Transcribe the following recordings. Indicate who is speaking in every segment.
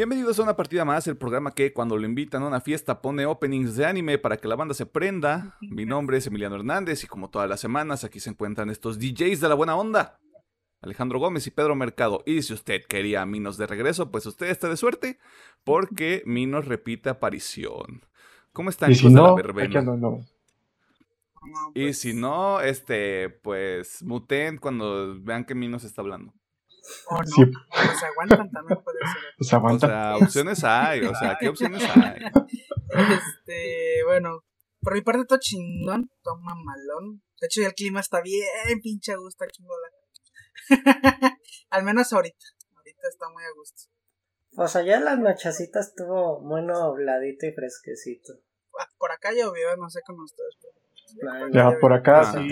Speaker 1: Bienvenidos a una partida más, el programa que cuando lo invitan a una fiesta pone openings de anime para que la banda se prenda. Mi nombre es Emiliano Hernández y como todas las semanas aquí se encuentran estos DJs de la buena onda. Alejandro Gómez y Pedro Mercado. Y si usted quería a Minos de regreso, pues usted está de suerte porque Minos repite aparición. ¿Cómo están
Speaker 2: Y si
Speaker 1: hijos de la
Speaker 2: no,
Speaker 1: Y si no, este, pues muten cuando vean que Minos está hablando.
Speaker 3: O no,
Speaker 2: Sí,
Speaker 3: pues aguantan también puede ser.
Speaker 2: pues
Speaker 1: O
Speaker 2: aguanta.
Speaker 1: sea, opciones hay, o sea, ¿qué opciones hay?
Speaker 3: Este, bueno, por mi parte todo chingón, todo mamalón. De hecho, ya el clima está bien pinche a gusto aquí en. Al menos ahorita. Ahorita está muy a gusto.
Speaker 4: Pues allá en las nochecitas estuvo muy nubladito y fresquecito.
Speaker 3: Ah, Por acá llovió, no sé cómo ustedes. pero-
Speaker 2: Ya por acá
Speaker 1: Ah.
Speaker 2: sí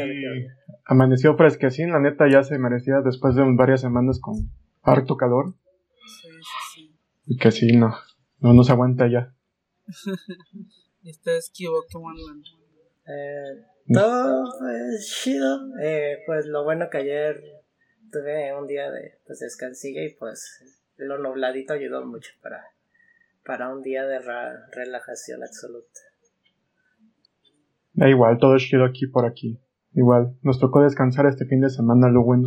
Speaker 2: amaneció fresquecín, la neta ya se merecía después de varias semanas con harto calor.
Speaker 3: Sí, sí,
Speaker 2: Y que sí, no, no nos aguanta ya.
Speaker 3: sí. ¿Y ustedes qué hubo? ¿Cómo andan?
Speaker 4: Eh, todo pues chido. Eh, pues lo bueno que ayer tuve un día de pues, descansilla y pues lo nubladito ayudó mucho para, para un día de relajación absoluta.
Speaker 2: Da igual, todo es chido aquí por aquí. Igual, nos tocó descansar este fin de semana, lo bueno.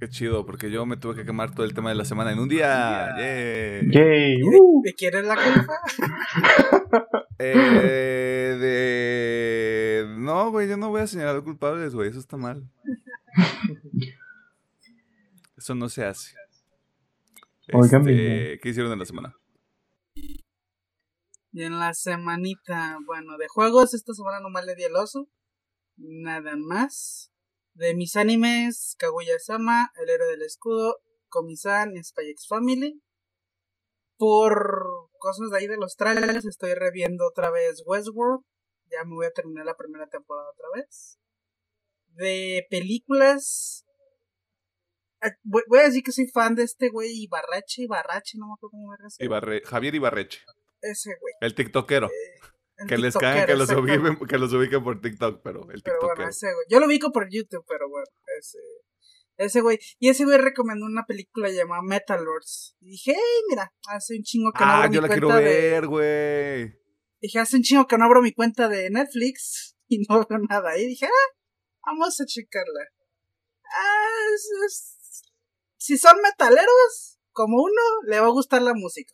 Speaker 1: Qué chido, porque yo me tuve que quemar todo el tema de la semana en un día. ¡Yay!
Speaker 2: ¡Yay!
Speaker 3: ¿Y
Speaker 2: ¡Uh!
Speaker 3: de, de quién es la culpa?
Speaker 1: Eh, de... No, güey, yo no voy a señalar culpables, güey, eso está mal. Eso no se hace.
Speaker 2: Oigan,
Speaker 1: Este, ¿Qué hicieron en la semana?
Speaker 3: Y en la semanita, bueno, de juegos, esta semana nomás le di el oso. Nada más. De mis animes, Kaguya-sama, El héroe del escudo, Komi-san Spy X Family. Por cosas de ahí de los trailers, estoy reviendo otra vez Westworld. Ya me voy a terminar la primera temporada otra vez. De películas. ah, Voy a decir que soy fan de este güey Ibarrache, Ibarrache, no me acuerdo cómo llama.
Speaker 1: Ibarre- Javier Ibarreche,
Speaker 3: Ese güey.
Speaker 1: el tiktokero.
Speaker 3: el
Speaker 1: Que les cagan que los, ubiquen, que los ubiquen por TikTok, pero el
Speaker 3: Pero
Speaker 1: tiktokero.
Speaker 3: bueno, ese güey. Yo lo ubico por YouTube, pero bueno, ese. Ese güey. Y ese güey recomendó una película llamada Metal Lords. Y dije, hey, mira, hace un chingo que no
Speaker 1: ah,
Speaker 3: abro
Speaker 1: yo
Speaker 3: mi
Speaker 1: la quiero
Speaker 3: cuenta
Speaker 1: ver, güey.
Speaker 3: Dije, hace un chingo que no abro mi cuenta de Netflix. Y no veo nada. Y dije, ah, vamos a checarla. Ah, es- es- si son metaleros, como uno, le va a gustar la música.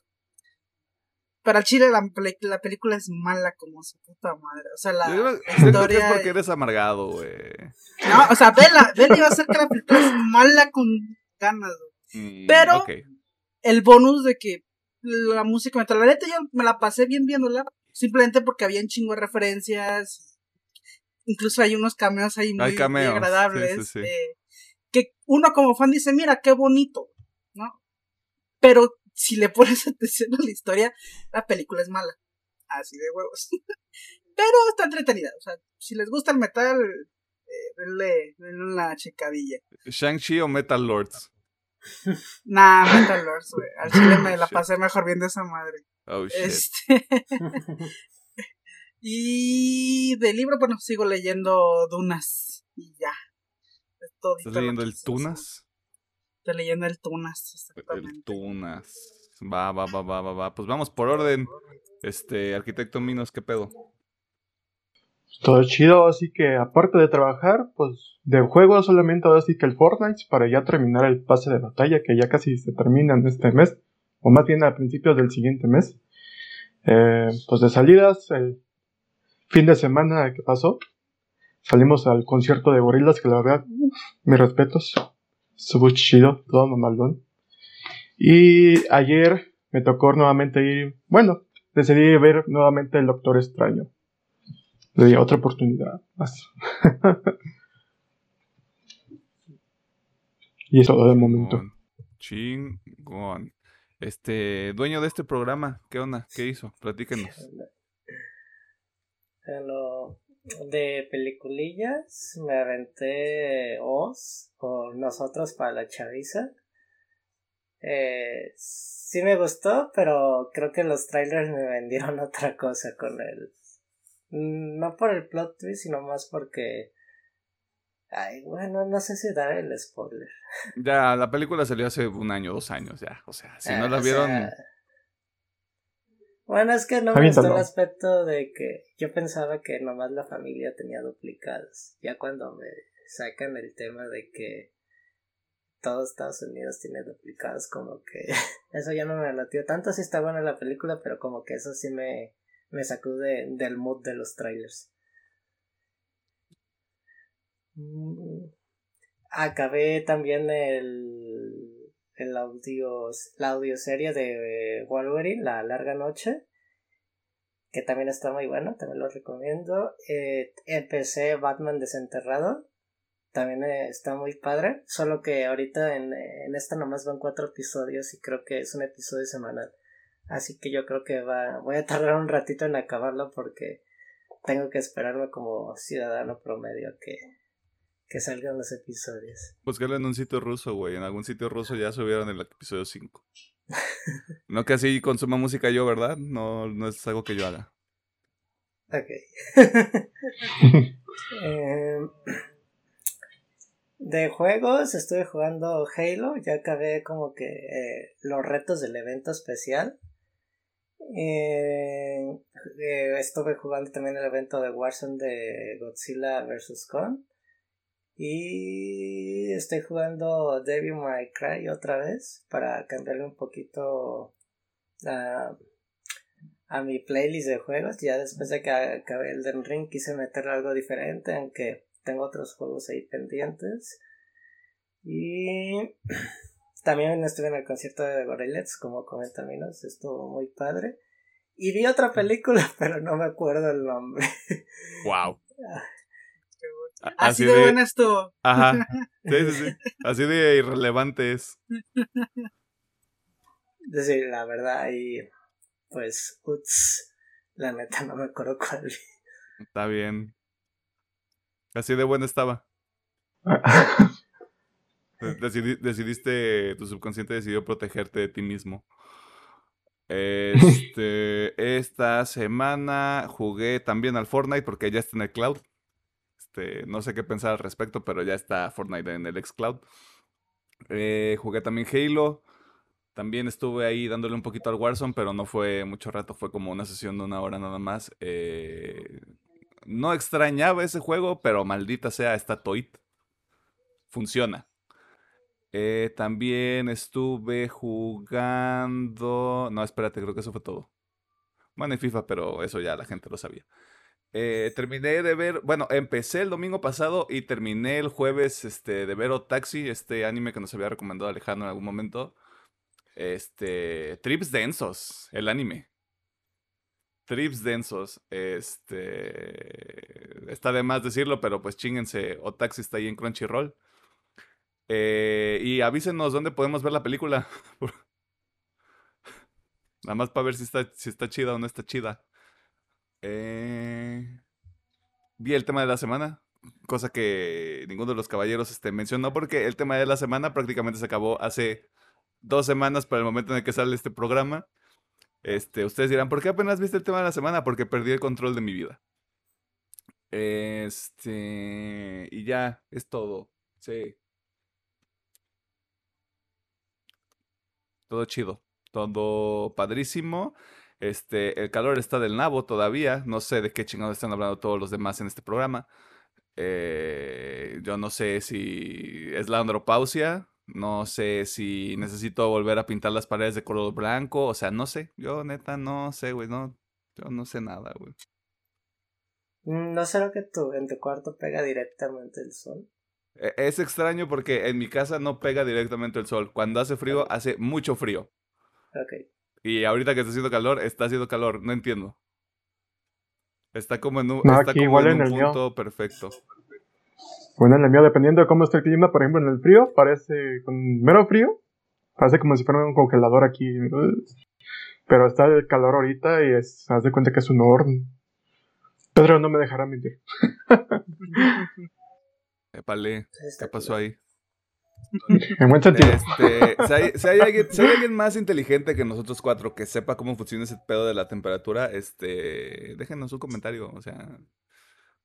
Speaker 3: Pero al chile la, la película es mala como su puta madre. O sea, la,
Speaker 1: Yo creo que es
Speaker 3: historia.
Speaker 1: porque eres amargado, güey.
Speaker 3: No, o sea, vela, vela va a ser que la película es mala con ganas, güey.
Speaker 1: Mm,
Speaker 3: Pero-. El bonus de que la música metal, la neta yo me la pasé bien viéndola, simplemente porque había un chingo de referencias. Incluso hay unos cameos ahí muy, agradables.
Speaker 1: sí, sí, sí.
Speaker 3: eh, que uno como fan dice, mira, qué bonito, ¿no? Pero si le pones atención a la historia, la película es mala. Así de huevos. Pero está entretenida. O sea, si les gusta el metal, eh, denle, denle una checadilla.
Speaker 1: Shang-Chi o Metal Lords.
Speaker 3: Nah, Metal Lords, güey. Al chile me la
Speaker 1: Shit.
Speaker 3: pasé mejor viendo esa madre.
Speaker 1: Oh, shit.
Speaker 3: Este. y de libro, bueno, sigo leyendo Dunas. Y ya. Es todito
Speaker 1: ¿Estás leyendo el. Tunas?
Speaker 3: Estoy leyendo el Tunas,
Speaker 1: El. Tunas. Va, va, va, va, va, va. Pues vamos por orden. Este, arquitecto Minos, ¿qué pedo?
Speaker 2: Todo chido, así que aparte de trabajar, pues de juego solamente ahora sí que el Fortnite para ya terminar el pase de batalla que ya casi se termina en este mes, o más bien a principios del siguiente mes. Eh, pues de salidas, el fin de semana que pasó, salimos al concierto de Gorilas que la verdad, uf, mis respetos, estuvo chido, todo mamalón. Y ayer me tocó nuevamente ir, bueno, decidí ver nuevamente el Doctor Extraño. Le di otra oportunidad más. y eso de momento.
Speaker 1: Chingón. Este, dueño de este programa, ¿qué onda? ¿Qué hizo? Platíquenos.
Speaker 4: En lo de peliculillas me aventé Oz o Nosotros para la Chaviza. Eh, sí me gustó, pero creo que los trailers me vendieron otra cosa con el... No por el plot twist, sino más porque Ay, bueno, no sé si dar el spoiler.
Speaker 1: Ya, la película salió hace un año, dos años ya. O sea, si no
Speaker 4: Ah,
Speaker 1: la vieron.
Speaker 4: sea, Bueno, es que no me gustó el aspecto de que yo pensaba que nomás la familia tenía duplicados. Ya cuando me sacan el tema de que todo Estados Unidos tiene duplicados, como que eso ya no me latió. Tanto si está buena la película, pero como que eso sí me, me sacude del mood de los trailers. Mm, Acabé también el, el audio, la audioserie de Wolverine, La Larga Noche, que también está muy bueno, también lo recomiendo. Eh, empecé Batman Desenterrado, también eh, está muy padre, solo que ahorita en, en esta nomás van cuatro episodios y creo que es un episodio semanal. Así que yo creo que va, voy a tardar un ratito en acabarlo porque tengo que esperarme como ciudadano promedio que, que salgan los episodios.
Speaker 1: Buscarlo en un sitio ruso, güey. En algún sitio ruso ya subieron el episodio 5. no que así consuma música yo, ¿verdad? No, no es algo que yo haga.
Speaker 4: Ok. Em, de juegos estuve jugando Halo, ya acabé como que eh, los retos del evento especial. Eh, eh, estuve jugando también el evento de Warzone de Godzilla vs. Kong. Y estoy jugando Devil May Cry otra vez para cambiarle un poquito a, a mi playlist de juegos. Ya después de que acabé el Den Ring quise meterle algo diferente, aunque tengo otros juegos ahí pendientes. Y también estuve en el concierto de Gorillaz, como comenta Minos, estuvo muy padre. Y vi otra película, pero no me acuerdo el nombre.
Speaker 1: Wow.
Speaker 3: Así, de, buena estuvo.
Speaker 1: Ajá. Sí, sí, sí. Así de irrelevante es.
Speaker 4: Decir, la verdad, y pues, uts, la neta no me acuerdo cuál.
Speaker 1: Está bien. Así de buena estaba. Decidi- decidiste, tu subconsciente decidió protegerte de ti mismo. Este, esta semana jugué también al Fortnite porque ya está en el cloud. Este, no sé qué pensar al respecto, pero ya está Fortnite en el xCloud. Eh, jugué también Halo. También estuve ahí dándole un poquito al Warzone, pero no fue mucho rato, fue como una sesión de una hora nada más. Eh, no extrañaba ese juego, pero maldita sea, está Toit. Funciona. Eh, también estuve jugando. No, espérate, creo que eso fue todo. Bueno, en FIFA, pero eso ya la gente lo sabía. Eh, terminé de ver, bueno, empecé el domingo pasado y terminé el jueves este, de ver Otaxi, este anime que nos había recomendado Alejandro en algún momento. Este, Trips Densos, el anime. Trips Densos, este, está de más decirlo, pero pues chinguense, Otaxi está ahí en Crunchyroll. Eh, y avísenos dónde podemos ver la película. Nada más para ver si está, si está chida o no está chida. Eh, vi el tema de la semana, cosa que ninguno de los caballeros este, mencionó porque el tema de la semana prácticamente se acabó hace dos semanas para el momento en el que sale este programa. Este, ustedes dirán, ¿por qué apenas viste el tema de la semana? Porque perdí el control de mi vida. Este, y ya, es todo. Sí. Todo chido, todo padrísimo. Este, el calor está del nabo todavía. No sé de qué chingados están hablando todos los demás en este programa. Eh, yo no sé si es la andropausia. No sé si necesito volver a pintar las paredes de color blanco. O sea, no sé. Yo neta no sé, güey. No, yo no sé nada, güey.
Speaker 4: Mm, ¿No será que tú en tu cuarto pega directamente el sol?
Speaker 1: E- Es extraño porque en mi casa no pega directamente el sol. Cuando hace frío, hace mucho frío.
Speaker 4: Ok.
Speaker 1: Y ahorita que está haciendo calor, está haciendo calor. No entiendo. Está como en un,
Speaker 2: No,
Speaker 1: está
Speaker 2: aquí
Speaker 1: como
Speaker 2: igual
Speaker 1: en
Speaker 2: en
Speaker 1: un
Speaker 2: mío.
Speaker 1: punto perfecto.
Speaker 2: Bueno, en el mío, dependiendo de cómo esté el clima, por ejemplo, en el frío, parece con mero frío, parece como si fuera un congelador aquí. Pero está el calor ahorita y es, haz de cuenta que es un horno. Pedro no me dejará mentir.
Speaker 4: Está
Speaker 1: ¿qué pasó ahí?
Speaker 2: En buen sentido.
Speaker 1: Este, si, hay, si hay alguien, si hay alguien más inteligente que nosotros cuatro que sepa cómo funciona ese pedo de la temperatura, este, déjenos un comentario. O sea,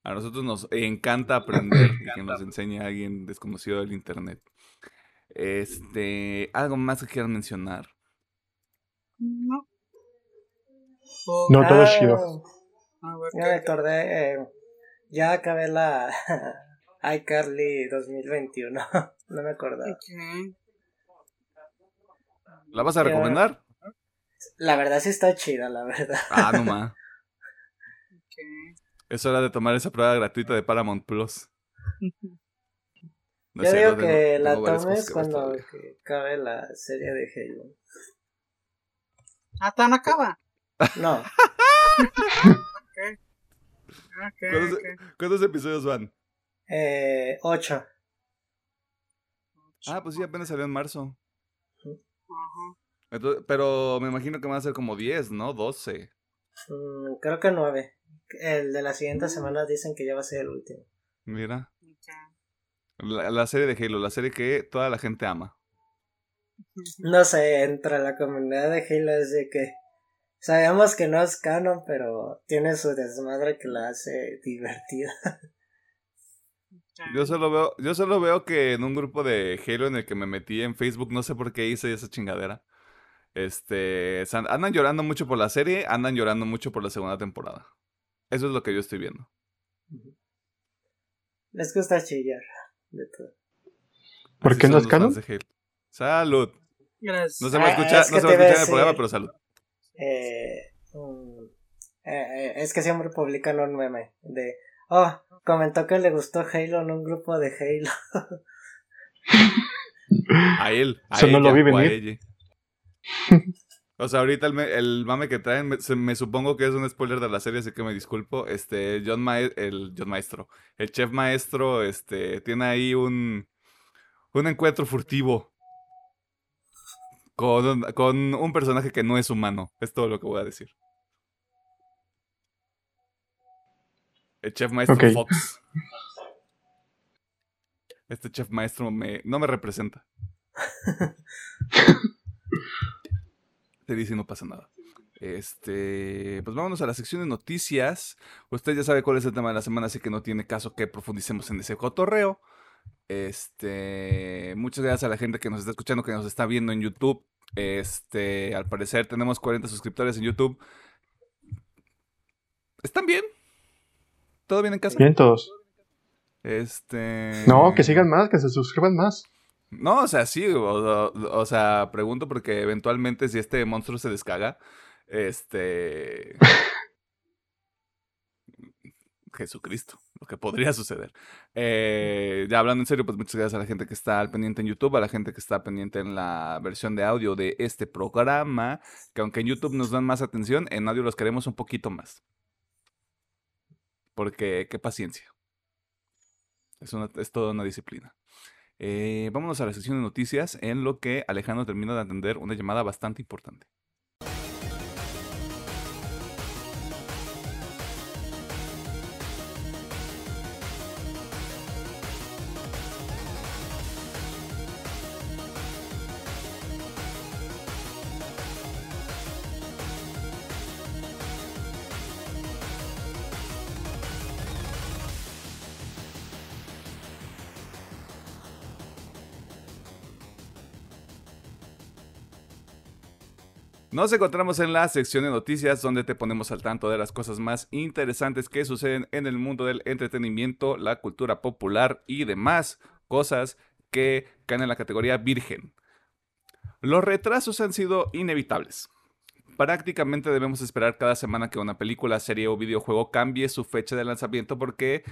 Speaker 1: A nosotros nos encanta aprender y que nos enseñe a alguien desconocido del internet. Este, algo más que quieran mencionar.
Speaker 3: No.
Speaker 2: No, todo es
Speaker 4: Ah,
Speaker 2: chido.
Speaker 3: A ver,
Speaker 4: Ya me acordé, eh, ya acabé la iCarly 2021. No me acordaba.
Speaker 1: ¿La vas a recomendar?
Speaker 4: La verdad sí está chida, la verdad.
Speaker 1: Ah, no más.
Speaker 3: ok.
Speaker 1: Es hora de tomar esa prueba gratuita de Paramount Plus. No
Speaker 4: Yo
Speaker 1: sé,
Speaker 4: digo
Speaker 1: no tengo-
Speaker 4: que la tomes
Speaker 1: que
Speaker 4: cuando acabe la serie de Halo.
Speaker 3: Ah, ¿tan acaba?
Speaker 4: No,
Speaker 3: Ok. Ok,
Speaker 1: ¿Cuántos,
Speaker 3: ok.
Speaker 1: cuántos episodios van?
Speaker 4: eh, 8.
Speaker 1: Ah, pues sí, apenas salió en marzo. Entonces- pero me imagino que van a ser como 10, ¿no? 12.
Speaker 4: Mm, creo que 9. El de la siguiente semana dicen que ya va a ser el último.
Speaker 1: Mira. La serie de Halo, la serie que toda la gente ama.
Speaker 4: No sé, entre la comunidad de Halo es de que sabemos que no es canon, pero tiene su desmadre que la hace divertida.
Speaker 1: Yo solo veo, yo solo veo que en un grupo de Halo en el que me metí en Facebook, no sé por qué hice esa chingadera. Este, andan llorando mucho por la serie, andan llorando mucho por la segunda temporada. Eso es lo que yo estoy viendo.
Speaker 4: Les gusta chillar de todo.
Speaker 2: ¿Por
Speaker 1: Así
Speaker 2: qué no es canon?
Speaker 1: fans de Halo. Salud.
Speaker 3: Gracias.
Speaker 1: No se va a
Speaker 4: Ah,
Speaker 1: escuchar,
Speaker 4: es
Speaker 1: no se va a escuchar en el programa, pero salud.
Speaker 4: Eh, mm, eh, eh, es que siempre publican un meme de, oh, comentó que le gustó Halo en un grupo de Halo.
Speaker 1: A él, a
Speaker 2: Eso no lo vi venir.
Speaker 1: O sea, ahorita el, me- el mame que traen, me, se- me supongo que es un spoiler de la serie, así que me disculpo. Este, John Mae- el John Maestro, el chef maestro, este, tiene ahí un, un encuentro furtivo con, con un personaje que no es humano. Es todo lo que voy a decir. El chef maestro. Fox. Este chef maestro me, no me representa. Te dice no pasa nada. Este, pues vámonos a la sección de noticias. Usted ya sabe cuál es el tema de la semana, así que no tiene caso que profundicemos en ese cotorreo. Este, muchas gracias a la gente que nos está escuchando, que nos está viendo en YouTube. Este, al parecer tenemos 40 suscriptores en YouTube. ¿Están bien? ¿Todo bien en casa?
Speaker 2: Bien todos.
Speaker 1: Este.
Speaker 2: No, que sigan más, que se suscriban más.
Speaker 1: No, o sea, sí, o, o- o sea, pregunto porque eventualmente si este monstruo se descaga, este... Jesucristo, lo que podría suceder. Eh, ya hablando en serio, pues muchas gracias a la gente que está al pendiente en YouTube, a la gente que está pendiente en la versión de audio de este programa, que aunque en YouTube nos dan más atención, en audio los queremos un poquito más. Porque, qué paciencia. Es, toda una disciplina. Eh, vámonos a la sección de noticias en lo que Alejandro termina de atender una llamada bastante importante. Nos encontramos en la sección de noticias donde te ponemos al tanto de las cosas más interesantes que suceden en el mundo del entretenimiento, la cultura popular y demás cosas que caen en la categoría virgen. Los retrasos han sido inevitables. Prácticamente debemos esperar cada semana que una película, serie o videojuego cambie su fecha de lanzamiento porque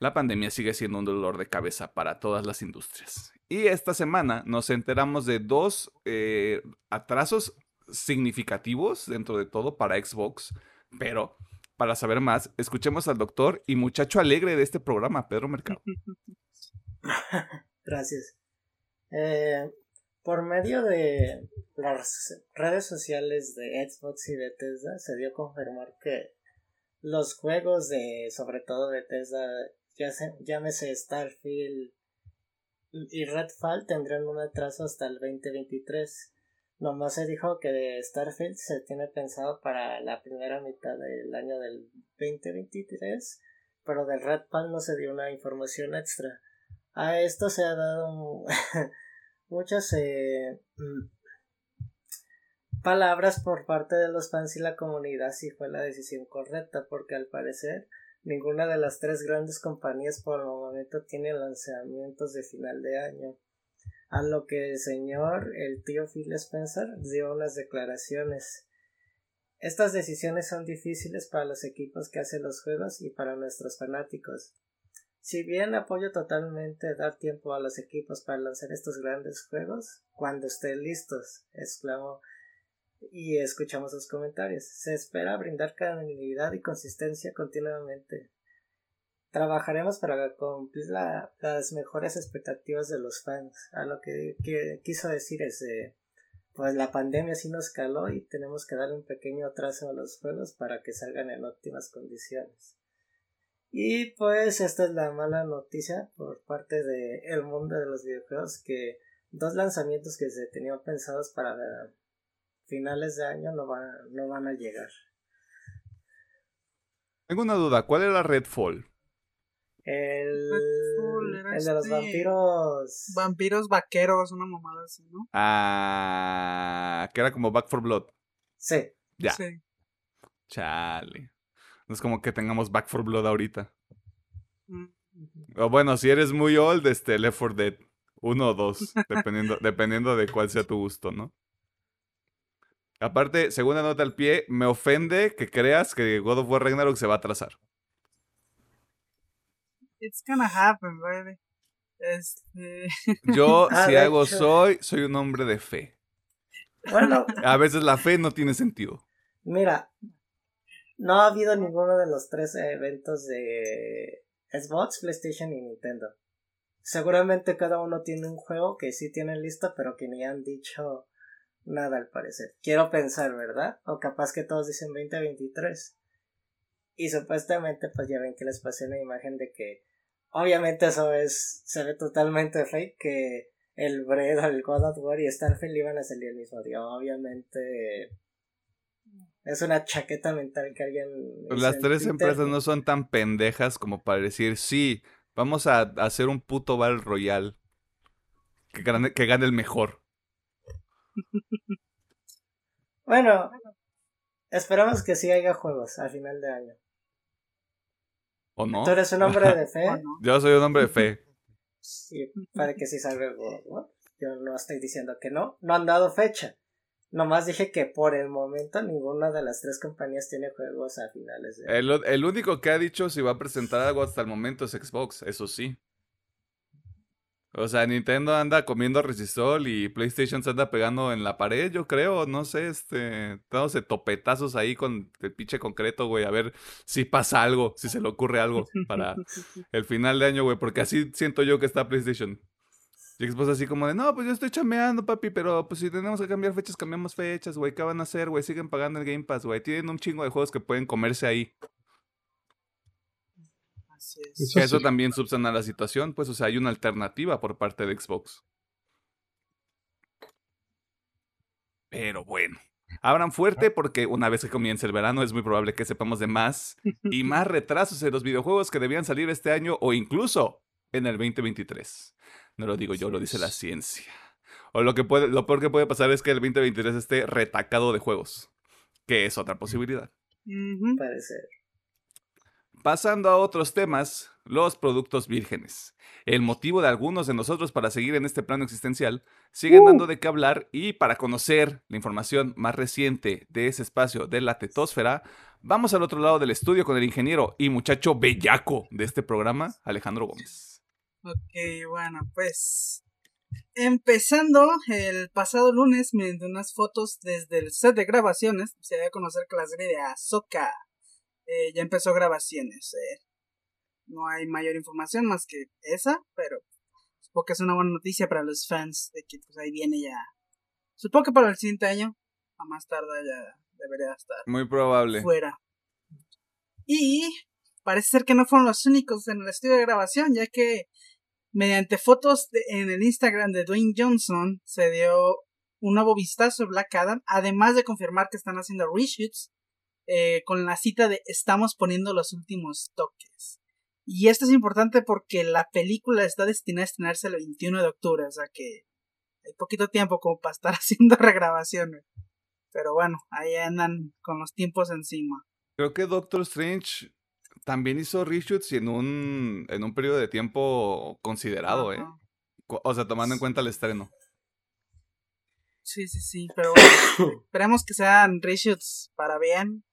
Speaker 1: la pandemia sigue siendo un dolor de cabeza para todas las industrias. Y esta semana nos enteramos de dos eh, atrasos significativos dentro de todo para Xbox, pero para saber más, escuchemos al doctor y muchacho alegre de este programa, Pedro Mercado.
Speaker 4: Gracias. Eh, por medio de las redes sociales de Xbox y Bethesda se dio a confirmar que los juegos de, sobre todo Bethesda, ya se, llámese Starfield y Redfall, tendrán un atraso hasta el 2023. Nomás se dijo que Starfield se tiene pensado para la primera mitad del año del 2023 pero del Red Pan no se dio una información extra. A esto se ha dado muchas eh, mm, palabras por parte de los fans y la comunidad si fue la decisión correcta, porque al parecer ninguna de las tres grandes compañías por el momento tiene lanzamientos de final de año. A lo que el señor, el tío Phil Spencer, dio unas declaraciones. Estas decisiones son difíciles para los equipos que hacen los juegos y para nuestros fanáticos. Si bien apoyo totalmente dar tiempo a los equipos para lanzar estos grandes juegos, cuando estén listos, exclamó, y escuchamos sus comentarios. Se espera brindar calidad y consistencia continuamente. Trabajaremos para cumplir las mejores expectativas de los fans. A lo que, quiso decir es, pues la pandemia sí nos caló y tenemos que darle un pequeño atraso a los juegos para que salgan en óptimas condiciones. Y pues esta es la mala noticia por parte del mundo de los videojuegos que dos lanzamientos que se tenían pensados para finales de año no van, no van a llegar.
Speaker 1: Tengo una duda, ¿cuál era Redfall?
Speaker 4: El, el de los este vampiros.
Speaker 3: Vampiros vaqueros, una mamada así, ¿no?
Speaker 1: Ah, que era como Back for Blood.
Speaker 4: Sí.
Speaker 1: Ya. Sí. Chale. No es como que tengamos Back for Blood ahorita. Mm. O bueno, si eres muy old, este, Left 4 Dead. Uno o dos, dependiendo, dependiendo de cuál sea tu gusto, ¿no? Aparte, segunda nota al pie, me ofende que creas que God of War Ragnarok se va a atrasar.
Speaker 3: It's gonna happen, baby. Este...
Speaker 1: Yo, ah, si hago soy, soy un hombre de fe.
Speaker 4: Bueno.
Speaker 1: A veces la fe no tiene sentido.
Speaker 4: Mira, no ha habido ninguno de los tres eventos de Xbox, PlayStation y Nintendo. Seguramente cada uno tiene un juego que sí tienen listo, pero que ni han dicho nada al parecer. Quiero pensar, ¿verdad? O capaz que todos dicen 2023. Y supuestamente, pues ya ven que les pasé una imagen de que, obviamente, eso es, se ve totalmente fake, que el Bread, el God of War y Starfield iban a salir el mismo día. Obviamente, es una chaqueta mental que alguien.
Speaker 1: Las tres empresas no son tan pendejas como para decir, sí, vamos a hacer un puto Battle Royale que gane, que gane el mejor.
Speaker 4: bueno, esperamos que sí haya juegos al final de año.
Speaker 1: ¿O no?
Speaker 4: ¿Tú eres un hombre de fe?
Speaker 1: Yo soy un hombre de fe.
Speaker 4: Sí, para que sí salga algo. Yo no estoy diciendo que no. No han dado fecha. Nomás dije que por el momento ninguna de las tres compañías tiene juegos a finales de
Speaker 1: el, el único que ha dicho si va a presentar algo hasta el momento es Xbox, eso sí. O sea, Nintendo anda comiendo resistol y PlayStation se anda pegando en la pared, yo creo, no sé, este, dándose topetazos ahí con el pinche concreto, güey, a ver si pasa algo, si se le ocurre algo para el final de año, güey, porque así siento yo que está PlayStation. Y Xbox así como de, no, pues yo estoy chameando, papi, pero pues si tenemos que cambiar fechas, cambiamos fechas, güey, ¿qué van a hacer, güey? Siguen pagando el Game Pass, güey, tienen un chingo de juegos que pueden comerse ahí. Eso, también subsana la situación, pues, o sea, hay una alternativa por parte de Xbox. Pero bueno, abran fuerte porque una vez que comience el verano es muy probable que sepamos de más y más retrasos en los videojuegos que debían salir este año o incluso en el 2023. No lo digo yo, lo dice la ciencia. O lo que puede, lo peor que puede pasar es que el 2023 esté retacado de juegos, que es otra posibilidad.
Speaker 4: Puede ser.
Speaker 1: Pasando a otros temas, los productos vírgenes. El motivo de algunos de nosotros para seguir en este plano existencial siguen uh. dando de qué hablar y para conocer la información más reciente de ese espacio de la tetosfera, vamos al otro lado del estudio con el ingeniero y muchacho bellaco de este programa, Alejandro Gómez.
Speaker 3: Ok, bueno, pues empezando el pasado lunes mediante unas fotos desde el set de grabaciones, se dio a conocer que la serie de Ahsoka eh, ya empezó grabaciones. Eh. No hay mayor información más que esa, pero supongo que es una buena noticia para los fans de que pues ahí viene ya. Supongo que para el siguiente año, a más tarde ya debería estar.
Speaker 1: Muy probable.
Speaker 3: Fuera. Y parece ser que no fueron los únicos en el estudio de grabación, ya que mediante fotos en el Instagram de Dwayne Johnson se dio un nuevo vistazo de Black Adam, además de confirmar que están haciendo reshoots eh, con la cita de estamos poniendo los últimos toques. Y esto es importante porque la película está destinada a estrenarse el 21 de octubre, o sea que hay poquito tiempo como para estar haciendo regrabaciones. Pero bueno, ahí andan con los tiempos encima.
Speaker 1: Creo que Doctor Strange también hizo reshoots y en un, en un periodo de tiempo considerado, ¿eh? O sea, tomando en cuenta el estreno.
Speaker 3: Sí, sí, sí, pero bueno, esperemos que sean reshoots para bien.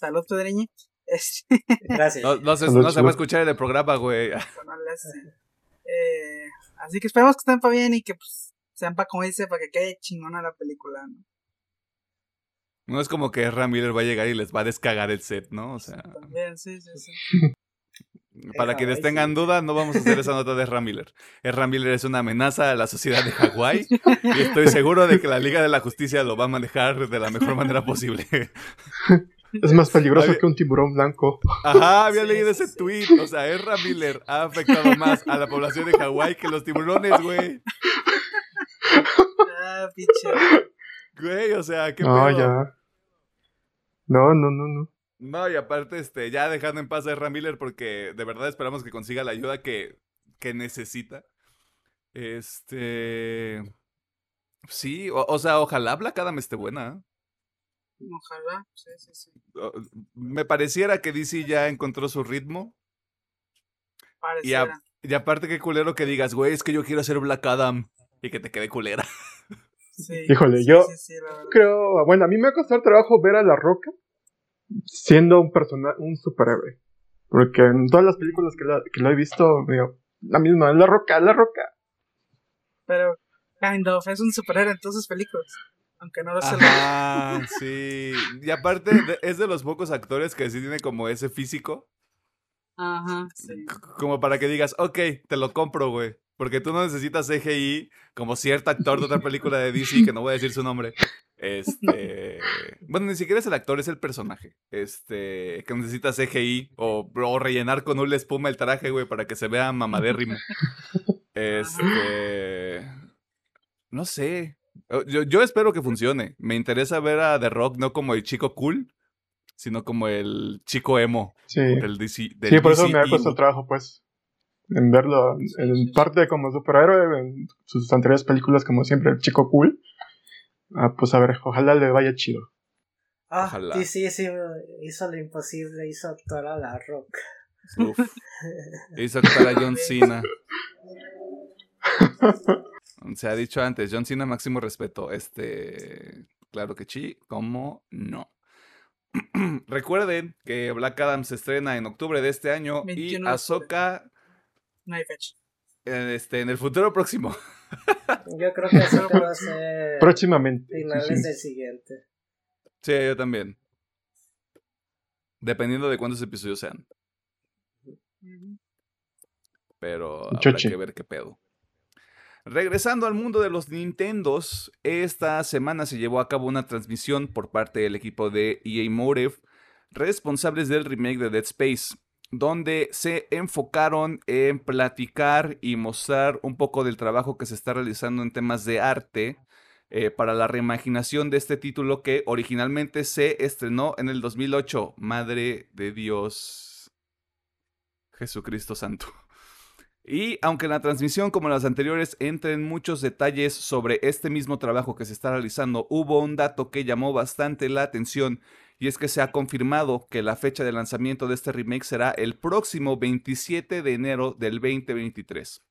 Speaker 3: Salud, Pedreñi.
Speaker 4: Este, Gracias.
Speaker 1: No, se, no se va a escuchar en el programa, güey.
Speaker 3: Eh, así que esperemos que estén para bien y que pues, sean para, como dice, para que quede chingona la película, ¿no?
Speaker 1: No es como que Ram Miller va a llegar y les va a descagar el set, ¿no? O sea.
Speaker 3: También, sí, sí, sí.
Speaker 1: Para quienes tengan duda, no vamos a hacer esa nota de Ram Miller. Ram Miller es una amenaza a la sociedad de Hawái y estoy seguro de que la Liga de la Justicia lo va a manejar de la mejor manera posible.
Speaker 2: Es más peligroso que un tiburón blanco.
Speaker 1: Ajá, había leído ese tweet. O sea, Ezra Miller ha afectado más a la población de Hawái que los tiburones, güey.
Speaker 3: Ah, picha.
Speaker 1: Güey, o sea, qué
Speaker 2: No, ya. No, no, no, no.
Speaker 1: No, y aparte, este, ya dejando en paz a Ezra Miller porque de verdad esperamos que consiga la ayuda que, que necesita. Este. Sí, o, sea, ojalá Black Adam esté buena.
Speaker 3: Ojalá, sí, sí, sí.
Speaker 1: Me pareciera que DC ya encontró su ritmo.
Speaker 3: Pareciera.
Speaker 1: Y, y aparte, qué culero que digas, güey, es que yo quiero ser Black Adam y que te quede culera.
Speaker 3: Sí,
Speaker 2: Híjole,
Speaker 3: sí,
Speaker 2: yo
Speaker 3: sí, sí, la verdad.
Speaker 2: creo, bueno, a mí me ha costado trabajo ver a La Roca siendo un personaje, un superhéroe. Porque en todas las películas que la, que la he visto, digo, la misma, La Roca, La Roca.
Speaker 3: Pero, kind of, es un superhéroe en todas sus películas. Aunque no lo sea.
Speaker 1: Ajá, sí. Y aparte, es de los pocos actores que sí tiene como ese físico.
Speaker 3: Ajá, sí.
Speaker 1: Como para que digas, ok, te lo compro, güey. Porque tú no necesitas CGI como cierto actor de otra película de DC, que no voy a decir su nombre. Este. Bueno, ni siquiera es el actor, es el personaje. Este. Que necesita CGI o, o rellenar con una espuma el traje, güey, para que se vea mamadérrimo. Este. No sé. Yo, yo espero que funcione. Me interesa ver a The Rock no como el chico cool, sino como el chico emo
Speaker 2: Sí,
Speaker 1: del DC. del
Speaker 2: sí por eso
Speaker 1: DC
Speaker 2: me ha costado
Speaker 1: emo.
Speaker 2: trabajo, pues, en verlo en parte como superhéroe, en sus anteriores películas, como siempre, el chico cool. Ah, pues a ver, ojalá le vaya chido.
Speaker 4: Ah,
Speaker 1: Ojalá.
Speaker 4: sí, sí, sí, hizo lo imposible, hizo actuar a la rock.
Speaker 1: Uf. Hizo actuar a John Cena. Se ha dicho antes, John Cena máximo respeto. Este, claro que sí, ¿cómo no? Recuerden que Black Adam se estrena en octubre de este año
Speaker 3: 21
Speaker 1: y. Ahsoka
Speaker 3: No hay fecha.
Speaker 1: este, en el futuro próximo.
Speaker 4: Yo creo que eso que va a ser
Speaker 2: Próximamente. sí,
Speaker 4: finales
Speaker 2: sí.
Speaker 4: del siguiente.
Speaker 1: Sí, yo también. Dependiendo de cuántos episodios sean. Pero habrá
Speaker 2: Choche.
Speaker 1: que ver qué pedo. Regresando al mundo de los Nintendos, esta semana se llevó a cabo una transmisión por parte del equipo de EA Motive, responsables del remake de Dead Space, donde se enfocaron en platicar y mostrar un poco del trabajo que se está realizando en temas de arte eh, para la reimaginación de este título que originalmente se estrenó en el 2008. Madre de Dios. Jesucristo Santo. Y aunque en la transmisión, como en las anteriores, entren muchos detalles sobre este mismo trabajo que se está realizando, hubo un dato que llamó bastante la atención y es que se ha confirmado que la fecha de lanzamiento de este remake será el próximo 27 de enero del 2023.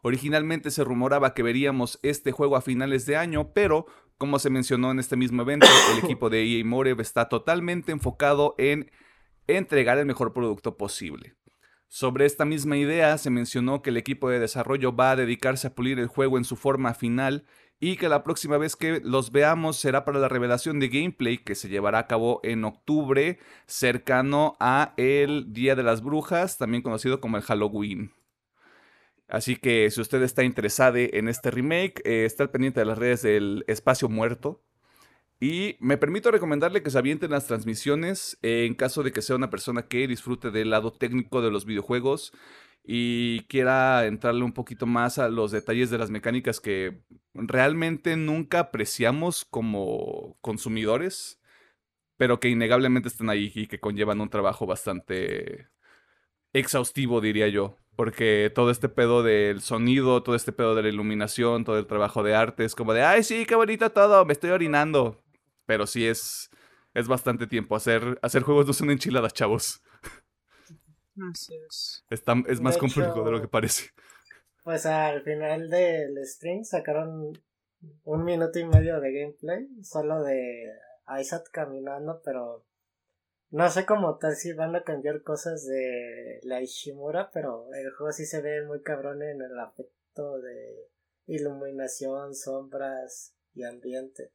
Speaker 1: Originalmente se rumoraba que veríamos este juego a finales de año, pero como se mencionó en este mismo evento, el equipo de EA Motive está totalmente enfocado en entregar el mejor producto posible. Sobre esta misma idea se mencionó que el equipo de desarrollo va a dedicarse a pulir el juego en su forma final y que la próxima vez que los veamos será para la revelación de gameplay que se llevará a cabo en octubre, cercano a el Día de las Brujas, también conocido como el Halloween. Así que si usted está interesado en este remake, eh, está al pendiente de las redes del Espacio Muerto. Y me permito recomendarle que se avienten las transmisiones eh, en caso de que sea una persona que disfrute del lado técnico de los videojuegos y quiera entrarle un poquito más a los detalles de las mecánicas que realmente nunca apreciamos como consumidores, pero que innegablemente están ahí y que conllevan un trabajo bastante exhaustivo, diría yo. Porque todo este pedo del sonido, todo este pedo de la iluminación, todo el trabajo de arte es como de, ay, sí, qué bonito todo, me estoy orinando. Pero sí es, es bastante tiempo. Hacer, hacer juegos no son enchiladas, chavos.
Speaker 3: Así es.
Speaker 1: Está, es más
Speaker 4: De
Speaker 1: complejo de lo que parece.
Speaker 4: Pues al final del stream sacaron un minuto y medio de gameplay, solo de Isaac caminando, pero no sé cómo tal si van a cambiar cosas de la Ishimura, pero el juego sí se ve muy cabrón en el aspecto de iluminación, sombras y ambiente.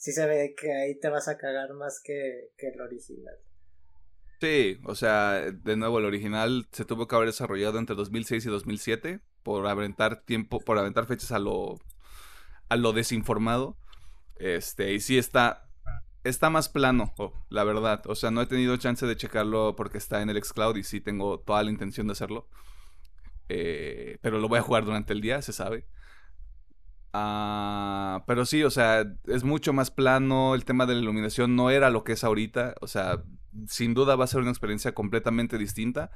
Speaker 4: Sí se ve que ahí te vas a cagar más que, que el original.
Speaker 1: Sí, o sea, de nuevo, el original se tuvo que haber desarrollado entre 2006 y 2007 por aventar tiempo, por aventar fechas a lo, a lo desinformado. Este, y sí está, está más plano, oh, la verdad. O sea, no he tenido chance de checarlo porque está en el xCloud y sí tengo toda la intención de hacerlo. Eh, pero lo voy a jugar durante el día, se sabe. Ah, pero sí, o sea, es mucho más plano. El tema de la iluminación no era lo que es ahorita. O sea, sin duda va a ser una experiencia completamente distinta.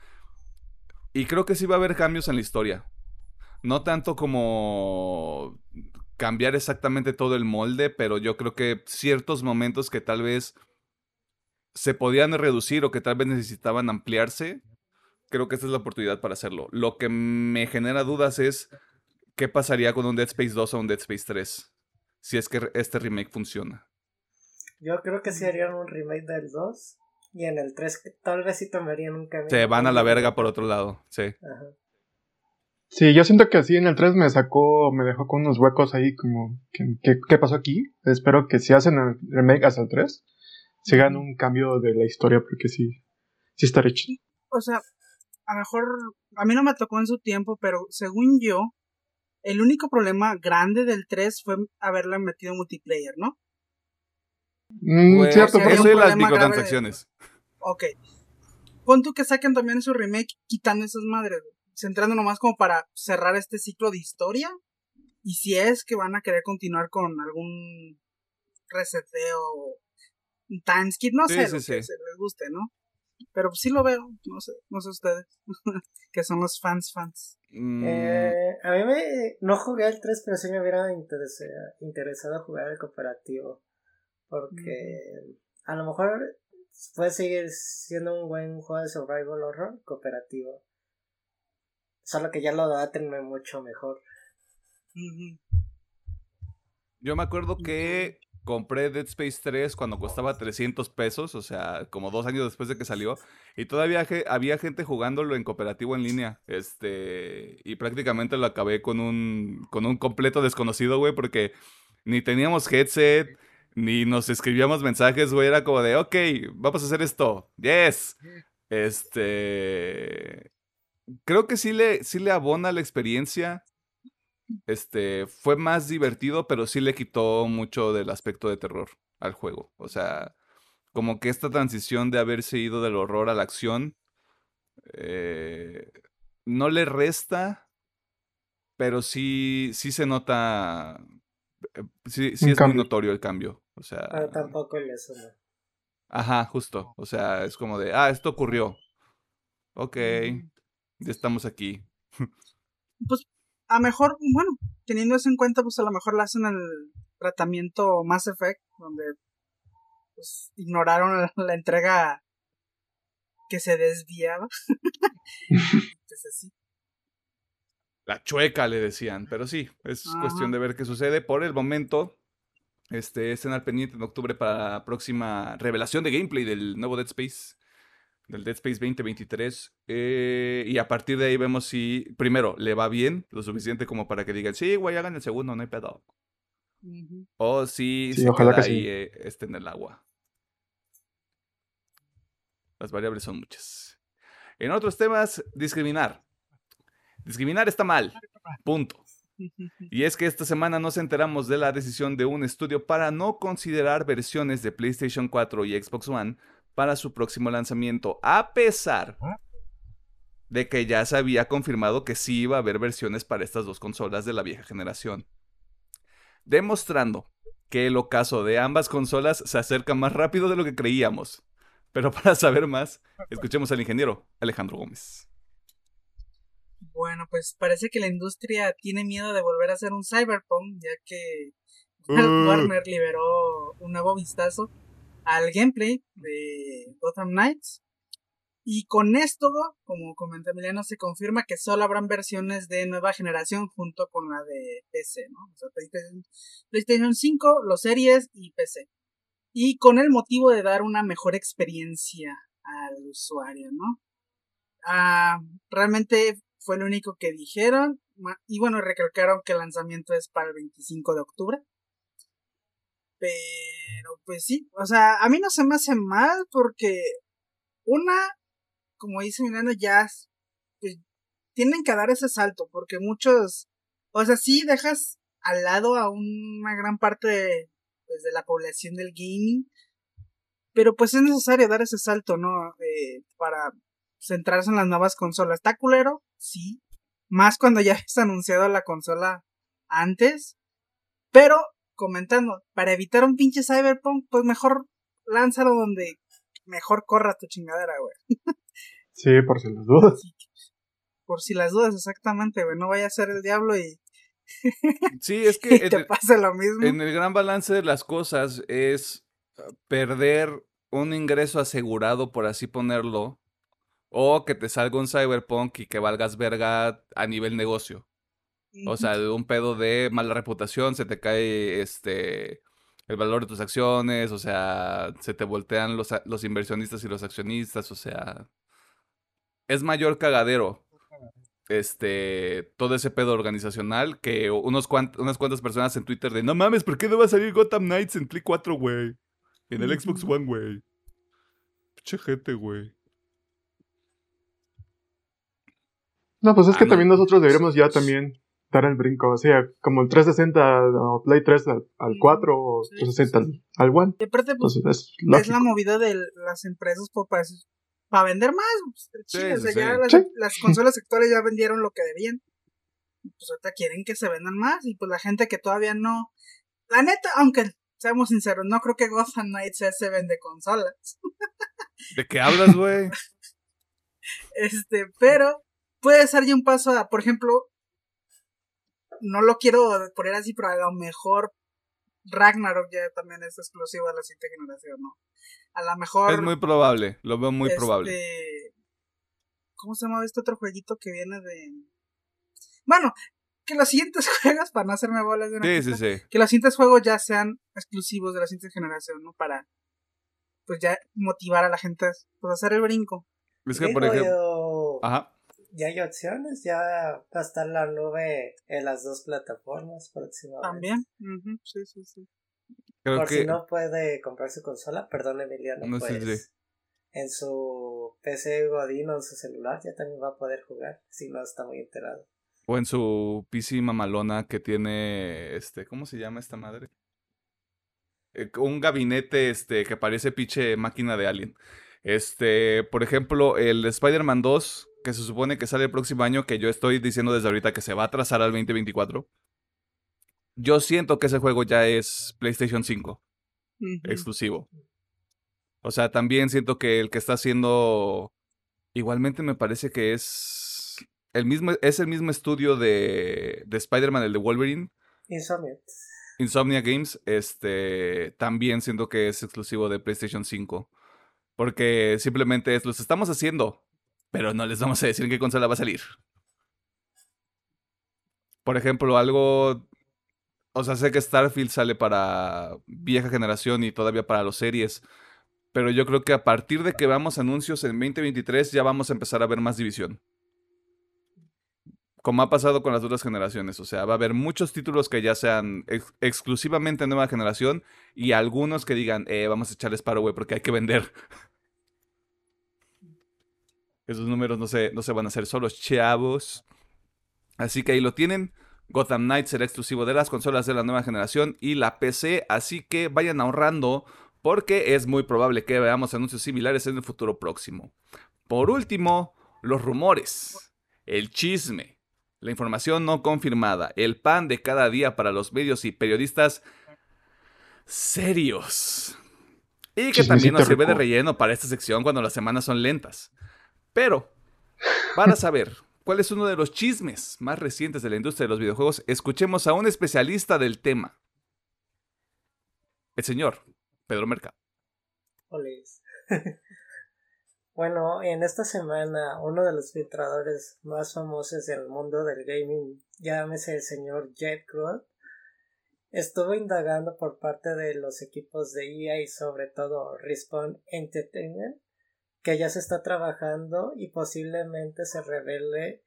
Speaker 1: Y creo que sí va a haber cambios en la historia. No tanto como cambiar exactamente todo el molde, pero yo creo que ciertos momentos que tal vez se podían reducir o que tal vez necesitaban ampliarse, creo que esta es la oportunidad para hacerlo. Lo que me genera dudas es qué pasaría con un Dead Space 2 o un Dead Space 3 si es que este remake funciona.
Speaker 4: Yo creo que sí harían un remake del 2 y en el 3 que tal vez sí tomarían un camino.
Speaker 1: Se van a la verga por otro lado, sí.
Speaker 4: Ajá.
Speaker 2: Sí, yo siento que así en el 3 me sacó, me dejó con unos huecos ahí como, ¿qué, qué, qué pasó aquí? Espero que si hacen el remake hasta el 3, sigan un cambio de la historia porque sí, sí estaré chido.
Speaker 3: O sea, a lo mejor, a mí no me tocó en su tiempo, pero según yo, el único problema grande del 3 fue haberle metido multiplayer, ¿no?
Speaker 2: Mm,
Speaker 1: Pues,
Speaker 2: cierto, pero
Speaker 1: eso las microtransacciones.
Speaker 3: Ok. Pon tú que saquen también su remake quitando esas madres, centrando nomás como para cerrar este ciclo de historia. Y si es que van a querer continuar con algún reseteo, un timeskip, no
Speaker 1: Sí,
Speaker 3: sé,
Speaker 1: sí,
Speaker 3: lo que se les guste, ¿no? Pero pues sí lo veo, no sé, no sé ustedes, que son los fans fans.
Speaker 1: Mm,
Speaker 4: Eh, a mí me. No jugué el 3, pero sí me hubiera interesa- interesado jugar el cooperativo. Porque a lo mejor puede seguir siendo un buen juego de survival horror cooperativo. Solo que ya lo daten mucho mejor.
Speaker 1: Yo me acuerdo que compré Dead Space 3 cuando costaba 300 pesos, o sea, como dos años después de que salió, y todavía había gente jugándolo en cooperativo en línea, este, y prácticamente lo acabé con un, con un completo desconocido, güey, porque ni teníamos headset, ni nos escribíamos mensajes, güey, era como de, ok, vamos a hacer esto, yes, este, creo que sí le, sí le abona la experiencia. Este, fue más divertido, pero sí le quitó mucho del aspecto de terror al juego. O sea, como que esta transición de haberse ido del horror a la acción eh, no le resta, pero sí, sí se nota, eh, sí, sí es muy notorio el cambio. O sea,
Speaker 4: Pero tampoco le suma.
Speaker 1: ajá, justo. O sea, es como de, ah, esto ocurrió. Ok, ya estamos aquí.
Speaker 3: Pues a mejor, bueno, teniendo eso en cuenta, pues a lo mejor le hacen el tratamiento Mass Effect, donde pues ignoraron la, la entrega que se desviaba. Entonces así.
Speaker 1: La chueca le decían, pero sí, es
Speaker 3: Ajá.
Speaker 1: cuestión de ver qué sucede. Por el momento, este, estén al pendiente en octubre para la próxima revelación de gameplay del nuevo Dead Space, del Dead Space 2023. eh, y a partir de ahí vemos si, primero, le va bien, lo suficiente como para que digan, sí, güey, hagan el segundo, no hay pedo. O si
Speaker 2: Sí,
Speaker 1: se
Speaker 2: ojalá
Speaker 1: queda
Speaker 2: que
Speaker 1: ahí,
Speaker 2: sí.
Speaker 1: eh, este en el agua. Las variables son muchas. En otros temas, discriminar. Discriminar está mal. Punto. Y es que esta semana nos enteramos de la decisión de un estudio para no considerar versiones de PlayStation 4 y Xbox One para su próximo lanzamiento, a pesar de que ya se había confirmado que sí iba a haber versiones para estas dos consolas de la vieja generación. Demostrando que el ocaso de ambas consolas se acerca más rápido de lo que creíamos. Pero para saber más, escuchemos al ingeniero Alejandro Gómez.
Speaker 3: pues parece que la industria tiene miedo de volver a hacer un cyberpunk, ya que
Speaker 1: Uh.
Speaker 3: Warner liberó un nuevo vistazo al gameplay de Gotham Knights. Y con esto, como comenta Emiliano, se confirma que solo habrán versiones de nueva generación junto con la de PC, ¿no? O sea, PlayStation, PlayStation 5, los series y PC. Y con el motivo de dar una mejor experiencia al usuario, ¿no? Ah, realmente fue lo único que dijeron. Y bueno, recalcaron que el lanzamiento es para el 25 de octubre. Pero pues sí, o sea, a mí no se me hace mal porque una, como dice Milano, ya pues, tienen que dar ese salto porque muchos, o sea, sí dejas al lado a una gran parte de, pues, de la población del gaming, pero pues es necesario dar ese salto, ¿no? Eh, para centrarse en las nuevas consolas. ¿Está culero? Sí. Más cuando ya has anunciado la consola antes. Pero, comentando, para evitar un pinche Cyberpunk, pues mejor lánzalo donde mejor corra tu chingadera, güey.
Speaker 2: Sí, por si las dudas.
Speaker 3: Por si las dudas, exactamente, güey. No vaya a ser el diablo y,
Speaker 1: Sí, es que
Speaker 3: te
Speaker 1: el,
Speaker 3: pase lo mismo.
Speaker 1: en el gran balance de las cosas es eh, perder un ingreso asegurado, por así ponerlo, o que te salga un cyberpunk y que valgas verga a nivel negocio. O sea, de un pedo de mala reputación, se te cae este el valor de tus acciones, o sea, se te voltean los, los inversionistas y los accionistas, o sea, es mayor cagadero este todo ese pedo organizacional que unos cuant- unas cuantas personas en Twitter de no mames, ¿por qué no va a salir Gotham Knights en Play 4, güey? En el Xbox. One, güey. Pinche gente, güey.
Speaker 2: No, pues es
Speaker 1: Ah,
Speaker 2: que
Speaker 1: no.
Speaker 2: también nosotros deberíamos ya también dar el brinco. O sea, como el 360 o Play 3 al, al
Speaker 3: Ujú.
Speaker 2: 4 o
Speaker 3: Sí,
Speaker 2: 360
Speaker 3: sí,
Speaker 2: al, al One.
Speaker 3: Y aparte, pues,
Speaker 2: Entonces es
Speaker 3: la movida de las empresas pues, para, para vender más. pues,
Speaker 1: Sí, sí,
Speaker 3: ya las,
Speaker 2: Sí.
Speaker 3: las consolas actuales ya vendieron lo que debían. Pues ahorita quieren que se vendan más. Y pues la gente que todavía no. La neta, aunque seamos sinceros, no creo que Gotham Knights se vende consolas.
Speaker 1: ¿De qué hablas, güey?
Speaker 3: Este, pero puede ser ya un paso a, por ejemplo, no lo quiero poner así, pero a lo mejor Ragnarok ya también es exclusivo de la siguiente generación, ¿no? A lo mejor.
Speaker 1: Es muy probable, lo veo muy probable.
Speaker 3: este, ¿Cómo se llama este otro jueguito que viene de. Bueno, que los siguientes juegos, para no hacerme bolas de una
Speaker 1: Sí, sí,
Speaker 3: pista,
Speaker 1: sí.
Speaker 3: que los siguientes juegos ya sean exclusivos de la siguiente generación, ¿no? Para, pues ya motivar a la gente pues, a hacer el brinco.
Speaker 1: Es que, por ejemplo... Ajá.
Speaker 4: Ya hay opciones, ya va a estar la nube en las dos plataformas próximamente.
Speaker 3: También. Ujú, Sí, sí, sí.
Speaker 1: Creo
Speaker 4: Por
Speaker 1: que...
Speaker 4: si no puede comprar su consola, perdón Emiliano,
Speaker 1: No, sí,
Speaker 4: pues
Speaker 1: sí.
Speaker 4: en su PC Godín o en su celular ya también va a poder jugar, si no está muy enterado.
Speaker 1: O en su PC mamalona que tiene, este, ¿cómo se llama esta madre? Eh, un gabinete, este, que parece pinche máquina de alien. Este, por ejemplo, el Spider-Man 2, que se supone que sale el próximo año, que yo estoy diciendo desde ahorita que se va a atrasar al 2024. Yo siento que ese juego ya es PlayStation 5
Speaker 3: Ujú.
Speaker 1: exclusivo. O sea, también siento que el que está haciendo. Igualmente me parece que es. El mismo, es el mismo estudio de, de Spider-Man, el de Wolverine,
Speaker 4: Insomnia.
Speaker 1: Insomnia Games. Este. También siento que es exclusivo de PlayStation 5. Porque simplemente es, los estamos haciendo. Pero no les vamos a decir en qué consola va a salir. Por ejemplo, algo. O sea, sé que Starfield sale para vieja generación y todavía para los series. Pero yo creo que a partir de que veamos anuncios en 2023 ya vamos a empezar a ver más división. Como ha pasado con las otras generaciones. O sea, va a haber muchos títulos que ya sean ex- exclusivamente nueva generación y algunos que digan, eh, vamos a echarles paro, güey, porque hay que vender. Esos números no se, no se van a hacer solos, chavos. Así que ahí lo tienen. Gotham Knights será exclusivo de las consolas de la nueva generación y la PC, así que vayan ahorrando porque es muy probable que veamos anuncios similares en el futuro próximo. Por último, los rumores, el chisme, la información no confirmada, el pan de cada día para los medios y periodistas serios. Y que también nos sirve de relleno para esta sección cuando las semanas son lentas. Pero, para saber cuál es uno de los chismes más recientes de la industria de los videojuegos, escuchemos a un especialista del tema. El señor Pedro Mercado.
Speaker 4: bueno, en esta semana uno de los filtradores más famosos del mundo del gaming, llámese el señor Jet estuvo indagando por parte de los equipos de EA y sobre todo Respawn Entertainment que ya se está trabajando y posiblemente se revele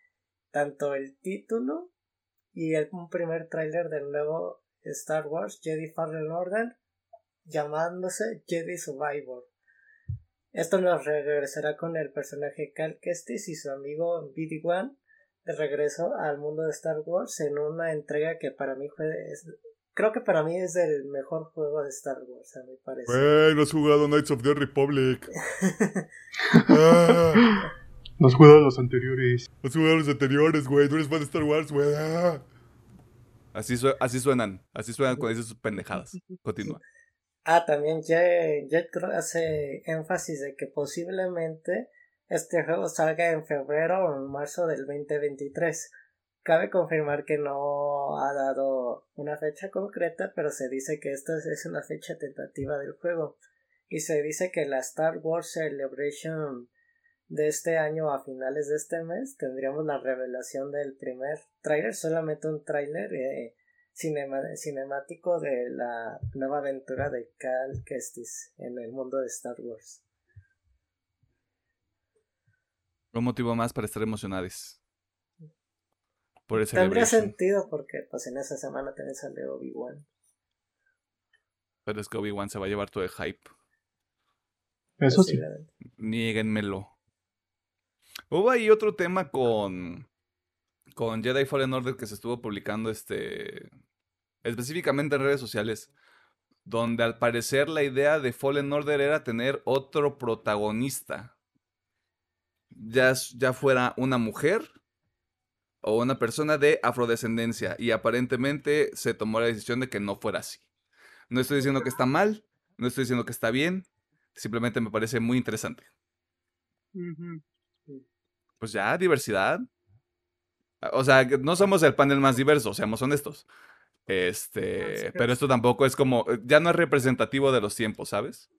Speaker 4: tanto el título y el, un primer tráiler del nuevo Star Wars Jedi Fallen Order llamándose Jedi Survivor. Esto nos regresará con el personaje Cal Kestis y su amigo BD-1 de regreso al mundo de Star Wars en una entrega que para mí fue Creo que para mí es el mejor juego de Star Wars, a mi parecer.
Speaker 1: Güey, no has jugado Knights of the Republic.
Speaker 2: ah. No has jugado los anteriores.
Speaker 1: No has jugado los anteriores, güey. No eres fan de Star Wars, güey. Así, así suenan. Así suenan cuando dices sus pendejadas. Continúa.
Speaker 4: Ah, también Jet, Jet hace énfasis de que posiblemente este juego salga en febrero o en marzo del 2023. Cabe confirmar que no ha dado una fecha concreta, pero se dice que esta es una fecha tentativa del juego. Y se dice que la Star Wars Celebration de este año a finales de este mes tendríamos la revelación del primer tráiler, solamente un tráiler eh, cinemático de la nueva aventura de Cal Kestis en el mundo de Star Wars.
Speaker 1: Un motivo más para estar emocionados.
Speaker 4: Tendría sentido porque pues en esa semana también sale Obi-Wan.
Speaker 1: Pero es que Obi-Wan se va a llevar todo el hype.
Speaker 2: Eso sí.
Speaker 1: Niéguenmelo. Hubo ahí otro tema con, con Jedi Fallen Order que se estuvo publicando este específicamente en redes sociales, donde al parecer la idea de Fallen Order era tener otro protagonista. Ya, ya fuera una mujer o una persona de afrodescendencia y aparentemente se tomó la decisión de que no fuera así. No estoy diciendo que está mal, no estoy diciendo que está bien, simplemente me parece muy interesante. Pues ya, diversidad. O sea, no somos el panel más diverso, seamos honestos. Este, pero esto tampoco es como, ya no es representativo de los tiempos, ¿sabes?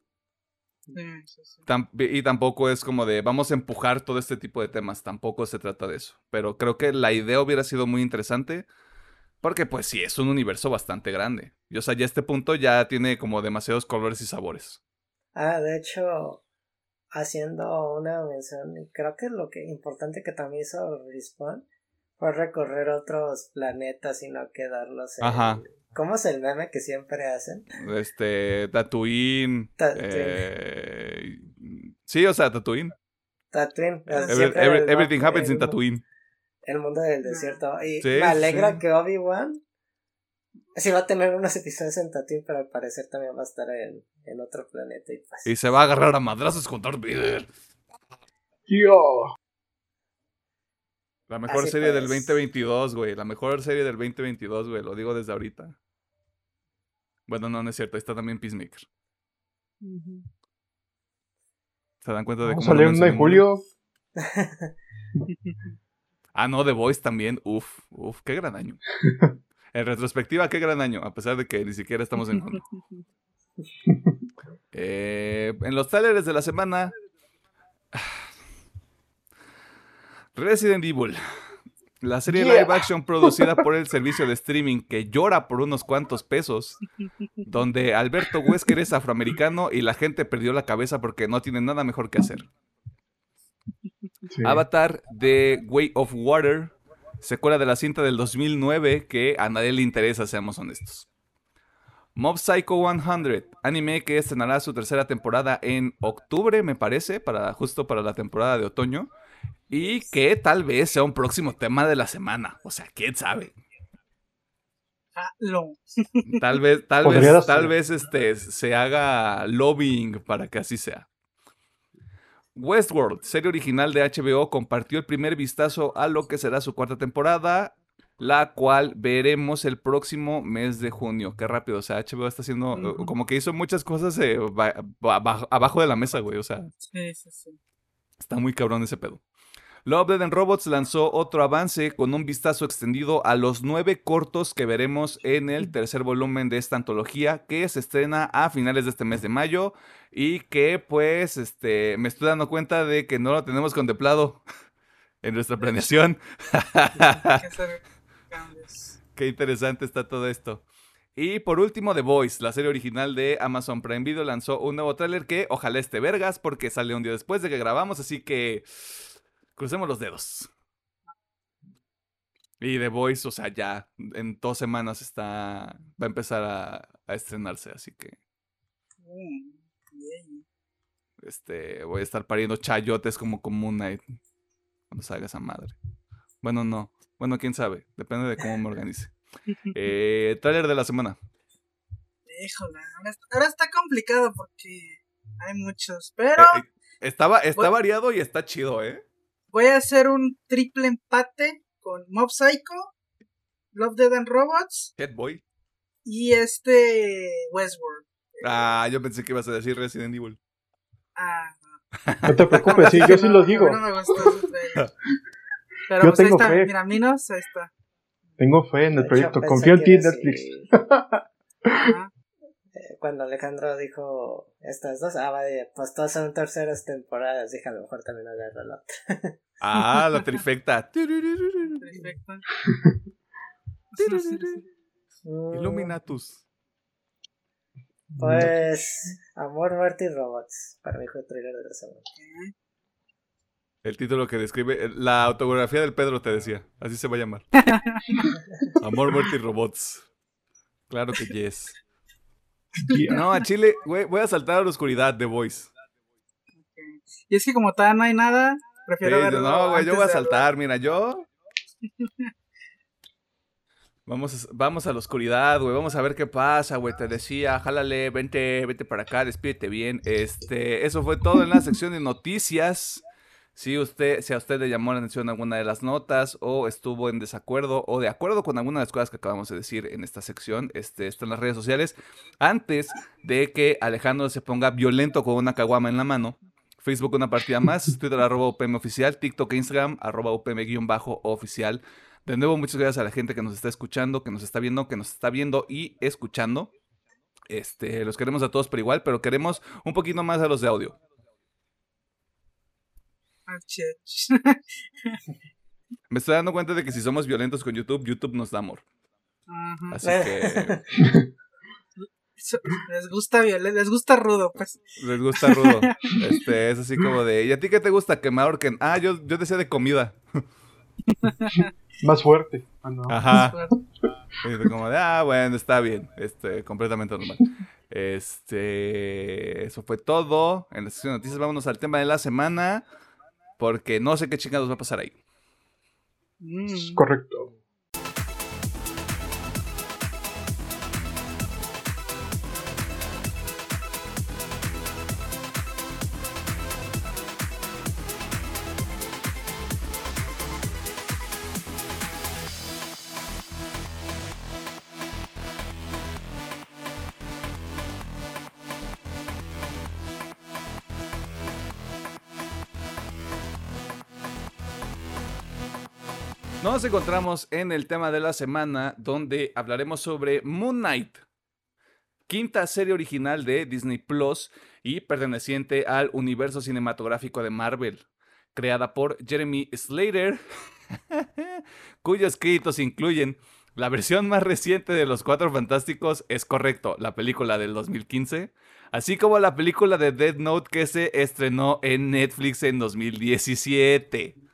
Speaker 1: Y tampoco es como de vamos a empujar todo este tipo de temas, tampoco se trata de eso. Pero creo que la idea hubiera sido muy interesante porque pues sí, es un universo bastante grande. Y o sea, ya este punto ya tiene como demasiados colores y sabores.
Speaker 4: Ah, de hecho, haciendo una mención, creo que lo que importante que también hizo Respawn fue recorrer otros planetas y no quedarlos en, Ajá. ¿Cómo es el meme que siempre hacen?
Speaker 1: Este, Tatooine. Eh, sí, o sea, Tatooine.
Speaker 4: Tatooine.
Speaker 1: everything happens in Tatooine.
Speaker 4: El mundo del desierto. Y me alegra que Obi-Wan sí va a tener unos episodios en Tatooine, pero al parecer también va a estar en, en otro planeta. Y,
Speaker 1: pues y se va a agarrar a madrazos con Darth Vader.
Speaker 2: Tío.
Speaker 1: La mejor serie del 2022, güey. La mejor serie del 2022, güey. Lo digo desde ahorita. Bueno, no, no es cierto. Ahí está también Peacemaker. ¿Se dan cuenta de
Speaker 2: cómo... Salió en julio.
Speaker 1: ah, no, The Voice también. Uf, uf, qué gran año. En retrospectiva, qué gran año, a pesar de que ni siquiera estamos en junio. Eh, en los trailers de la semana... Resident Evil. La serie live action producida por el servicio de streaming que llora por unos cuantos pesos, donde Alberto Wesker es afroamericano y la gente perdió la cabeza porque no tiene nada mejor que hacer. Avatar de Way of Water, secuela de la cinta del 2009 que a nadie le interesa, seamos honestos. Mob Psycho 100, anime que estrenará su tercera temporada en octubre, me parece, para, justo para la temporada de otoño. Y que tal vez sea un próximo tema de la semana. O sea, quién sabe.
Speaker 3: Ah, no.
Speaker 1: Tal vez, tal vez, tal vez este, se haga lobbying para que así sea. Westworld, serie original de HBO, compartió el primer vistazo a lo que será su cuarta temporada, la cual veremos el próximo mes de junio. Qué rápido, o sea, HBO está haciendo, como que hizo muchas cosas eh, abajo de la mesa, güey, o sea.
Speaker 3: Sí, sí, sí.
Speaker 1: Está muy cabrón ese pedo. Love, Dead and Robots lanzó otro avance con un vistazo extendido a los nueve cortos que veremos en el tercer volumen de esta antología que se estrena a finales de este mes de mayo y que pues este me estoy dando cuenta de que no lo tenemos contemplado en nuestra planeación. Qué interesante está todo esto. Y por último, The Voice, la serie original de Amazon Prime Video, lanzó un nuevo tráiler que ojalá esté vergas porque sale un día después de que grabamos, así que Crucemos los dedos. Y The Voice, o sea, ya en dos semanas está. Va a empezar a, estrenarse, así que. Este. Voy a estar pariendo chayotes como Moon Knight. Cuando salga esa madre. Bueno, no. Bueno, quién sabe. Depende de cómo me organice. Eh, trailer de la semana.
Speaker 3: Híjole, ahora está, complicado porque hay muchos, pero.
Speaker 1: Eh, eh, estaba, está variado y está chido, ¿eh?
Speaker 3: Voy a hacer un triple empate con Mob Psycho, Love, Dead and Robots.
Speaker 1: Headboy.
Speaker 3: Y este Westworld.
Speaker 1: Ah, yo pensé que ibas a decir Resident Evil.
Speaker 3: Ah,
Speaker 2: no. te preocupes, sí, yo sí lo digo. No me gustó
Speaker 3: Pero yo pues tengo ahí está, fe. mira, Minos, ahí está.
Speaker 2: Tengo fe en el proyecto, confío en ti, Netflix.
Speaker 4: Cuando Alejandro dijo estas dos, ah, vaya, pues todas son terceras temporadas, dije a lo mejor también agarro la otra.
Speaker 1: Ah, la trifecta. trifecta. Illuminatus.
Speaker 4: Pues, Amor, Muerte y Robots. Para mí fue el trailer de la semana.
Speaker 1: El título que describe, la autografía del Pedro te decía, así se va a llamar. Amor, Muerte y Robots. Claro que yes. No, a Chile, voy a saltar a la oscuridad de Voice.
Speaker 3: Y es que como tal no hay nada, prefiero verlo.
Speaker 1: No, güey, yo voy a saltar, mira, yo. Vamos a, vamos a la oscuridad, güey. Vamos a ver qué pasa, güey. Te decía, jálale, vente, vente para acá, despídete bien. Este, eso fue todo en la sección de noticias. Si, usted, si a usted le llamó la atención alguna de las notas o estuvo en desacuerdo o de acuerdo con alguna de las cosas que acabamos de decir en esta sección, este, está en las redes sociales. Antes de que Alejandro se ponga violento con una caguama en la mano, Facebook una partida más, Twitter arroba UPM oficial, TikTok e Instagram arroba UPM-oficial. De nuevo, muchas gracias a la gente que nos está escuchando, que nos está viendo, que nos está viendo y escuchando. Este, los queremos a todos por igual, pero queremos un poquito más a los de audio. Me estoy dando cuenta de que si somos violentos con YouTube, YouTube nos da amor. Así que.
Speaker 3: Les gusta violento, les gusta rudo, pues.
Speaker 1: Les gusta rudo. Este, es así como de. ¿Y a ti qué te gusta? Que me ahorquen. Ah, yo, yo decía de comida.
Speaker 2: Más fuerte.
Speaker 1: Ah, Ajá. como de, ah, bueno, está bien. Este, completamente normal. Este, eso fue todo en la sesión de noticias. Vámonos al tema de la semana. Porque no sé qué chingados va a pasar ahí.
Speaker 2: Mm. Correcto.
Speaker 1: Nos encontramos en el tema de la semana donde hablaremos sobre Moon Knight, quinta serie original de Disney Plus y perteneciente al universo cinematográfico de Marvel, creada por Jeremy Slater, cuyos créditos incluyen la versión más reciente de Los Cuatro Fantásticos, es correcto, la película del 2015, así como la película de Dead Note que se estrenó en Netflix en 2017.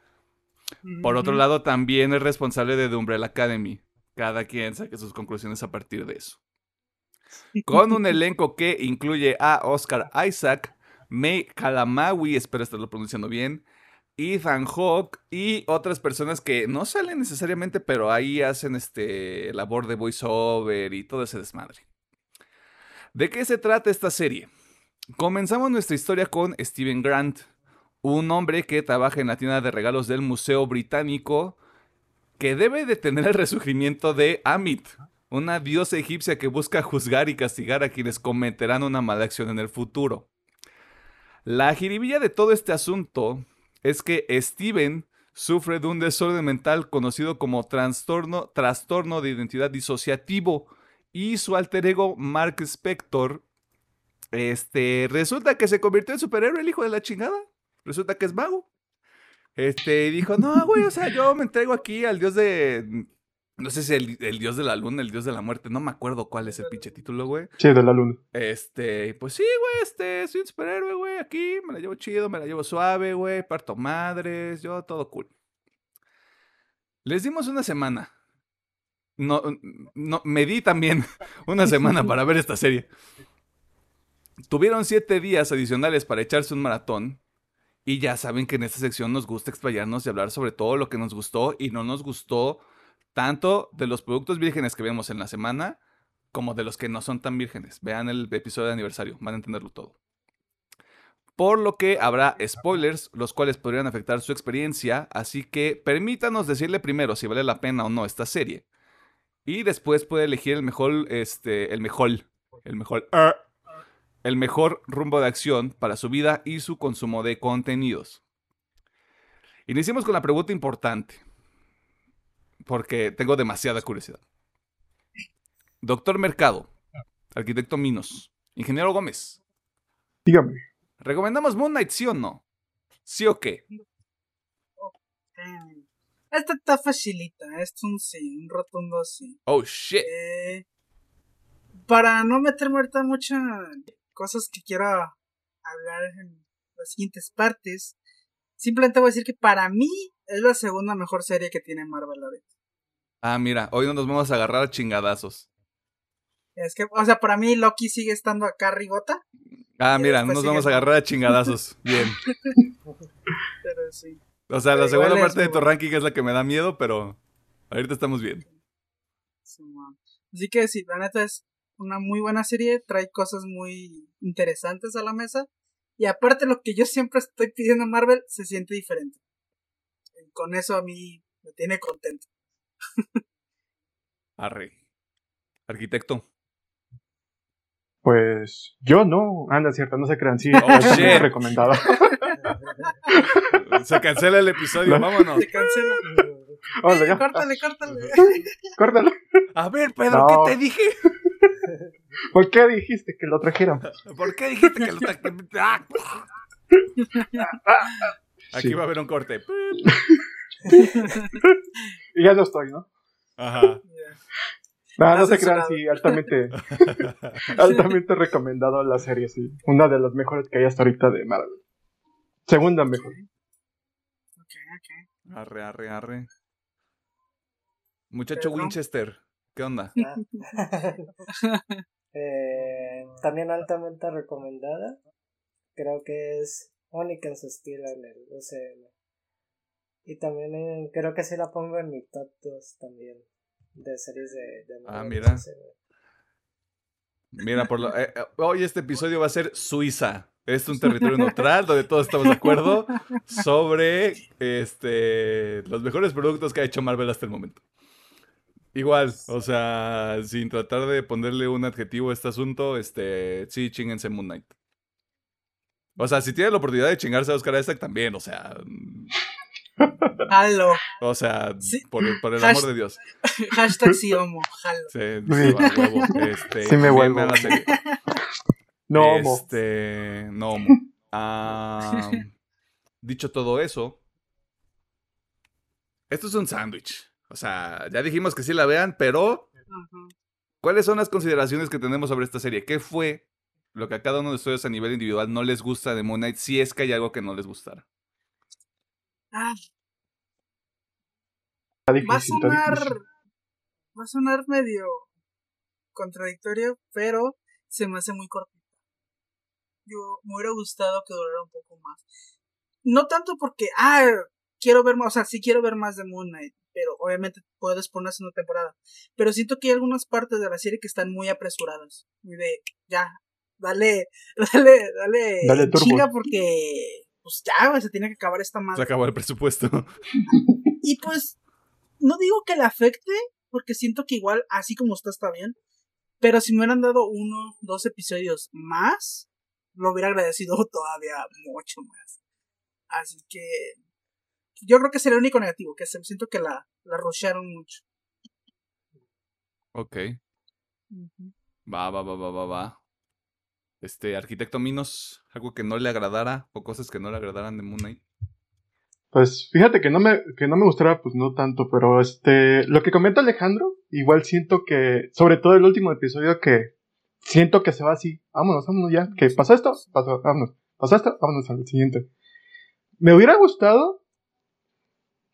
Speaker 1: Por otro lado, también es responsable de The Umbrella Academy. Cada quien saque sus conclusiones a partir de eso. Con un elenco que incluye a Oscar Isaac, May Kalamawi, espero estarlo pronunciando bien, Ethan Hawke y otras personas que no salen necesariamente, pero ahí hacen este labor de voiceover y todo ese desmadre. ¿De qué se trata esta serie? Comenzamos nuestra historia con Steven Grant, un hombre que trabaja en la tienda de regalos del Museo Británico que debe detener el resurgimiento de Amit, una diosa egipcia que busca juzgar y castigar a quienes cometerán una mala acción en el futuro. La jiribilla de todo este asunto es que Steven sufre de un desorden mental conocido como trastorno, trastorno de identidad disociativo y su alter ego Mark Spector este, resulta que se convirtió en superhéroe el hijo de la chingada. Resulta que es mago. Este, dijo, no, güey, o sea, yo me entrego aquí al dios de... No sé si el, el, dios de la luna, el dios de la muerte, no me acuerdo cuál es el pinche título, güey.
Speaker 2: Sí, de la luna.
Speaker 1: Este, pues sí, güey, este, soy un superhéroe, güey, aquí, me la llevo chido, me la llevo suave, güey, parto madres, yo todo cool. Les dimos una semana. No, no, me di también una semana para ver esta serie. Tuvieron siete días adicionales para echarse un maratón. Y ya saben que en esta sección nos gusta explayarnos y hablar sobre todo lo que nos gustó y no nos gustó tanto de los productos vírgenes que vemos en la semana como de los que no son tan vírgenes. Vean el episodio de aniversario, van a entenderlo todo. Por lo que habrá spoilers, los cuales podrían afectar su experiencia, así que permítanos decirle primero si vale la pena o no esta serie. Y después puede elegir el mejor, este, el mejor, el mejor, el mejor rumbo de acción para su vida y su consumo de contenidos. Iniciemos con la pregunta importante, porque tengo demasiada curiosidad. Doctor Mercado, arquitecto Minos, ingeniero Gómez.
Speaker 2: Dígame.
Speaker 1: ¿Recomendamos Moon Knight, sí o no? ¿Sí o qué?
Speaker 3: Esta está facilita, esto es un sí, un rotundo sí.
Speaker 1: Oh shit.
Speaker 3: Eh, para no meterme ahorita mucho cosas que quiero hablar en las siguientes partes. Simplemente voy a decir que para mí es la segunda mejor serie que tiene Marvel ahorita.
Speaker 1: Ah, mira, hoy no nos vamos a agarrar a chingadazos.
Speaker 3: Es que, o sea, para mí Loki sigue estando acá rigota.
Speaker 1: Ah, mira, no nos vamos a agarrar a chingadazos. Bien.
Speaker 3: pero sí.
Speaker 1: O sea, la segunda parte de tu ranking es la que me da miedo, pero ahorita estamos bien.
Speaker 3: Así que sí, la neta es una muy buena serie, trae cosas muy interesantes a la mesa. Y aparte lo que yo siempre estoy pidiendo a Marvel se siente diferente. Con eso a mí me tiene contento.
Speaker 1: Arre. Arquitecto.
Speaker 2: Pues yo no. Anda, cierto, no se crean. Sí, oh, es recomendado.
Speaker 1: se cancela el episodio, vámonos.
Speaker 3: Se cancela. córtale, córtale.
Speaker 2: córtale.
Speaker 1: A ver, Pedro, ¿qué te dije?
Speaker 2: ¿Por qué dijiste que lo trajéramos?
Speaker 1: ¿Por qué dijiste que lo trajéramos? Aquí va a haber un corte.
Speaker 2: y ya no estoy, ¿no?
Speaker 1: Ajá.
Speaker 2: No, no se crean, sí, altamente, altamente recomendado la serie, sí. Una de las mejores que hay hasta ahorita de Marvel. Segunda mejor.
Speaker 3: Ok, ok.
Speaker 1: Arre, arre, arre. Muchacho Winchester, ¿qué onda?
Speaker 4: eh, también altamente recomendada. Creo que es única en su estilo en el UCM. Y también creo que sí la pongo en mi top 2 también. De series de...
Speaker 1: ah, mira. Mira, por lo, eh, eh, hoy este episodio va a ser Suiza. Es un territorio neutral donde todos estamos de acuerdo sobre este, los mejores productos que ha hecho Marvel hasta el momento. Igual, o sea, sin tratar de ponerle un adjetivo a este asunto, este, sí, chingense Moon Knight. O sea, si tiene la oportunidad de chingarse a Oscar Isaac también, o sea.
Speaker 3: Jalo.
Speaker 1: O sea, por, el, por el amor de Dios.
Speaker 3: Hashtag sí homo, jalo.
Speaker 1: Sí, sí, va, huevo. Este,
Speaker 2: sí me vuelvo.
Speaker 1: No homo. Este, no homo. Ah, dicho todo eso, esto es un sándwich. O sea, ya dijimos que sí la vean, pero ¿cuáles son las consideraciones que tenemos sobre esta serie? ¿Qué fue lo que a cada uno de ustedes a nivel individual no les gusta de Moon Knight, si es que hay algo que no les gustara?
Speaker 3: Ah. Va a sonar, va a sonar medio contradictorio, pero se me hace muy cortita. Yo me hubiera gustado que durara un poco más. No tanto porque, ah, quiero ver más, o sea, sí quiero ver más de Moon Knight, pero obviamente puedes ponerse una temporada. Pero siento que hay algunas partes de la serie que están muy apresuradas. Muy de, ya, dale, dale, dale,
Speaker 2: dale
Speaker 3: chinga porque, pues ya, se tiene que acabar esta madre.
Speaker 1: Se acabó el presupuesto.
Speaker 3: y pues, no digo que le afecte, porque siento que igual, así como está, está bien. Pero si me hubieran dado uno, dos episodios más, lo hubiera agradecido todavía mucho más. Así que yo creo que es el único negativo, que se, siento que la, la rushearon mucho.
Speaker 1: Ok. Va, va, va, va, va, va. Este, arquitecto Minos, algo que no le agradara o cosas que no le agradaran de Moon Knight.
Speaker 2: Pues fíjate que no me, que no me gustara, pues no tanto, pero este, lo que comenta Alejandro, igual siento que, sobre todo el último episodio que siento que se va así, vámonos, vámonos ya, que pasó esto, pasó, vámonos, pasó esto, vámonos al siguiente. Me hubiera gustado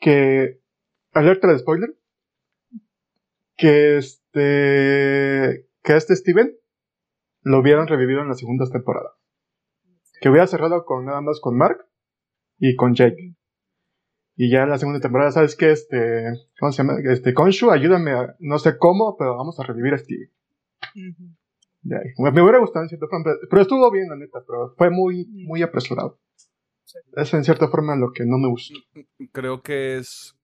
Speaker 2: que, alerta de spoiler, que este, que este Steven lo hubieran revivido en las segundas temporadas. Que hubiera cerrado con nada más con Mark y con Jake. Y ya en la segunda temporada, ¿sabes qué? Este, ¿cómo se llama? Este, Konshu, ayúdame a, no sé cómo, pero vamos a revivir a Steven. Me hubiera gustado en cierta forma, pero estuvo bien, la neta, pero fue muy, muy apresurado. Eso en cierta forma lo que no me gustó.
Speaker 1: Creo que es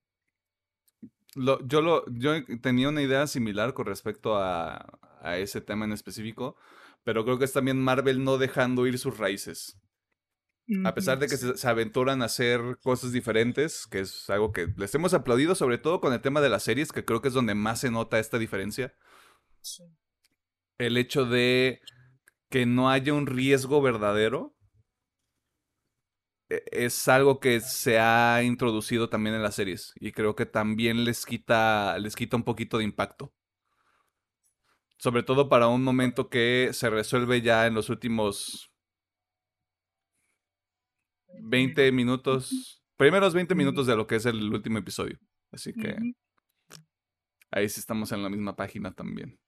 Speaker 1: lo, yo, lo, yo tenía una idea similar con respecto a, a, ese tema en específico, pero creo que es también Marvel no dejando ir sus raíces. A pesar de que se, se, aventuran a hacer cosas diferentes, que es algo que les hemos aplaudido, sobre todo con el tema de las series, que creo que es donde más se nota esta diferencia. Sí. El hecho de que no haya un riesgo verdadero es algo que se ha introducido también en las series y creo que también les quita les quita un poquito de impacto. Sobre todo para un momento que se resuelve ya en los últimos 20 minutos, primeros 20 minutos de lo que es el último episodio. Así que ahí sí estamos en la misma página también.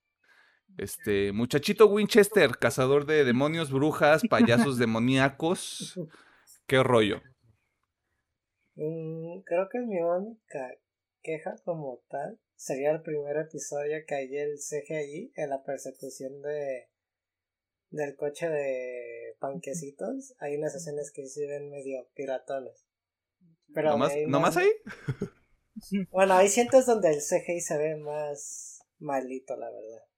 Speaker 1: Este, muchachito Winchester, cazador de demonios, brujas, payasos demoníacos. ¿Qué rollo?
Speaker 4: Mm, creo que mi única queja como tal sería el primer episodio que hay el CGI en la persecución de del coche de panquecitos. Hay unas escenas que se ven medio piratones.
Speaker 1: Pero ¿No más ahí?
Speaker 4: bueno, hay cientos donde el CGI se ve más malito, la verdad.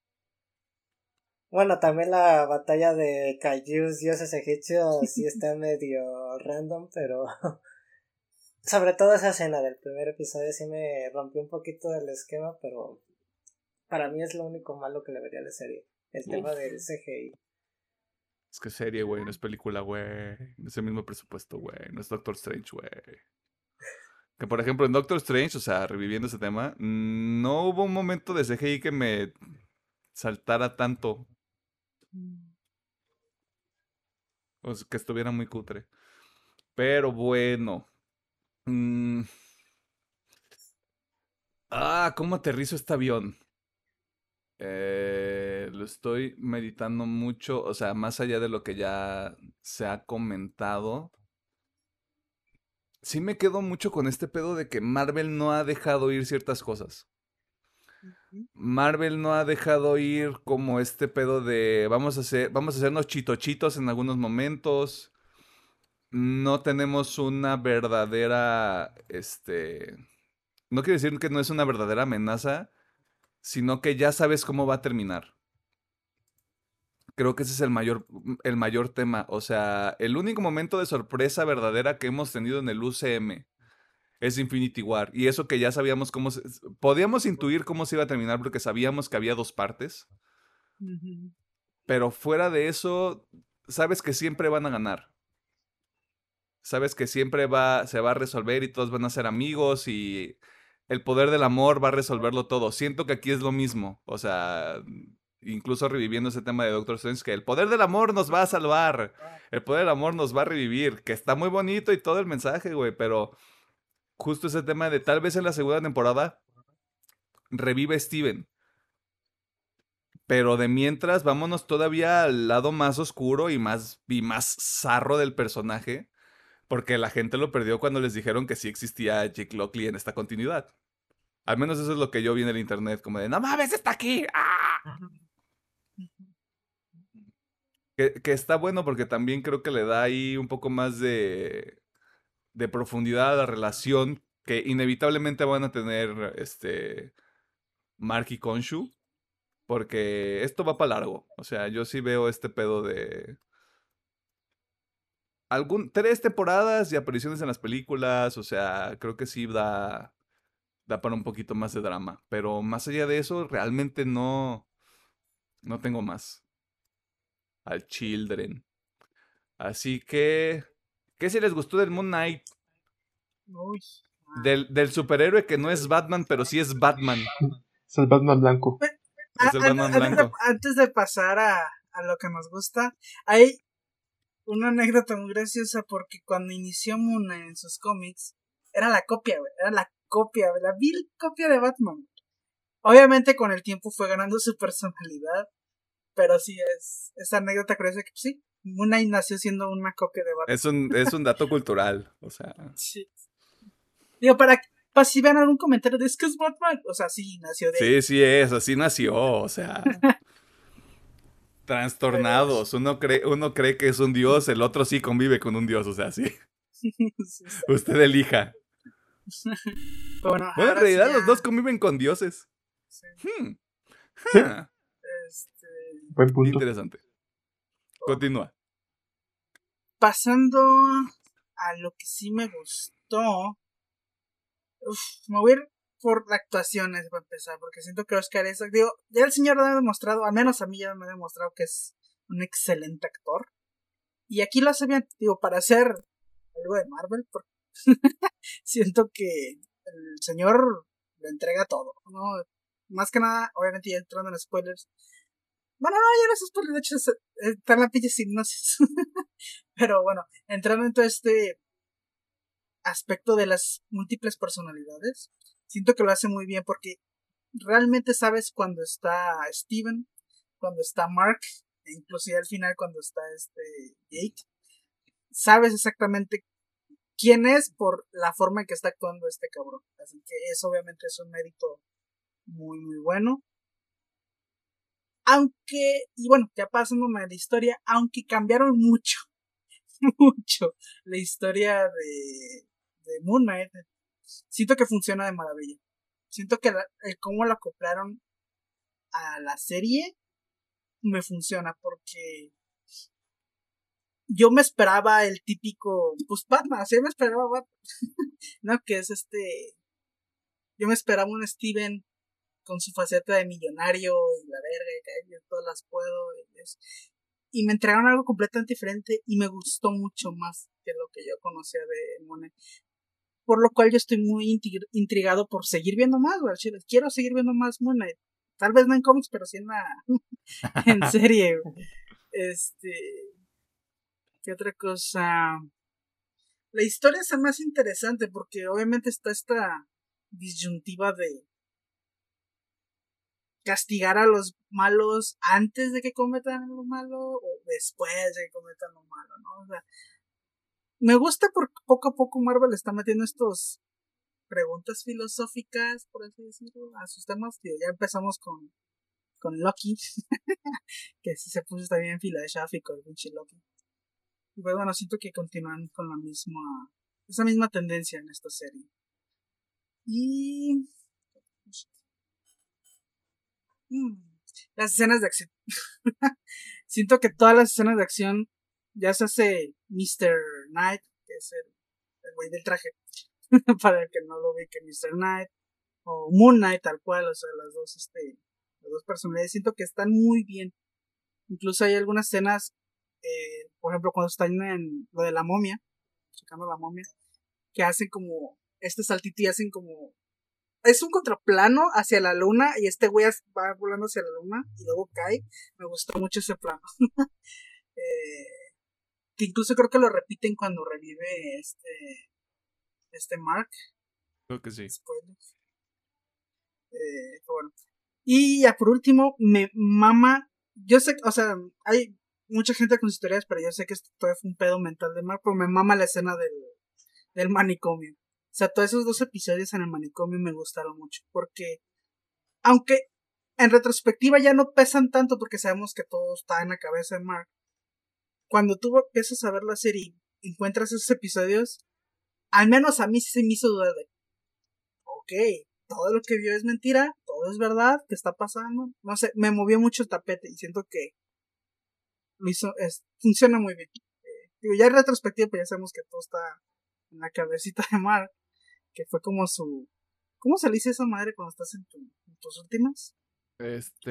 Speaker 4: Bueno, también la batalla de Kaijus, dioses egipcios, sí está medio random, pero sobre todo esa escena del primer episodio sí me rompió un poquito del esquema, pero para mí es lo único malo que le vería a la serie, el tema del CGI.
Speaker 1: Es que serie, güey, no es película, güey. No es el mismo presupuesto, güey. No es Doctor Strange, güey. Que por ejemplo en Doctor Strange, o sea, reviviendo ese tema, no hubo un momento de CGI que me saltara tanto. O sea, que estuviera muy cutre. Pero bueno. Mm. Ah, ¿cómo aterrizo este avión? Eh, lo estoy meditando mucho, o sea, más allá de lo que ya se ha comentado. Sí me quedo mucho con este pedo de que Marvel no ha dejado ir ciertas cosas. Marvel no ha dejado ir como este pedo de vamos a hacer, vamos a hacernos chitochitos en algunos momentos. No tenemos una verdadera, este, no quiere decir que no es una verdadera amenaza, sino que ya sabes cómo va a terminar. Creo que ese es el mayor, el mayor tema. O sea, el único momento de sorpresa verdadera que hemos tenido en el UCM es Infinity War. Y eso que ya sabíamos cómo... Se, podíamos intuir cómo se iba a terminar porque sabíamos que había dos partes. Pero fuera de eso, sabes que siempre van a ganar. Sabes que siempre va, se va a resolver y todos van a ser amigos y el poder del amor va a resolverlo todo. Siento que aquí es lo mismo. O sea, incluso reviviendo ese tema de Doctor Strange, que el poder del amor nos va a salvar. El poder del amor nos va a revivir. Que está muy bonito y todo el mensaje, güey, pero justo ese tema de tal vez en la segunda temporada revive Steven. Pero de mientras, vámonos todavía al lado más oscuro y más, y más zarro del personaje. Porque la gente lo perdió cuando les dijeron que sí existía Jake Lockley en esta continuidad. Al menos eso es lo que yo vi en el internet, como de, no mames, está aquí. ¡Ah! Que, que, está bueno porque también creo que le da ahí un poco más de, de profundidad a la relación que inevitablemente van a tener este Mark y Konshu. Porque esto va para largo. O sea, yo sí veo este pedo de. algún, tres temporadas y apariciones en las películas, o sea, creo que sí da, da para un poquito más de drama. Pero más allá de eso, realmente no, no tengo más. Al Children. Así que, ¿qué si les gustó del Moon Knight?
Speaker 3: Uy.
Speaker 1: Del, del superhéroe que no es Batman, pero sí es Batman.
Speaker 2: Es el Batman blanco.
Speaker 1: Es el
Speaker 3: A-
Speaker 1: Batman
Speaker 3: a- antes, de,
Speaker 1: blanco.
Speaker 3: antes de pasar a, a lo que nos gusta, hay una anécdota muy graciosa porque cuando inició Moon Knight en sus cómics, era la copia, güey, era la copia, güey, la vil copia de Batman. Obviamente con el tiempo fue ganando su personalidad, pero sí es esa anécdota curiosa que pues, sí, Moon Knight nació siendo una copia de Batman.
Speaker 1: Es un, es un dato cultural. O sea,
Speaker 3: Sí. Digo, para, para si vean algún comentario de es que es Batman, o sea, sí, nació de
Speaker 1: sí, sí es, así nació. O sea, trastornados. Uno cree, uno cree que es un dios, el otro sí convive con un dios. O sea, sí.
Speaker 3: Sí, sí.
Speaker 1: Usted elija.
Speaker 3: Bueno,
Speaker 1: Bueno, en realidad
Speaker 3: ya,
Speaker 1: los dos conviven con dioses.
Speaker 3: sí,
Speaker 1: Hmm.
Speaker 2: Sí.
Speaker 3: Este,
Speaker 2: Buen punto.
Speaker 1: Interesante. Continúa.
Speaker 3: pasando a lo que sí me gustó. Uf, me voy a ir por actuaciones para empezar, porque siento que Oscar es. Digo, ya el señor me ha demostrado, al menos a mí ya me ha demostrado que es un excelente actor. Y aquí lo hace bien, digo, para hacer algo de Marvel, siento que el señor le entrega todo, ¿no? Más que nada, obviamente ya entrando en spoilers. Bueno, no, ya no es spoilers, de hecho es- está en la pinche hipnosis. Pero bueno, entrando en todo este aspecto de las múltiples personalidades, siento que lo hace muy bien porque realmente sabes cuando está Steven, cuando está Mark, e inclusive al final cuando está este Jake. Sabes exactamente quién es por la forma en que está actuando este cabrón. Así que eso obviamente es un mérito muy muy bueno. Aunque, y bueno, ya pasándome a la historia, aunque cambiaron mucho, mucho la historia de, de Moon Knight, siento que funciona de maravilla. Siento que cómo la acoplaron a la serie me funciona porque yo me esperaba el típico, pues Batman, sí me esperaba Batman, no, que es este, yo me esperaba un Steven con su faceta de millonario y la verga, que yo todas las puedo, y, y me entregaron algo completamente diferente y me gustó mucho más que lo que yo conocía de Monet. Por lo cual yo estoy muy intrigado por seguir viendo más, güey. Quiero seguir viendo más Knight. Tal vez no en cómics, pero sí en la en serie. Este ¿Qué otra cosa? La historia es más interesante porque obviamente está esta disyuntiva de castigar a los malos antes de que cometan lo malo o después de que cometan lo malo, ¿no? O sea, me gusta porque poco a poco Marvel está metiendo estos preguntas filosóficas, por así decirlo, a sus temas. Digo, ya empezamos con, con Loki, que sí se puso también filosófico el pinche Loki. Y pues bueno, siento que continúan con la misma, esa misma tendencia en esta serie. Y... Mm, las escenas de acción. siento que todas las escenas de acción ya se hace Mr. Knight, que es el, güey del traje, para el que no lo ve que Mr. Knight, o Moon Knight tal cual, o sea, las dos, este, las dos personalidades, siento que están muy bien. Incluso hay algunas escenas, eh, por ejemplo, cuando están en lo de la momia, checando la momia, que hacen como este saltito y hacen como es un contraplano hacia la luna y este güey va volando hacia la luna y luego cae. Me gustó mucho ese plano. eh, que incluso creo que lo repiten cuando revive este este Mark.
Speaker 1: Creo que sí.
Speaker 3: Eh, bueno. Y ya por último, me mama. Yo sé, o sea, hay mucha gente con sus teorías, pero yo sé que esto todavía fue un pedo mental de Mark, pero me mama la escena del, del manicomio. O sea, todos esos dos episodios en el manicomio me gustaron mucho. Porque, aunque en retrospectiva ya no pesan tanto porque sabemos que todo está en la cabeza de Mark. Cuando tú empiezas a ver la serie y encuentras esos episodios, al menos a mí sí se me hizo dudar de, ok, todo lo que vio es mentira, todo es verdad, ¿qué está pasando? No sé, me movió mucho el tapete y siento que lo hizo, es, funciona muy bien. Eh, Digo, ya en retrospectiva, pues ya sabemos que todo está en la cabecita de Mar, que fue como su... ¿Cómo se le dice esa madre cuando estás en, tus últimas?
Speaker 1: Este.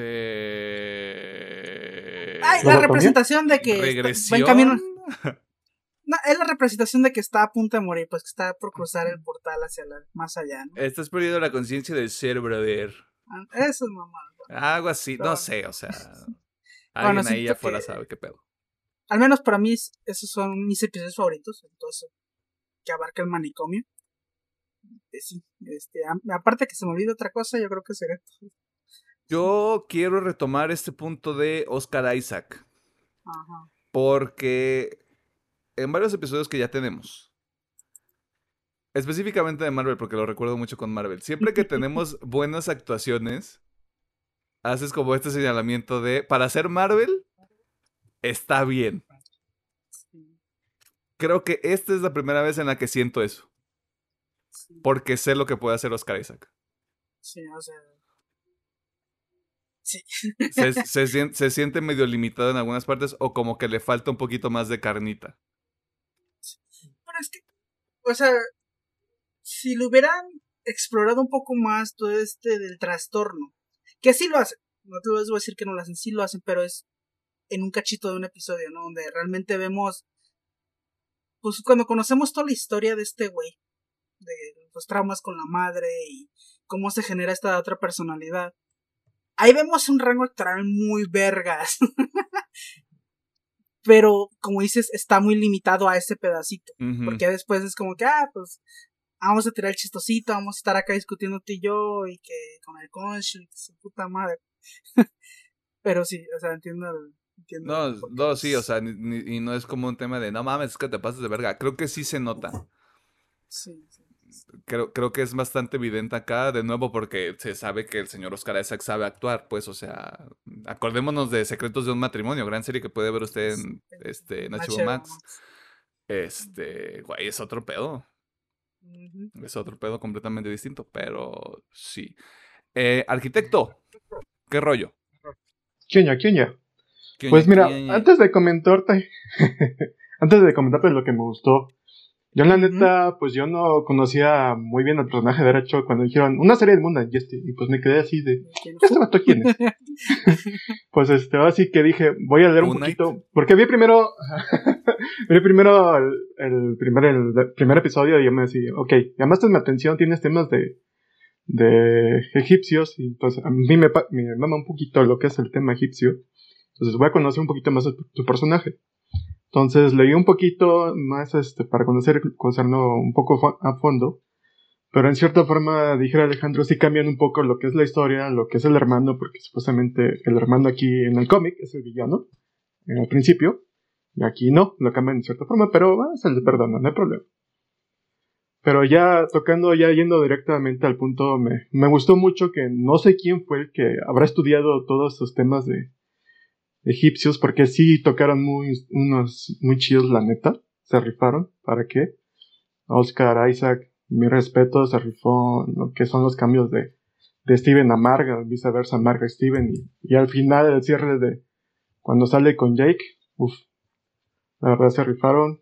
Speaker 3: Ay, la representación de que.
Speaker 1: Regresión.
Speaker 3: No, es la representación de que está a punto de morir, pues que está por cruzar el portal hacia la, más allá, ¿no?
Speaker 1: Estás perdiendo la conciencia del ser, brother.
Speaker 3: Ah, eso es mamá.
Speaker 1: Algo así, no, sé, o sea. Alguien ahí afuera sabe qué pedo.
Speaker 3: Al menos para mí, esos son mis episodios favoritos. Entonces, que abarca el manicomio. Sí, este, aparte que se me olvide otra cosa, yo creo que será.
Speaker 1: Yo quiero retomar este punto de Oscar Isaac. Ajá. Porque en varios episodios que ya tenemos, específicamente de Marvel, porque lo recuerdo mucho con Marvel, siempre que tenemos buenas actuaciones, haces como este señalamiento de, para ser Marvel, está bien. Creo que esta es la primera vez en la que siento eso. Porque sé lo que puede hacer Oscar Isaac.
Speaker 3: Sí, o sea. Sí.
Speaker 1: Se, siente, medio limitado en algunas partes o como que le falta un poquito más de carnita.
Speaker 3: Pero es que, o sea, si lo hubieran explorado un poco más todo este del trastorno, que sí lo hacen, no te voy a decir que no lo hacen, sí lo hacen, pero es en un cachito de un episodio, ¿no? Donde realmente vemos, pues cuando conocemos toda la historia de este güey, de los traumas con la madre y cómo se genera esta otra personalidad. Ahí vemos un rango actoral muy vergas. Pero, como dices, está muy limitado a ese pedacito. Porque después es como que, ah, pues, vamos a tirar el chistosito, vamos a estar acá discutiendo tú y yo, y que con el concho, y su puta madre. Pero sí, o sea, entiendo
Speaker 1: no, no, sí, o sea, y no es como un tema de no mames, es que te pasas de verga. Creo que sí se nota.
Speaker 3: Sí.
Speaker 1: Creo, creo que es bastante evidente acá, de nuevo, porque se sabe que el señor Oscar Isaac sabe actuar, pues, o sea, acordémonos de Secretos de un Matrimonio, gran serie que puede ver usted en, este, en HBO Max. Este, güey, es otro pedo. Es otro pedo completamente distinto, pero sí. Eh, arquitecto, ¿qué rollo?
Speaker 2: ¿Quién ya? Pues mira, antes de comentarte, antes de comentarte lo que me gustó, yo la neta, pues yo no conocía muy bien al personaje de derecho cuando dijeron una serie del mundo y este, y pues me quedé así de, ¿este vato quién es? pues este, así que dije, voy a leer un poquito, porque vi primero, vi primero el, primer, el primer episodio y yo me decía, ok, llamaste mi atención, tienes temas de, de egipcios, y pues a mí me, me mama un poquito lo que es el tema egipcio. Entonces voy a conocer un poquito más de tu, personaje. Entonces leí un poquito más este, para conocer, conocerlo un poco a fondo. Pero en cierta forma, dije Alejandro, sí cambian un poco lo que es la historia, lo que es el hermano, porque supuestamente el hermano aquí en el cómic es el villano, en el principio. Y aquí no, lo cambian en cierta forma, pero se le perdona, no hay problema. Pero ya tocando, ya yendo directamente al punto, me, me gustó mucho que no sé quién fue el que habrá estudiado todos estos temas de, egipcios, porque sí tocaron muy, unos muy chidos, la neta. Se rifaron. ¿Para qué? Oscar Isaac, mi respeto, se rifó lo que son los cambios de, de Steven a Marga, viceversa, Marga Steven. Y, al final, el cierre de cuando sale con Jake, uff, la verdad se rifaron.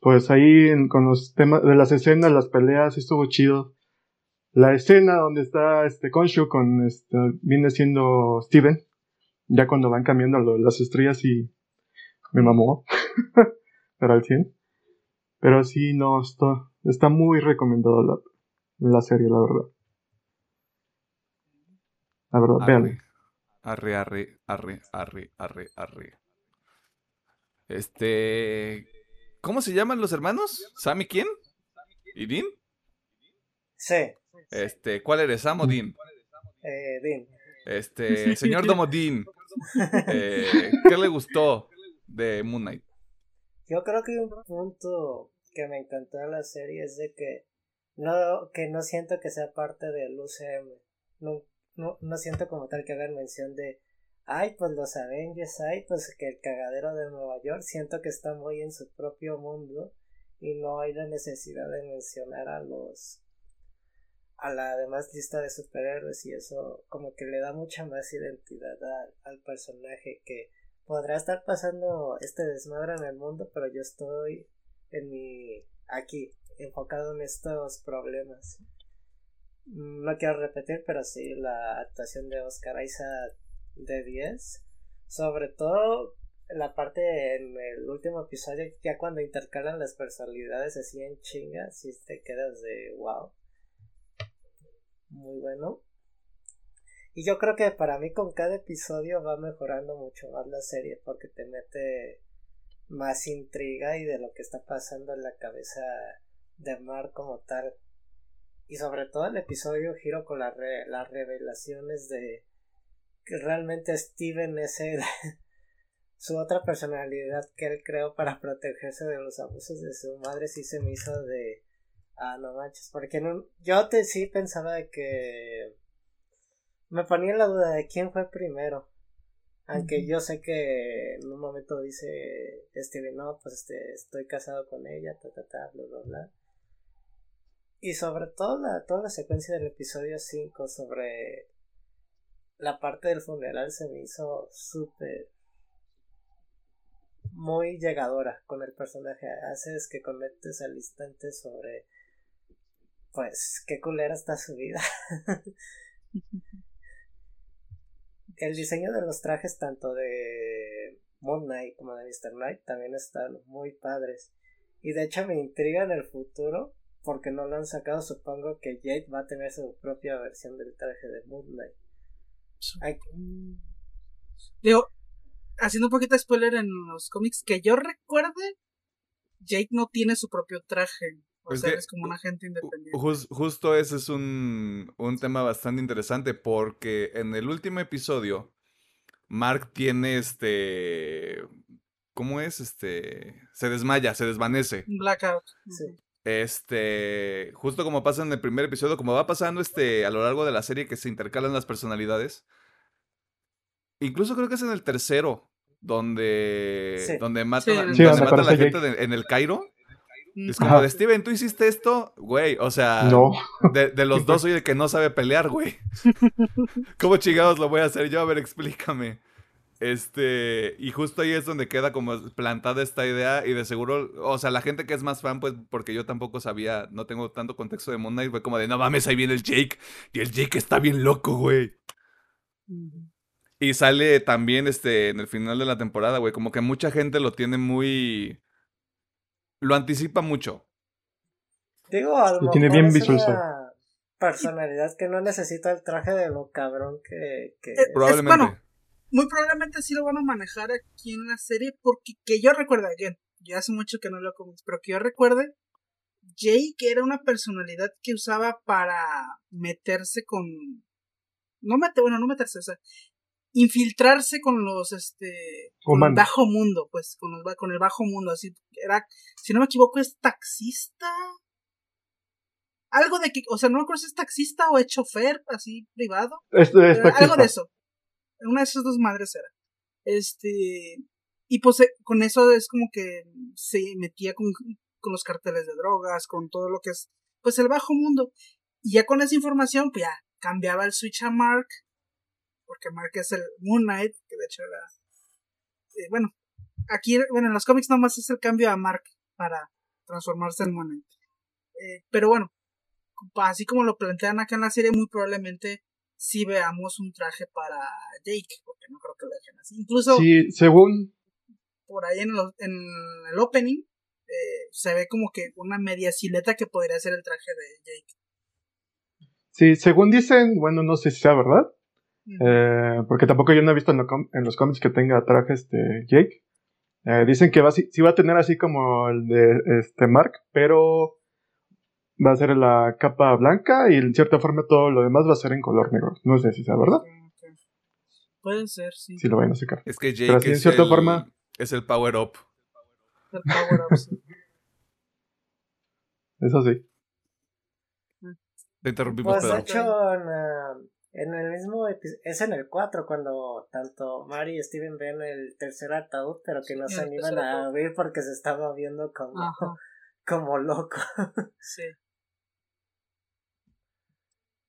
Speaker 2: Pues ahí con los temas de las escenas, las peleas, estuvo chido. La escena donde está este Konshu con este, viene siendo Steven, ya cuando van cambiando las estrellas y me mamó. Pero al 100. Pero sí, no, está, está muy recomendado la, la serie, la verdad. La verdad, vean.
Speaker 1: Arre, arre, arre, arre, arre, arre. Este. ¿Cómo se llaman los hermanos? ¿Sammy quién? ¿Y Dean?
Speaker 4: Sí.
Speaker 1: Este, ¿cuál eres, Sam o Dean?
Speaker 4: Eh, Dean.
Speaker 1: Este, señor Domodín, eh, ¿qué le gustó de Moon Knight?
Speaker 4: Yo creo que un punto que me encantó de la serie es de que no, que no siento que sea parte del UCM. No, no, no siento como tal que hagan mención de ay, pues los Avengers, ay, pues que el cagadero de Nueva York, siento que está muy en su propio mundo y no hay la necesidad de mencionar a los a la demás lista de superhéroes y eso como que le da mucha más identidad al personaje que podrá estar pasando este desmadre en el mundo, pero yo estoy en mi aquí enfocado en estos problemas. No quiero repetir, pero sí la actuación de Oscar Isaac de 10. Sobre todo la parte en el último episodio, ya cuando intercalan las personalidades así en chingas, si te quedas de wow. Muy bueno. Y yo creo que para mí con cada episodio va mejorando mucho más la serie porque te mete más intriga y de lo que está pasando en la cabeza de Mar como tal. Y sobre todo el episodio giro con las revelaciones de que realmente Steven es su otra personalidad que él creó para protegerse de los abusos de su madre sí se me hizo de ah no manches porque yo te sí pensaba de que me ponía la duda de quién fue primero aunque yo sé que en un momento dice Steven no pues este estoy casado con ella ta ta ta bla bla bla y sobre todo la, toda la secuencia del episodio 5 sobre la parte del funeral se me hizo súper muy llegadora con el personaje. Haces que conectes al instante sobre pues qué culera está su vida. el diseño de los trajes tanto de Moon Knight como de Mr. Knight también están muy padres. Y de hecho me intriga en el futuro porque no lo han sacado, supongo que Jade va a tener su propia versión del traje de Moon Knight.
Speaker 3: Digo, haciendo un poquito de spoiler en los cómics, que yo recuerde, Jade no tiene su propio traje. O sea, es como un agente independiente.
Speaker 1: justo ese es un, un tema bastante interesante porque en el último episodio, Mark tiene este. ¿Cómo es? Este. Se desmaya, se desvanece.
Speaker 3: Blackout.
Speaker 4: Sí.
Speaker 1: Este, justo como pasa en el primer episodio, como va pasando este a lo largo de la serie que se intercalan las personalidades. Incluso creo que es en el tercero donde donde matan, a la gente en el Cairo. Es como de Steven, tú hiciste esto, güey. O sea, de, de, los dos soy el que no sabe pelear, güey. ¿Cómo chingados lo voy a hacer yo? A ver, explícame. Este, y justo ahí es donde queda como plantada esta idea y de seguro, o sea, la gente que es más fan, pues porque yo tampoco sabía, no tengo tanto contexto de Moon Knight, fue como de, no mames, ahí viene el Jake y el Jake está bien loco, güey. Y sale también, este, en el final de la temporada, güey, como que mucha gente lo tiene muy... Lo anticipa mucho.
Speaker 4: Digo, algo. tiene bien visual. Personalidad que no necesita el traje de lo cabrón que... que...
Speaker 3: Eh, Probablemente muy probablemente sí lo van a manejar aquí en la serie, porque que yo recuerdo, again, ya hace mucho que no lo comienzo, pero que yo recuerde, Jake era una personalidad que usaba para meterse con. No mete, bueno, no meterse, o sea, infiltrarse con los, este, con el bajo mundo, pues, con, los, con el bajo mundo, así, era, si no me equivoco, es taxista. Algo de que, o sea, no me acuerdo si es taxista o es chofer, así, privado. algo de eso. Una de esas dos madres era. Este. Y pues eh, con eso es como que se metía con, con los carteles de drogas, con todo lo que es, pues el bajo mundo. Y ya con esa información, pues ya cambiaba el switch a Mark, porque Mark es el Moon Knight, que de hecho era. Eh, bueno, aquí, bueno, en los cómics nomás es el cambio a Mark para transformarse en Moon Knight. Eh, pero bueno, así como lo plantean acá en la serie, muy probablemente si veamos un traje para Jake, porque no creo que lo dejen así. Incluso.
Speaker 2: Sí, según.
Speaker 3: Por ahí en, en el opening eh, se ve como que una media sileta que podría ser el traje de Jake.
Speaker 2: Sí, según dicen, bueno, no sé si sea verdad. Eh, porque tampoco yo no he visto en, los cómics que tenga traje este Jake. Eh, dicen que va, sí, va a tener así como el de este Mark, pero va a ser la capa blanca y en cierta forma todo lo demás va a ser en color negro. No sé si sea verdad.
Speaker 3: Puede ser, sí.
Speaker 2: Si lo vayan a sacar.
Speaker 1: Es que Jake es, cierta el, forma, es el power up.
Speaker 3: El power up, sí.
Speaker 2: Eso sí.
Speaker 1: Te interrumpimos,
Speaker 4: pues, hecho, en, el mismo es en el 4 cuando tanto Mari y Steven ven el tercer ataúd, pero que no se animan a abrir porque se estaba viendo como, como loco.
Speaker 3: sí.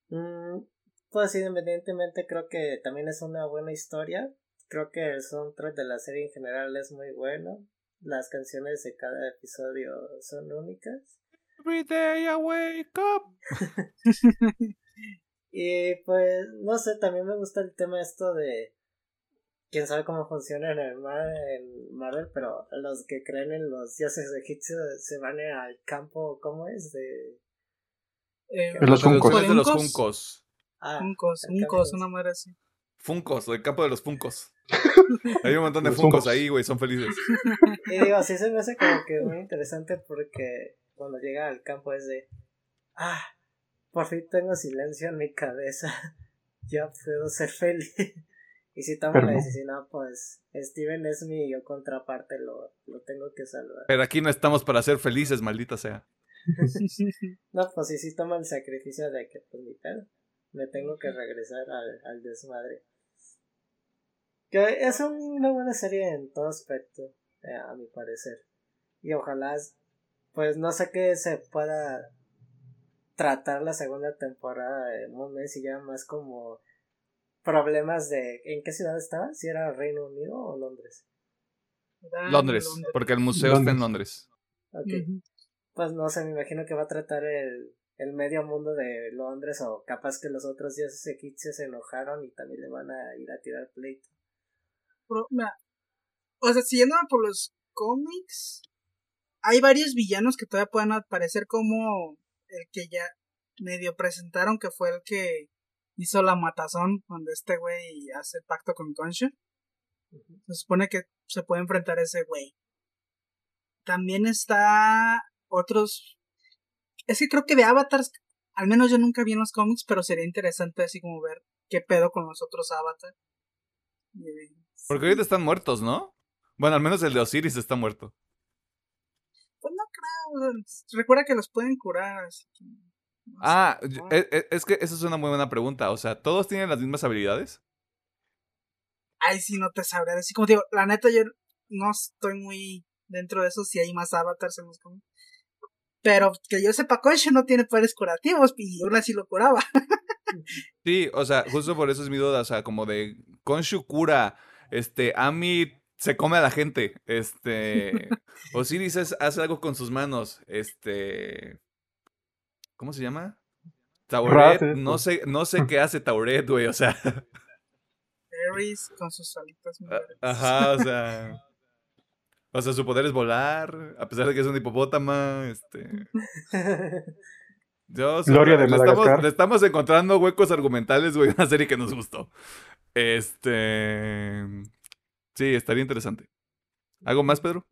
Speaker 4: Mm, pues independientemente creo que también es una buena historia. creo que el soundtrack de la serie en general es muy bueno. Las canciones de cada episodio son únicas.
Speaker 1: Every day I wake up.
Speaker 4: y pues, no sé, también me gusta el tema esto de quién sabe cómo funciona en el mar, en Marvel, pero los que creen en los dioses egipcios se van al campo, ¿cómo es? De
Speaker 3: Eh,
Speaker 2: los Funcos.
Speaker 1: de los Funcos.
Speaker 4: ah,
Speaker 3: Funcos,
Speaker 4: el campo
Speaker 3: Funcos,
Speaker 4: de-
Speaker 3: una madre así.
Speaker 1: Funcos, el campo de los Funcos. Hay un montón de Funcos
Speaker 2: Funkos.
Speaker 1: ahí, güey, son felices.
Speaker 4: Y digo, sí se me hace como que muy interesante porque cuando llega al campo es de, ah, por fin tengo silencio en mi cabeza, ya puedo ser feliz. Y si tomo
Speaker 2: Pero
Speaker 4: la decisión, no, pues Steven es mi contraparte, lo, lo tengo que salvar.
Speaker 1: Pero aquí no estamos para ser felices, maldita sea.
Speaker 4: No, pues sí, sí toma el sacrificio de que, pues mi pedo, me tengo que regresar al, al desmadre. Que es una buena serie en todo aspecto, eh, a mi parecer. Y ojalá, pues no sé qué se pueda tratar la segunda temporada de Moon Knight, si ya más como problemas de en qué ciudad estaba, si era Reino Unido o Londres.
Speaker 3: Era
Speaker 1: Londres, porque el museo está en Londres.
Speaker 4: Ok.
Speaker 3: Ujú.
Speaker 4: Pues no sé, me imagino que va a tratar el, el medio mundo de Londres o capaz que los otros dioses egipcios se enojaron y también le van a ir a tirar pleito.
Speaker 3: Pero, mira, o sea, siguiendo por los cómics, hay varios villanos que todavía pueden aparecer como el que ya medio presentaron, que fue el que hizo la matazón cuando este güey hace el pacto con Concha. Se supone que se puede enfrentar a ese güey. También está otros... Es que creo que de avatars, al menos yo nunca vi en los cómics, pero sería interesante así como ver qué pedo con los otros avatars.
Speaker 1: Porque ahorita están muertos, ¿no? Bueno, al menos el de Osiris está muerto.
Speaker 3: Pues no creo. o sea, Recuerda que los pueden curar. Así que, no sé.
Speaker 1: Ah, yo- e- e- es que esa es una muy buena pregunta. O sea, ¿todos tienen las mismas habilidades?
Speaker 3: Ay, sí, no te sabré. Así como te digo, la neta, yo no estoy muy dentro de eso. Si hay más avatars en los cómics. Pero que yo sepa, Concha no tiene poderes curativos. Y aún así lo curaba.
Speaker 1: Sí, o sea, justo por eso es mi duda. O sea, como de Konshu cura, este, Ami se come a la gente, este, Osiris es- hace algo con sus manos, este, ¿cómo se llama? Tauret, no sé, no sé qué hace Tauret, güey, o sea,
Speaker 3: Ares con sus alitas. muy
Speaker 1: a-
Speaker 3: verdes.
Speaker 1: ajá, o sea, o sea, su poder es volar, a pesar de que es un hipopótamo, este, yo, o sea,
Speaker 2: Gloria de
Speaker 1: le estamos, le estamos encontrando huecos argumentales, güey, una serie que nos gustó, este, sí, estaría interesante. ¿Algo más, Pedro?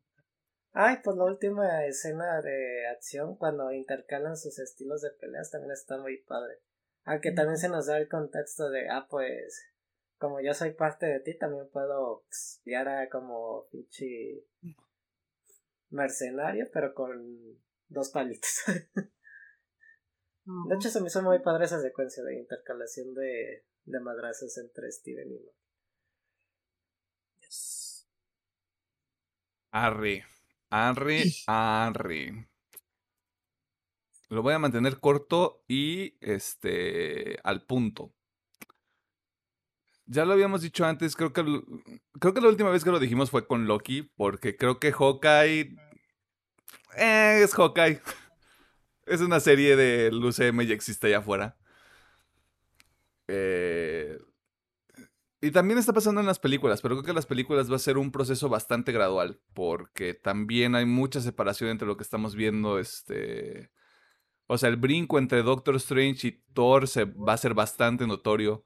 Speaker 4: Ay, pues la última escena de acción cuando intercalan sus estilos de peleas también está muy padre. Aunque también se nos da el contexto de, ah, pues, como yo soy parte de ti, también puedo pues, guiar a como pinche mercenario, pero con dos palitos. De hecho, se me hizo muy padre esa secuencia de intercalación de, de madrazos entre Steven y Mark.
Speaker 1: Arre, arre, arre. Lo voy a mantener corto y este al punto. Ya lo habíamos dicho antes, creo que creo que la última vez que lo dijimos fue con Loki, porque creo que Hawkeye eh, es Hawkeye. Es una serie del UCM y existe allá afuera. Eh, y también está pasando en las películas, pero creo que las películas va a ser un proceso bastante gradual, porque también hay mucha separación entre lo que estamos viendo, este... O sea, el brinco entre Doctor Strange y Thor se va a ser bastante notorio.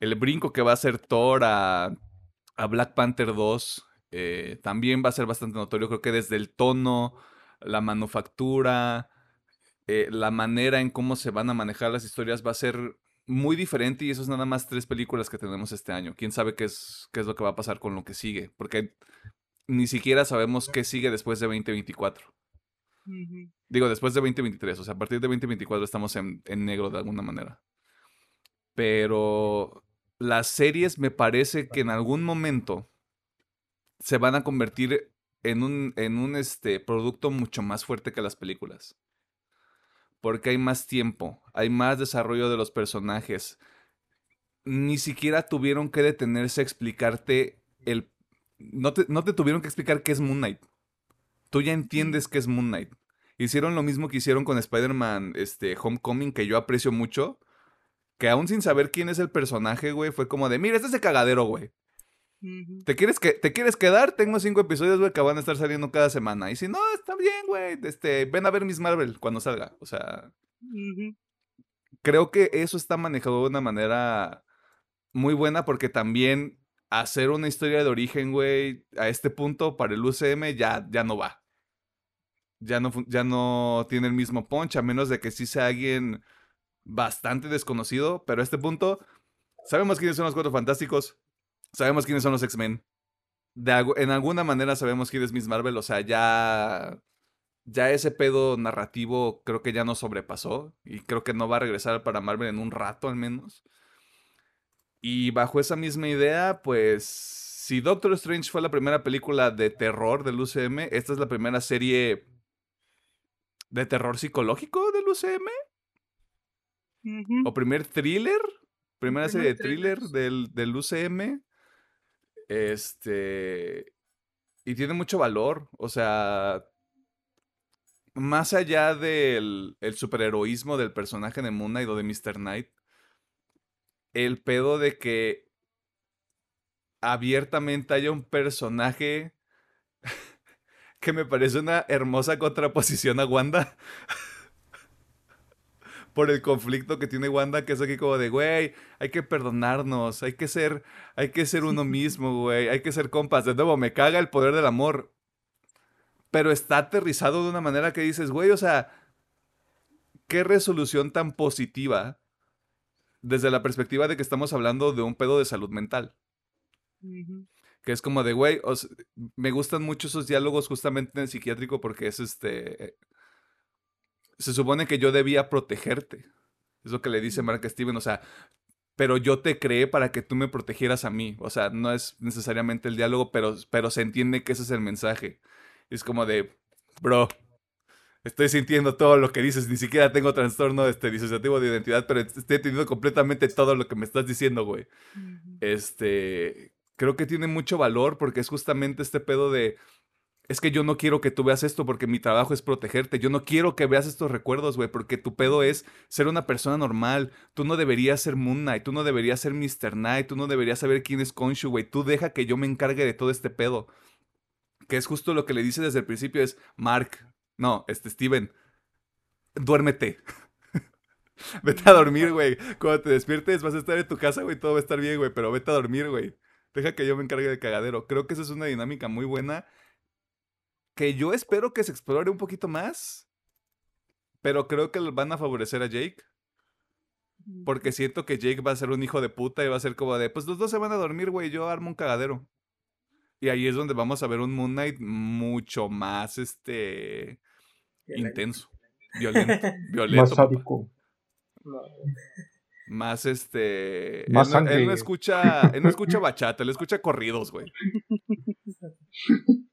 Speaker 1: El brinco que va a hacer Thor a, a Black Panther 2 eh, también va a ser bastante notorio. Creo que desde el tono, la manufactura, eh, la manera en cómo se van a manejar las historias va a ser muy diferente y eso es nada más tres películas que tenemos este año. ¿Quién sabe qué es, qué es lo que va a pasar con lo que sigue? Porque ni siquiera sabemos qué sigue después de 2024.
Speaker 3: Ujú.
Speaker 1: Digo, después de 2023, o sea, a partir de 2024 estamos en, en negro de alguna manera. Pero las series me parece que en algún momento se van a convertir en un, en un este, producto mucho más fuerte que las películas. Porque hay más tiempo, hay más desarrollo de los personajes. ni siquiera tuvieron que detenerse a explicarte el... No te, no te tuvieron que explicar qué es Moon Knight. Tú ya entiendes qué es Moon Knight. Hicieron lo mismo que hicieron con Spider-Man este, Homecoming, que yo aprecio mucho. Que aún sin saber quién es el personaje, güey, fue como de, mira, este es de cagadero, güey. ¿Te quieres, que, ¿Te quieres quedar? Tengo cinco episodios, güey, que van a estar saliendo cada semana. Y si no, está bien, güey. Este, ven a ver Miss Marvel cuando salga. O sea. Creo que eso está manejado de una manera muy buena porque también hacer una historia de origen, güey, a este punto para el UCM ya, ya no va. Ya no, ya no tiene el mismo punch, a menos de que sí sea alguien bastante desconocido. Pero a este punto, sabemos quiénes son los cuatro fantásticos Sabemos quiénes son los X-Men. En alguna manera sabemos quién es Miss Marvel. O sea, ya. Ya ese pedo narrativo creo que ya no sobrepasó. Y creo que no va a regresar para Marvel en un rato al menos. Y bajo esa misma idea, pues. Si Doctor Strange fue la primera película de terror del UCM, esta es la primera serie de terror psicológico del UCM. O primer thriller. Primera serie de thriller del, del UCM. Este. Y tiene mucho valor. O sea. Más allá del el superheroísmo del personaje de Moon Knight o de Mr. Knight. El pedo de que abiertamente haya un personaje que me parece una hermosa contraposición a Wanda por el conflicto que tiene Wanda, que es aquí como de, güey, hay que perdonarnos, hay que ser, hay que ser uno mismo, güey, hay que ser compas. De nuevo, me caga el poder del amor. Pero está aterrizado de una manera que dices, güey, o sea, qué resolución tan positiva desde la perspectiva de que estamos hablando de un pedo de salud mental. Que es como de, güey, me gustan mucho esos diálogos justamente en el psiquiátrico porque es este se supone que yo debía protegerte. Es lo que le dice Mark Steven, o sea, pero yo te creé para que tú me protegieras a mí. O sea, no es necesariamente el diálogo, pero, pero se entiende que ese es el mensaje. Es como de, bro, estoy sintiendo todo lo que dices, ni siquiera tengo trastorno este, disociativo de identidad, pero estoy entendiendo completamente todo lo que me estás diciendo, güey. Este, creo que tiene mucho valor porque es justamente este pedo de es que yo no quiero que tú veas esto porque mi trabajo es protegerte. Yo no quiero que veas estos recuerdos, güey, porque tu pedo es ser una persona normal. Tú no deberías ser Moon Knight, tú no deberías ser Mr. Knight, tú no deberías saber quién es Konshu, güey. Tú deja que yo me encargue de todo este pedo. Que es justo lo que le dice desde el principio, es Mark, no, este Steven, duérmete. vete a dormir, güey. Cuando te despiertes vas a estar en tu casa, güey, todo va a estar bien, güey, pero vete a dormir, güey. Deja que yo me encargue de cagadero. Creo que esa es una dinámica muy buena que yo espero que se explore un poquito más, pero creo que van a favorecer a Jake. Porque siento que Jake va a ser un hijo de puta y va a ser como de, pues los dos se van a dormir, güey, yo armo un cagadero. Y ahí es donde vamos a ver un Moon Knight mucho más, este, intenso, violento, violento.
Speaker 2: Más sádico.
Speaker 1: Más este.
Speaker 2: Más
Speaker 1: él, él, no escucha. Él no escucha bachata, él escucha corridos, güey.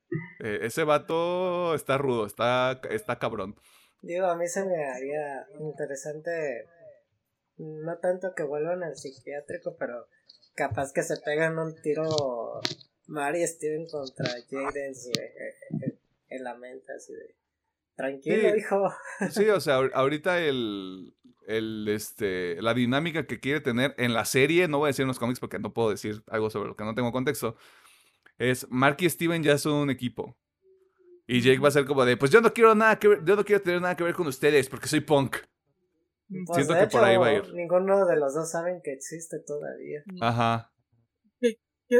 Speaker 1: Eh, ese vato está rudo, está, está cabrón.
Speaker 4: Digo, a mí se me haría interesante, no tanto que vuelvan al psiquiátrico, pero capaz que se pegan un tiro Mari y Steven contra Jaden en la mente, así de... Tranquilo, hijo.
Speaker 1: Sí, o sea, ahorita el, el, este, la dinámica que quiere tener en la serie, no voy a decir en los cómics porque no puedo decir algo sobre lo que no tengo contexto, es Mark y Steven ya son un equipo. Y Jake va a ser como de, pues yo no quiero nada que ver, yo no quiero tener nada que ver con ustedes porque soy punk.
Speaker 4: Pues Siento que por ahí va a ir. Ninguno de los dos saben que existe todavía.
Speaker 1: Ajá.
Speaker 3: Que, que,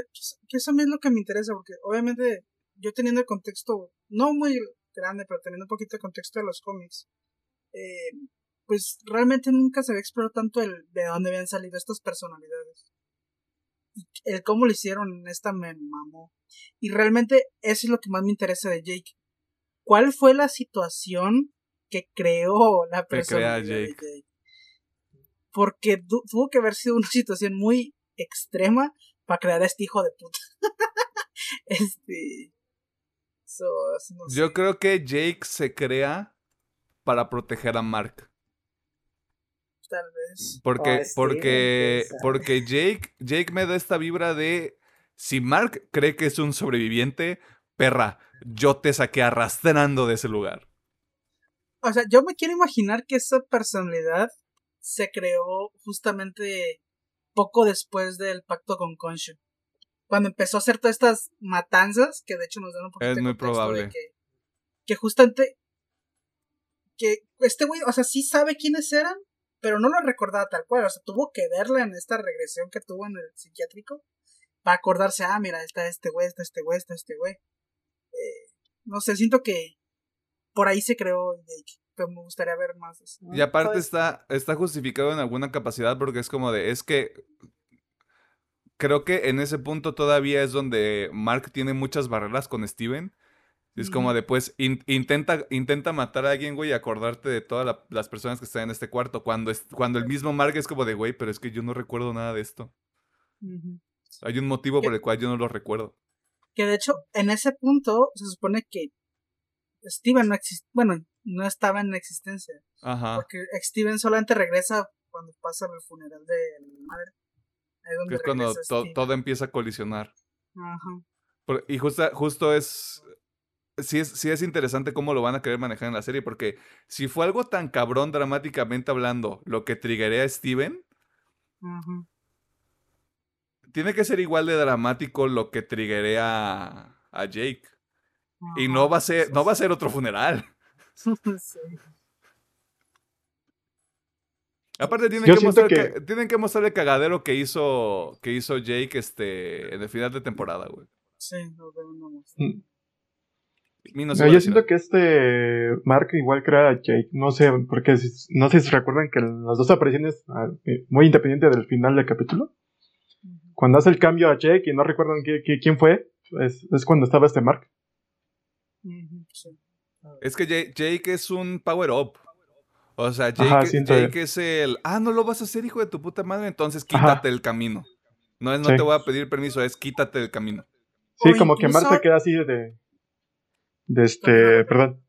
Speaker 3: eso a mí es lo que me interesa, porque obviamente yo teniendo el contexto, no muy grande, pero teniendo un poquito de contexto de los cómics, eh, pues realmente nunca se había explorado tanto el de dónde habían salido estas personalidades el cómo lo hicieron en esta me mamó. Y realmente eso es lo que más me interesa de Jake. ¿Cuál fue la situación que creó la persona de Jake? Porque tuvo que haber sido una situación muy extrema para crear a este hijo de puta. este.
Speaker 1: Yo creo que Jake se crea para proteger a Mark.
Speaker 3: Tal vez.
Speaker 1: Porque, porque, porque Jake, Jake me da esta vibra de si Mark cree que es un sobreviviente, perra, yo te saqué arrastrando de ese lugar.
Speaker 3: O sea, yo me quiero imaginar que esa personalidad se creó justamente poco después del pacto con Konshu. Cuando empezó a hacer todas estas matanzas, que de hecho nos dan un poquito
Speaker 1: Es
Speaker 3: de
Speaker 1: muy probable.
Speaker 3: de que, que justamente que este güey, o sea, sí sabe quiénes eran, pero no lo recordaba tal cual. O sea, tuvo que verla en esta regresión que tuvo en el psiquiátrico para acordarse, ah, mira, está este güey, está este güey, está este güey. Eh, no sé, siento que por ahí se creó Jake, pero me gustaría ver más. eso.
Speaker 1: Y aparte
Speaker 4: Pues,
Speaker 1: está, está justificado en alguna capacidad porque es como de, es que creo que en ese punto todavía es donde Mark tiene muchas barreras con Steven. Es como
Speaker 3: Ujú.
Speaker 1: de, pues, in- intenta, intenta matar a alguien, güey, y acordarte de todas la- las personas que están en este cuarto. Cuando, es, cuando el mismo Mark es como de, güey, pero es que yo no recuerdo nada de esto. Hay un motivo por el cual yo no lo recuerdo.
Speaker 3: Que de hecho, en ese punto se supone que Steven no existe, bueno, no estaba en existencia.
Speaker 1: Ajá.
Speaker 3: Porque Steven solamente regresa cuando pasa el funeral de la madre. Ahí donde
Speaker 1: Que es cuando to- todo empieza a colisionar.
Speaker 3: Ajá.
Speaker 1: Por- y justa- justo es sí, es. sí es interesante cómo lo van a querer manejar en la serie. Porque si fue algo tan cabrón dramáticamente hablando, lo que triggeré a Steven, tiene que ser igual de dramático lo que triggeré a, a Jake. Y no va a ser, no va a ser otro funeral.
Speaker 3: Sí.
Speaker 1: Aparte tienen
Speaker 2: Yo
Speaker 1: que, mostrar
Speaker 2: que-
Speaker 1: ca- tienen que mostrar el cagadero que hizo, que hizo Jake este, en el final de temporada, güey.
Speaker 3: Sí, lo veo nomás.
Speaker 2: Mm.
Speaker 1: No
Speaker 2: yo siento que este Mark igual crea a Jake. No sé, porque si- no sé si se recuerdan que las dos apariciones, ah, eh, muy independiente del final del capítulo, cuando hace el cambio a Jake y no recuerdan qui- quién fue, es, es cuando estaba este Mark.
Speaker 3: Sí.
Speaker 1: Es que Ja- Jake es un power up. O sea, Jake,
Speaker 2: Ajá,
Speaker 1: es el. Ah, no lo vas a hacer, hijo de tu puta madre. Entonces
Speaker 2: Ajá.
Speaker 1: quítate el camino. No es no
Speaker 2: Sí.
Speaker 1: te voy a pedir permiso, es quítate del camino.
Speaker 2: Sí,
Speaker 3: O
Speaker 2: como que Mark se queda así de. De este. Perdón.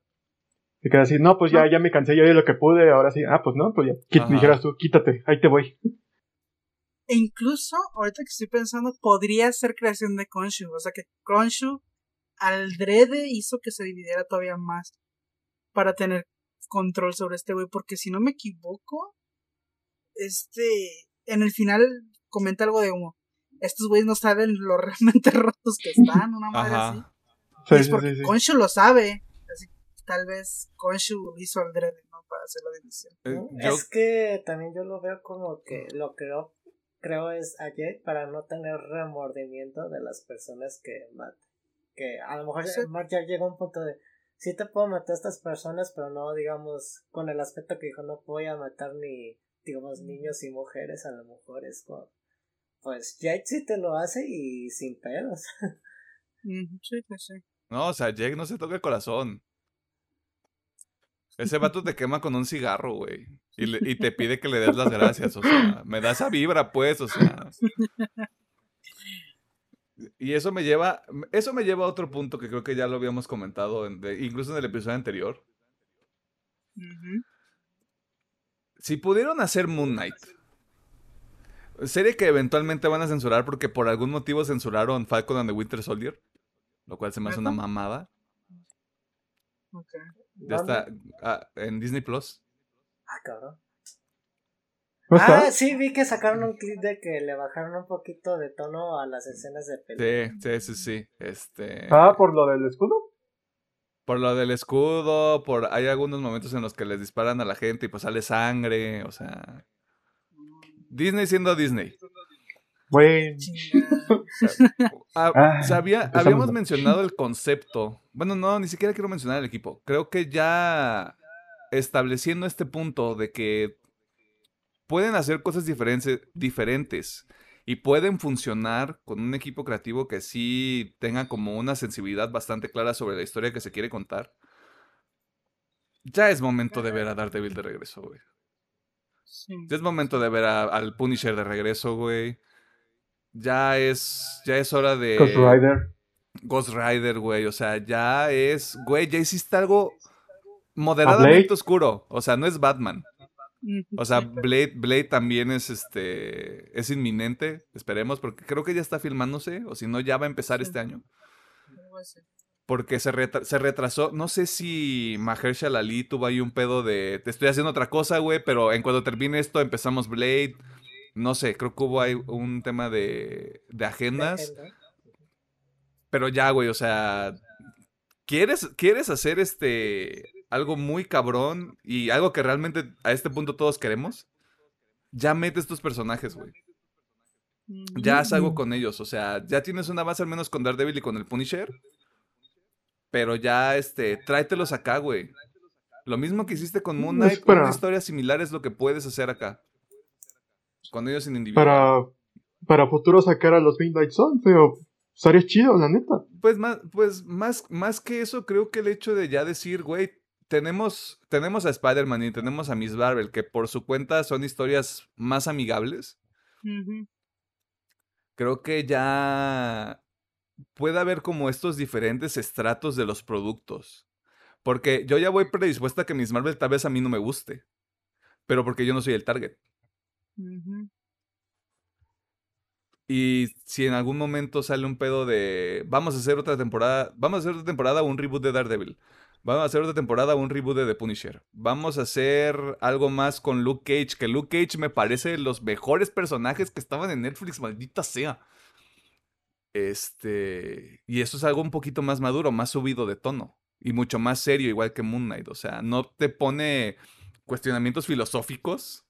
Speaker 2: Se queda así, no, pues ya, ya me cansé, ya di lo que pude, ahora sí. Ah, pues no, pues ya. Dijeras tú, quítate, ahí te voy.
Speaker 3: E incluso, ahorita que estoy pensando, podría ser creación de Konshu. O sea que Konshu al drede hizo que se dividiera todavía más para tener control sobre este güey. Porque si no me equivoco, este, en el final comenta algo de como, estos güeyes no saben lo realmente rotos que están, una madre así.
Speaker 1: Ajá.
Speaker 3: Y
Speaker 2: Sí,
Speaker 3: es porque
Speaker 2: sí, sí.
Speaker 3: Konshu lo sabe. Así, tal vez Konshu hizo al drede, ¿no? Para hacer la división.
Speaker 1: Eh,
Speaker 4: Es que también yo lo veo como que lo creo, creo es a Jake para no tener remordimiento de las personas que mata. Que a lo mejor ya llega a un punto de sí te puedo matar a estas personas, pero no digamos con el aspecto que dijo no voy a matar ni digamos niños y mujeres, a lo mejor es como pues Jake sí te lo hace y sin pedos.
Speaker 3: Sí, sí, sí.
Speaker 1: No, o sea, Jake no se toca el corazón. Ese vato te quema con un cigarro, güey. Y, le- y te pide que le des las gracias. O sea, me da esa vibra, pues, o sea. Y eso me lleva. Eso me lleva a otro punto que creo que ya lo habíamos comentado, en- de- incluso en el episodio anterior. Si pudieron hacer Moon Knight. Serie que eventualmente van a censurar porque por algún motivo censuraron Falcon and the Winter Soldier. Lo cual se me hace una mamada.
Speaker 3: Ok.
Speaker 1: Ya está ah, en Disney Plus.
Speaker 4: Ah, cabrón. Ah, sí, vi que sacaron un clip de que le bajaron un poquito de tono a las escenas de pelea.
Speaker 1: Sí, sí, sí, sí. Este.
Speaker 2: Ah, por lo del escudo.
Speaker 1: Por lo del escudo, por hay algunos momentos en los que les disparan a la gente y pues sale sangre, o sea. Disney siendo Disney.
Speaker 2: Bueno,
Speaker 3: Chingada.
Speaker 1: Ah,
Speaker 2: Ah,
Speaker 1: sabía- habíamos mencionado el concepto. Bueno, no, ni siquiera quiero mencionar el equipo. Creo que ya estableciendo este punto de que pueden hacer cosas diferentes, diferentes y pueden funcionar con un equipo creativo que sí tenga como una sensibilidad bastante clara sobre la historia que se quiere contar. Ya es momento de ver a Daredevil de regreso, güey.
Speaker 3: Sí.
Speaker 1: Ya es momento de ver a- al Punisher de regreso, güey. Ya es, ya es hora de...
Speaker 2: Ghost Rider.
Speaker 1: Ghost Rider, güey. O sea, ya es. Güey, ya hiciste algo moderadamente oscuro. O sea, no es Batman. O sea, Blade, Blade también es este es inminente, esperemos, porque creo que ya está filmándose, o si no, ya va a empezar este año. Porque se, se retrasó, no sé si Mahershala Ali tuvo ahí un pedo de, te estoy haciendo otra cosa, güey, pero en cuanto termine esto empezamos Blade. No sé, creo que hubo ahí un tema de, de agendas. Pero ya, güey, o sea, ¿quieres, ¿quieres hacer este algo muy cabrón y algo que realmente a este punto todos queremos, ya mete estos personajes, güey. Ya haz algo con ellos. O sea, ya tienes una base al menos con Daredevil y con el Punisher. Pero ya, este, tráetelos acá, güey. Lo mismo que hiciste con Moon Knight, una historia similar es lo que puedes hacer acá. Con ellos en individuo.
Speaker 2: Para, para futuro sacar a los Midnight Suns, pero estaría chido, la neta.
Speaker 1: Pues más, pues más, más que eso, creo que el hecho de ya decir, güey, tenemos, tenemos a Spider-Man y tenemos a Miss Marvel, que por su cuenta son historias más amigables. Creo que ya puede haber como estos diferentes estratos de los productos. Porque yo ya voy predispuesta a que Miss Marvel tal vez a mí no me guste. Pero porque yo no soy el target. Y si en algún momento sale un pedo de vamos a hacer otra temporada, vamos a hacer otra temporada un reboot de Daredevil. Vamos a hacer otra temporada un reboot de The Punisher. Vamos a hacer algo más con Luke Cage, que Luke Cage me parece los mejores personajes que estaban en Netflix, maldita sea. Este, y eso es algo un poquito más maduro, más subido de tono y mucho más serio, igual que Moon Knight. O sea, no te pone cuestionamientos filosóficos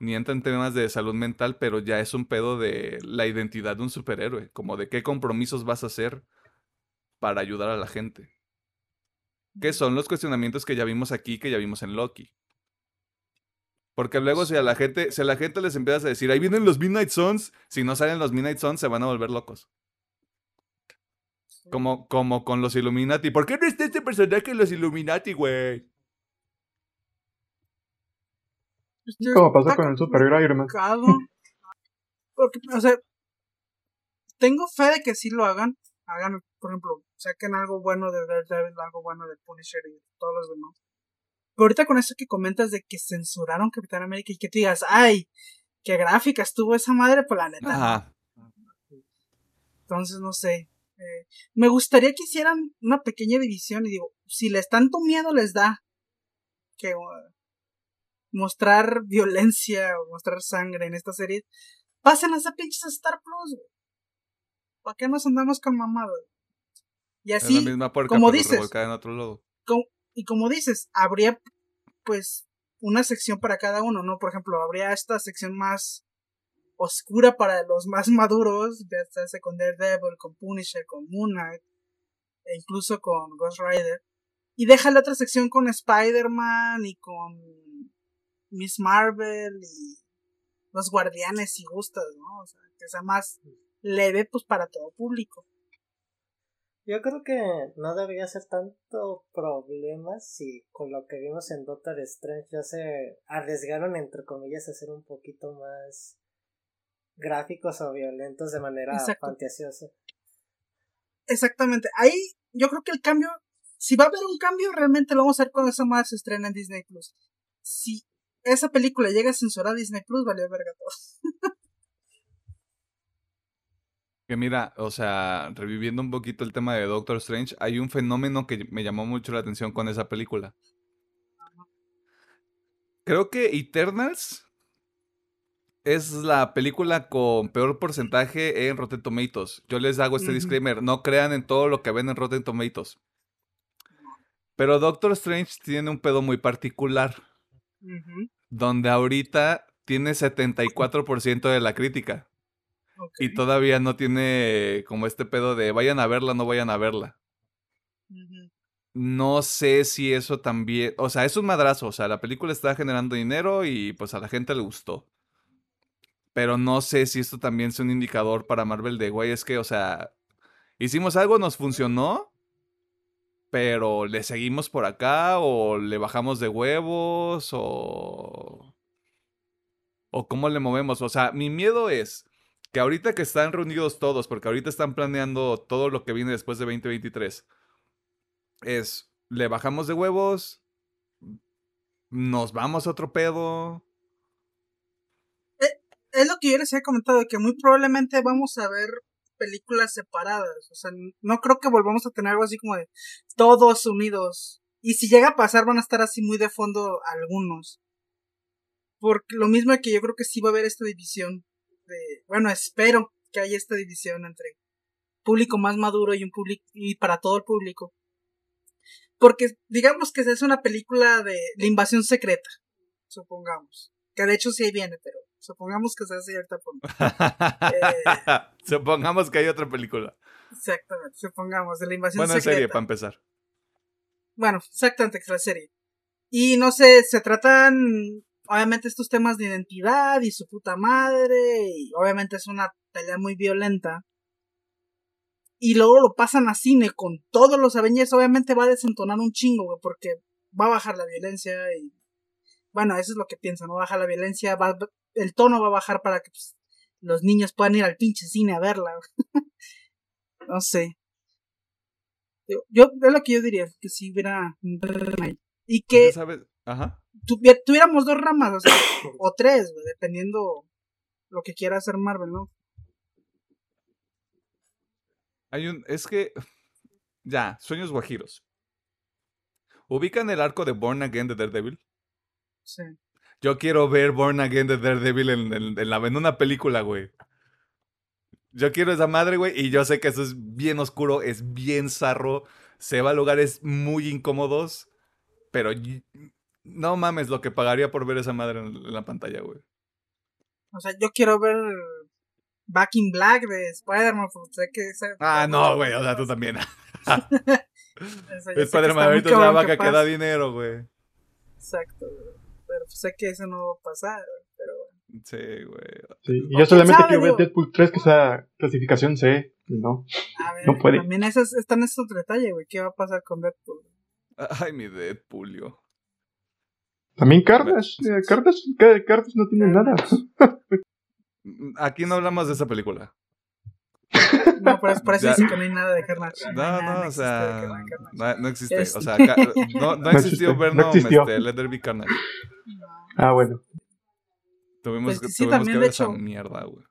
Speaker 1: ni entra en temas de salud mental, pero ya es un pedo de la identidad de un superhéroe, como de qué compromisos vas a hacer para ayudar a la gente. Que son los cuestionamientos que ya vimos aquí, que ya vimos en Loki. Porque luego si a la gente, si a la gente les empiezas a decir, ahí vienen los Midnight Suns, si no salen los Midnight Suns se van a volver locos. Como, como con los Illuminati. ¿Por qué no está este personaje en los Illuminati, güey?
Speaker 2: ¿Cómo pasó con el Superhéroe Iron Man?
Speaker 3: Porque, o sea, tengo fe de que sí lo hagan. Hagan, por ejemplo, saquen algo bueno de Daredevil, algo bueno de Punisher y todos los demás. Pero ahorita con eso que comentas de que censuraron Capitán América y que te digas, ay, qué gráficas tuvo esa madre, por pues la neta. Entonces, no sé. Eh, me gustaría que hicieran una pequeña división y digo, si les tanto miedo les da que uh, mostrar violencia o mostrar sangre en esta serie, pasen a pinches Star Plus, ¿Para qué nos andamos con mamadas? Y así, como dices, y como dices, habría pues una sección para cada uno, ¿no? Por ejemplo, habría esta sección más oscura para los más maduros, ya sea con Daredevil, con Punisher, con Moon Knight, e incluso con Ghost Rider. Y deja la otra sección con Spider-Man y con Miss Marvel y los guardianes si gustas, ¿no? O sea, que sea más leve pues para todo público.
Speaker 4: Yo creo que no debería ser tanto problema si con lo que vimos en Doctor Strange ya se arriesgaron entre comillas a ser un poquito más gráficos o violentos de manera fantasiosa.
Speaker 3: Exactamente. Ahí yo creo que el cambio, si va a haber un cambio, realmente lo vamos a ver cuando esa más se estrena en Disney Plus. Si esa película llega a censurar a Disney Plus, vale verga todo.
Speaker 1: Que mira, o sea, reviviendo un poquito el tema de Doctor Strange, hay un fenómeno que me llamó mucho la atención con esa película. Creo que Eternals es la película con peor porcentaje en Rotten Tomatoes. Yo les hago este disclaimer, no crean en todo lo que ven en Rotten Tomatoes. Pero Doctor Strange tiene un pedo muy particular. Donde ahorita tiene 74% de la crítica. Y todavía no tiene como este pedo de vayan a verla, no vayan a verla. No sé si eso también, o sea, es un madrazo, o sea, la película está generando dinero y pues a la gente le gustó. Pero no sé si esto también es un indicador para Marvel de, güey, es que, o sea, hicimos algo, nos funcionó, pero le seguimos por acá o le bajamos de huevos o... O cómo le movemos. O sea, mi miedo es, que ahorita que están reunidos todos, porque ahorita están planeando todo lo que viene después de 2023, es, le bajamos de huevos, nos vamos a otro pedo,
Speaker 3: es lo que yo les había comentado, que muy probablemente vamos a ver películas separadas. O sea, no creo que volvamos a tener algo así como de todos unidos. Y si llega a pasar, van a estar así muy de fondo algunos. Porque lo mismo que yo creo que sí va a haber esta división. De, bueno, espero que haya esta división entre público más maduro y un público y para todo el público. Porque digamos que es una película de la invasión secreta, supongamos. Que de hecho sí viene, pero supongamos que sea cierta
Speaker 1: eh, supongamos que hay otra película.
Speaker 3: Exactamente, supongamos, de la invasión
Speaker 1: bueno,
Speaker 3: secreta.
Speaker 1: serie, para empezar.
Speaker 3: Bueno, exactamente, que es la serie. Y no sé, se tratan obviamente estos temas de identidad y su puta madre, y obviamente es una pelea muy violenta. Y luego lo pasan a cine con todos los Avengers, obviamente va a desentonar un chingo, güey, porque va a bajar la violencia y... Bueno, eso es lo que pienso, ¿no? Baja la violencia, va, el tono va a bajar para que pues, los niños puedan ir al pinche cine a verla. no sé. Yo, yo, es lo que yo diría, que si hubiera... Y que
Speaker 1: ¿Sabes? Ajá.
Speaker 3: tuvi- tuviéramos dos ramas, o sea, o tres, dependiendo lo que quiera hacer Marvel, ¿no?
Speaker 1: Hay un. Es que. Ya, sueños guajiros. ¿Ubican el arco de Born Again de Daredevil?
Speaker 3: Sí.
Speaker 1: Yo quiero ver Born Again de Daredevil en, en- en la, en una película, güey. Yo quiero esa madre, güey, y yo sé que eso es bien oscuro, es bien zarro, se va a lugares muy incómodos, pero no mames lo que pagaría por ver esa madre en, la pantalla, güey.
Speaker 3: O sea, yo quiero ver Back in Black de Spider-Man, porque sé que esa...
Speaker 1: Ah, no, güey, o sea, tú también. Spider-Man ahorita es la vaca que da dinero, güey.
Speaker 3: Exacto, güey. Pues sé que eso no va a pasar, güey, pero bueno.
Speaker 1: Sí, güey.
Speaker 2: Sí, y yo solamente quiero ver. Deadpool 3 que sea clasificación C. y No.
Speaker 3: A ver,
Speaker 2: No puede.
Speaker 3: también esos, están estos detalles, güey, ¿qué va a pasar con Deadpool?
Speaker 1: Ay, mi Deadpoolio.
Speaker 2: También Carnage. eh, Carnage, Car- Carnage no tiene nada.
Speaker 1: Aquí no hablamos de esa película.
Speaker 3: No, por eso, por eso dice que no hay nada de Carnage.
Speaker 1: No, no, o sea, no, no existe.
Speaker 3: Es-
Speaker 1: O sea, no, no
Speaker 2: No
Speaker 1: existió Venom,
Speaker 2: existió.
Speaker 1: este, Let There Be Carnage.
Speaker 2: Ah, bueno.
Speaker 1: Tuvimos,
Speaker 3: Pues sí,
Speaker 1: tuvimos
Speaker 3: también,
Speaker 1: que
Speaker 3: de
Speaker 1: ver esa
Speaker 3: hecho.
Speaker 1: mierda, güey.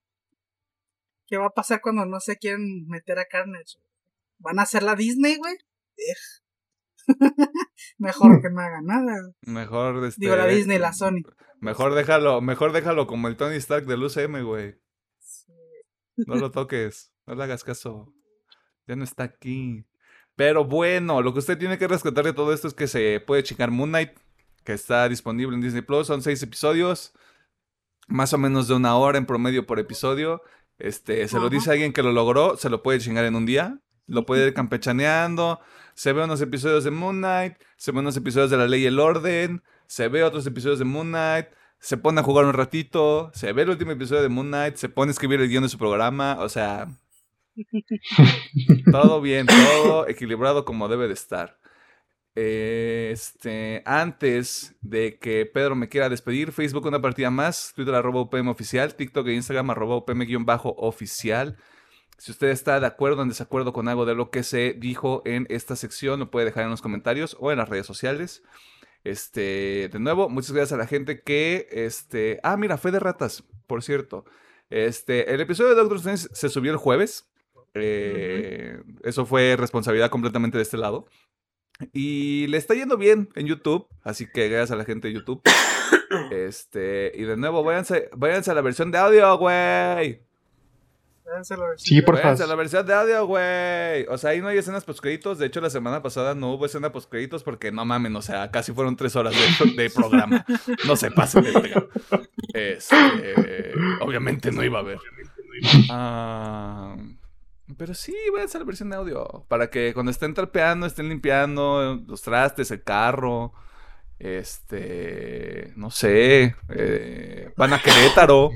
Speaker 3: ¿Qué va a pasar cuando no se quieren meter a Carnage? ¿Van a hacer la Disney, güey? Ej. Mejor que no haga nada.
Speaker 1: Mejor, este,
Speaker 3: Digo, la Disney, la Sony.
Speaker 1: Mejor déjalo, mejor déjalo como el Tony Stark del UCM, güey. No lo toques, no le hagas caso. Ya no está aquí. Pero bueno, lo que usted tiene que rescatar de todo esto es que se puede checar Moon Knight, que está disponible en Disney Plus. Son seis episodios, más o menos de una hora en promedio por episodio. Este, se lo dice alguien que lo logró, se lo puede chingar en un día. Lo puede ir campechaneando. Se ve unos episodios de Moon Knight, se ve unos episodios de La Ley y el Orden, se ve otros episodios de Moon Knight, se pone a jugar un ratito, se ve el último episodio de Moon Knight, se pone a escribir el guion de su programa, o sea, todo bien, todo equilibrado como debe de estar. Este, antes de que Pedro me quiera despedir, Facebook una partida más, Twitter arroba UPM oficial, TikTok e Instagram arroba UPM guion bajo oficial. Si usted está de acuerdo o en desacuerdo con algo de lo que se dijo en esta sección, lo puede dejar en los comentarios o en las redes sociales. Este, de nuevo, muchas gracias a la gente que, este, ah, mira, fue de ratas, por cierto. Este, el episodio de Doctor Strange se subió el jueves. Eh, Eso fue responsabilidad completamente de este lado. Y le está yendo bien en YouTube, así que gracias a la gente de YouTube. Este, y de nuevo, váyanse, váyanse a la versión de audio, güey.
Speaker 3: Váyanse a la versión
Speaker 2: Sí,
Speaker 3: de-
Speaker 2: por
Speaker 1: a
Speaker 2: favor.
Speaker 1: la versión de audio, güey. O sea, ahí no hay escenas postcréditos. De hecho, la semana pasada no hubo escena postcréditos porque no mamen, o sea, casi fueron tres horas de, de programa. No se pasen de verga. Este, obviamente no iba a haber. Ah, pero sí, váyanse a la versión de audio. Para que cuando estén trapeando, estén limpiando los trastes, el carro. Este, no sé, eh, van a Querétaro.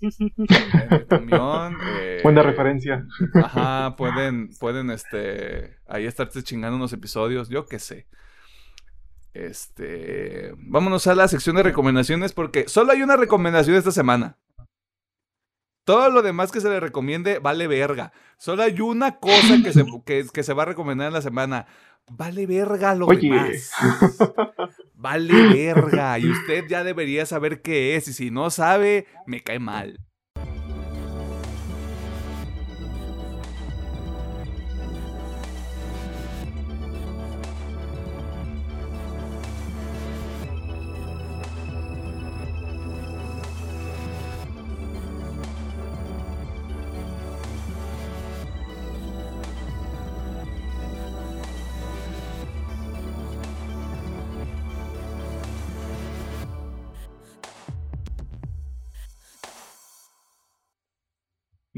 Speaker 1: El camión. eh,
Speaker 2: Buena referencia.
Speaker 1: Ajá, pueden, pueden, este, ahí estarse chingando unos episodios, yo qué sé. Este, vámonos a la sección de recomendaciones porque solo hay una recomendación esta semana. Todo lo demás que se le recomiende vale verga. Solo hay una cosa que se, que, que se va a recomendar en la semana. Vale verga lo
Speaker 2: Oye.
Speaker 1: demás. vale verga. Y usted ya debería saber qué es. Y si no sabe, me cae mal.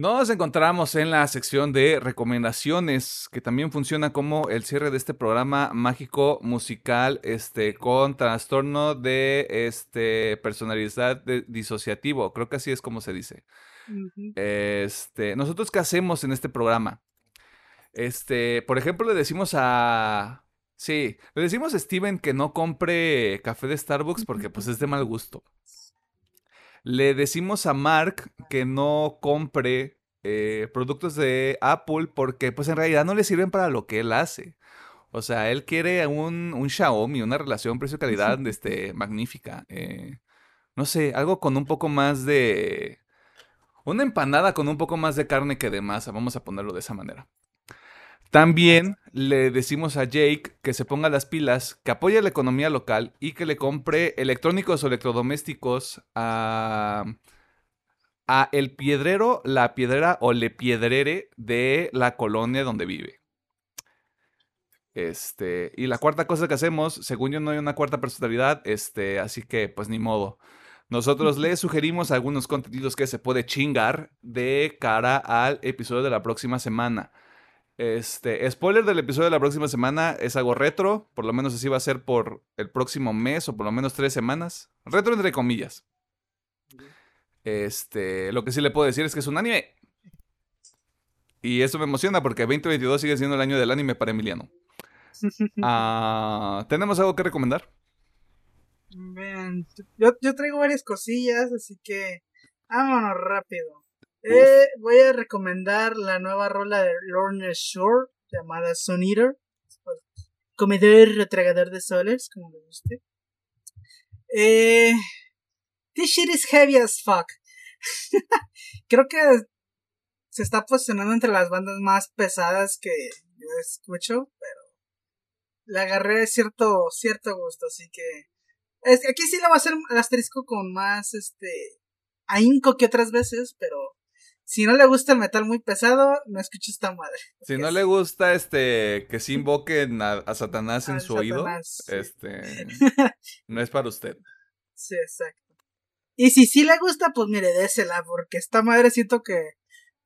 Speaker 1: Nos encontramos en la sección de recomendaciones, que también funciona como el cierre de este programa mágico musical, este, con trastorno de este, personalidad disociativo. Creo que así es como se dice. Este, nosotros qué hacemos en este programa? Este, por ejemplo, le decimos a. Sí, le decimos a Steven que no compre café de Starbucks porque pues es de mal gusto. Le decimos a Mark que no compre eh, productos de Apple porque pues en realidad no le sirven para lo que él hace. O sea, él quiere un, un Xiaomi, una relación precio-calidad este, magnífica. Eh, no sé, algo con un poco más de... Una empanada con un poco más de carne que de masa, vamos a ponerlo de esa manera. También le decimos a Jake que se ponga las pilas, que apoye la economía local y que le compre electrónicos o electrodomésticos a, a el piedrero, la piedrera o le piedrere de la colonia donde vive. Este, y la cuarta cosa que hacemos, según yo no hay una cuarta personalidad, este, así que pues ni modo. Nosotros le sugerimos algunos contenidos que se puede chingar de cara al episodio de la próxima semana. Este, spoiler del episodio de la próxima semana es algo retro, por lo menos así va a ser por el próximo mes o por lo menos tres semanas. Retro entre comillas. Este, lo que sí le puedo decir es que es un anime. Y eso me emociona porque 2022 sigue siendo el año del anime para Emiliano. Ah, ¿Tenemos algo que recomendar?
Speaker 3: yo, yo traigo varias cosillas, así que vámonos rápido. Eh, voy a recomendar la nueva rola de Lorna Shore llamada Sun Eater. Comedor retragador de soles, como me guste. Eh, this shit is heavy as fuck. Creo que se está posicionando entre las bandas más pesadas que yo escucho, pero le agarré cierto, cierto gusto, así que aquí sí lo va a hacer el asterisco con más este ahínco que otras veces, pero si no le gusta el metal muy pesado, no escuche esta madre.
Speaker 1: Si no le gusta este que se invoquen a, Satanás en su oído, este no es para usted.
Speaker 3: Sí, exacto. Y si sí le gusta, pues mire, désela, porque esta madre siento que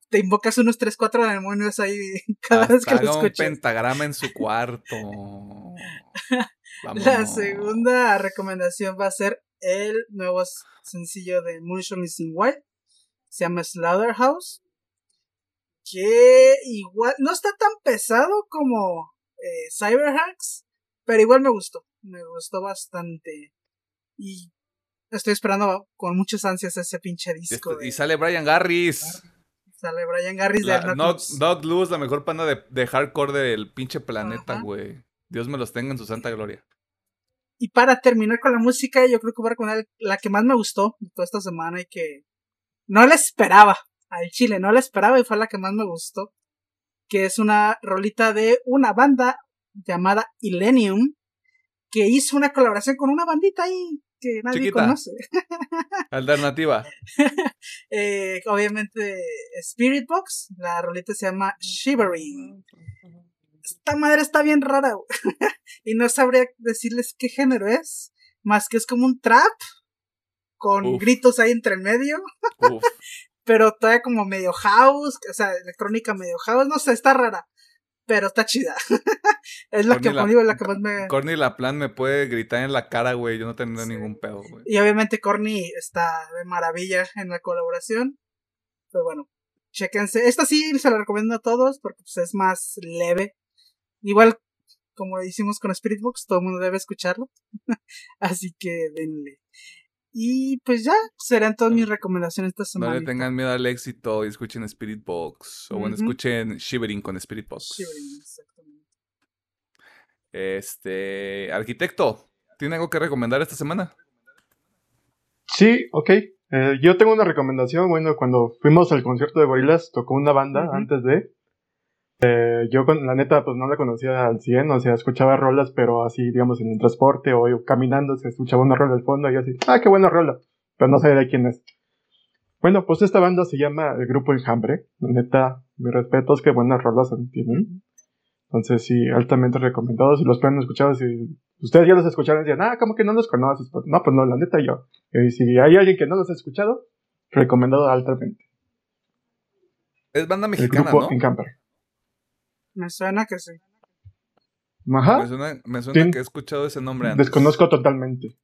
Speaker 3: te invocas unos 3, 4 demonios ahí cada vez que lo escuchas.
Speaker 1: un pentagrama en su cuarto.
Speaker 3: La segunda recomendación va a ser el nuevo sencillo de Moonshine in White se llama Slaughterhouse, que igual no está tan pesado como eh, Cyberhacks, pero igual me gustó, me gustó bastante. Y estoy esperando con muchas ansias ese pinche disco.
Speaker 1: Este, y sale Brian Garris.
Speaker 3: Sale Brian Garris de
Speaker 1: Dog Luz, la mejor pana de, hardcore del pinche planeta, güey. Dios me los tenga en su santa gloria.
Speaker 3: Y para terminar con la música, yo creo que voy a recomendar la que más me gustó de toda esta semana y que no la esperaba al chile, no la esperaba y fue la que más me gustó. Que es una rolita de una banda llamada Illenium que hizo una colaboración con una bandita ahí que nadie conoce.
Speaker 1: Alternativa.
Speaker 3: eh, obviamente Spirit Box, la rolita se llama Shivering. Esta madre está bien rara y no sabría decirles qué género es, más que es como un trap con gritos ahí entre el medio. pero todavía como medio house, o sea, electrónica medio house, no sé, está rara. Pero está chida. es la que, la, la que más me.
Speaker 1: Corny La Plan me puede gritar en la cara, güey. Yo no tengo ningún pedo, güey.
Speaker 3: Y obviamente Corny está de maravilla en la colaboración. Pero bueno, chequense. Esta sí se la recomiendo a todos porque pues, es más leve. Igual, como hicimos con Spirit Box, todo el mundo debe escucharlo. Así que denle. Y pues ya, serán todas mis recomendaciones esta semana.
Speaker 1: No le tengan miedo al éxito y escuchen Spirit Box. O bueno, escuchen Shivering con Spirit Box. Shivering, exactamente. Este, arquitecto. ¿Tiene algo que recomendar esta semana?
Speaker 2: Sí, ok. Eh, yo tengo una recomendación. Bueno, cuando fuimos al concierto de Gorillaz, tocó una banda antes de. Eh, yo, con, la neta, pues no la conocía al 100, o sea, escuchaba rolas, pero así, digamos, en el transporte o caminando se escuchaba una rola al fondo y yo así, ah, qué buena rola, pero no sabía de quién es. Bueno, pues esta banda se llama el Grupo Enjambre. La neta, mis respetos, qué buenas rolas tienen. Entonces, sí, altamente recomendados. Si los pueden escuchar, si ustedes ya los escucharon, decían, ah, ¿cómo que no los conoces? Pues, no, pues no, la neta yo. Y si hay alguien que no los ha escuchado, recomendado altamente.
Speaker 1: Es banda mexicana,
Speaker 2: el grupo
Speaker 1: ¿no?
Speaker 3: Me suena que sí.
Speaker 2: Ajá.
Speaker 1: Me suena, me suena que he escuchado ese nombre antes.
Speaker 2: Desconozco totalmente.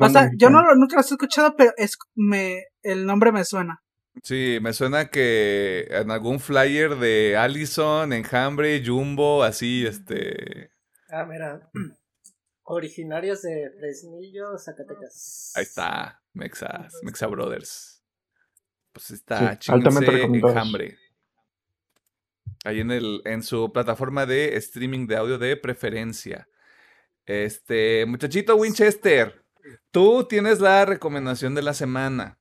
Speaker 3: o sea, yo no, nunca los he escuchado, pero es, me, el nombre me suena.
Speaker 1: Sí, me suena que en algún flyer de Allison, Enjambre, Jumbo, así, este...
Speaker 4: Ah, mira. Originarios de Fresnillo, Zacatecas.
Speaker 1: Ahí está, Mexas, Mexa Brothers. Pues está sí, altamente Enjambre. Ahí en el, en su plataforma de streaming de audio de preferencia. Este, muchachito Winchester, tú tienes la recomendación de la semana.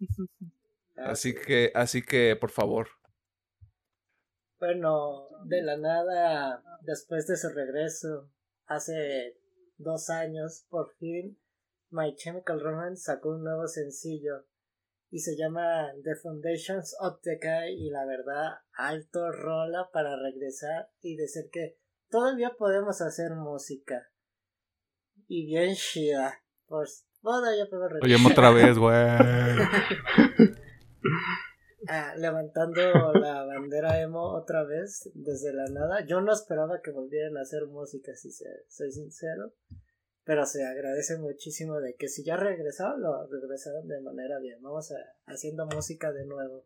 Speaker 1: Así que, así que, por favor.
Speaker 4: Bueno, de la nada, después de su regreso, hace dos años, por fin, My Chemical Romance sacó un nuevo sencillo y se llama The Foundations of the y la verdad, alto rola para regresar y decir que todavía podemos hacer música. Y bien chida. Pues, bueno, puedo
Speaker 1: regresar. Oye, otra vez, güey.
Speaker 4: Ah, levantando la bandera emo otra vez desde la nada. Yo no esperaba que volvieran a hacer música, si soy sincero. Pero se agradece muchísimo de que si ya regresaron, lo regresaron de manera bien. Vamos a, haciendo música de nuevo.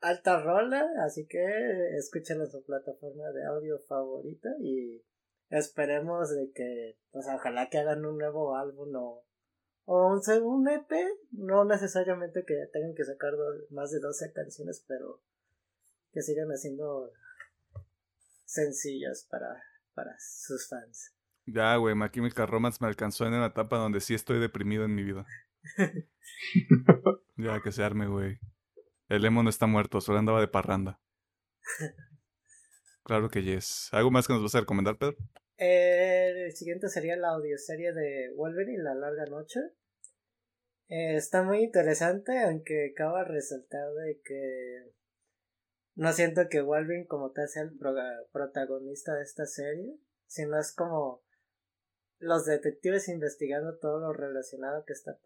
Speaker 4: Alta rola, así que escuchen en su plataforma de audio favorita y esperemos de que, pues ojalá que hagan un nuevo álbum o o un, un EP, no necesariamente que tengan que sacar más de 12 canciones, pero que sigan haciendo sencillas para, para sus fans.
Speaker 1: Ya, güey, My Chemical Romance me alcanzó en una etapa donde sí estoy deprimido en mi vida. ya, que se arme, güey. El emo no está muerto, solo andaba de parranda. Claro que yes. ¿Algo más que nos vas a recomendar, Pedro?
Speaker 4: el siguiente sería la audioserie de Wolverine, La Larga Noche. Eh, está muy interesante, aunque acaba de resaltar de que no siento que Wolverine como tal sea el protagonista de esta serie, sino es como los detectives investigando todo lo relacionado que está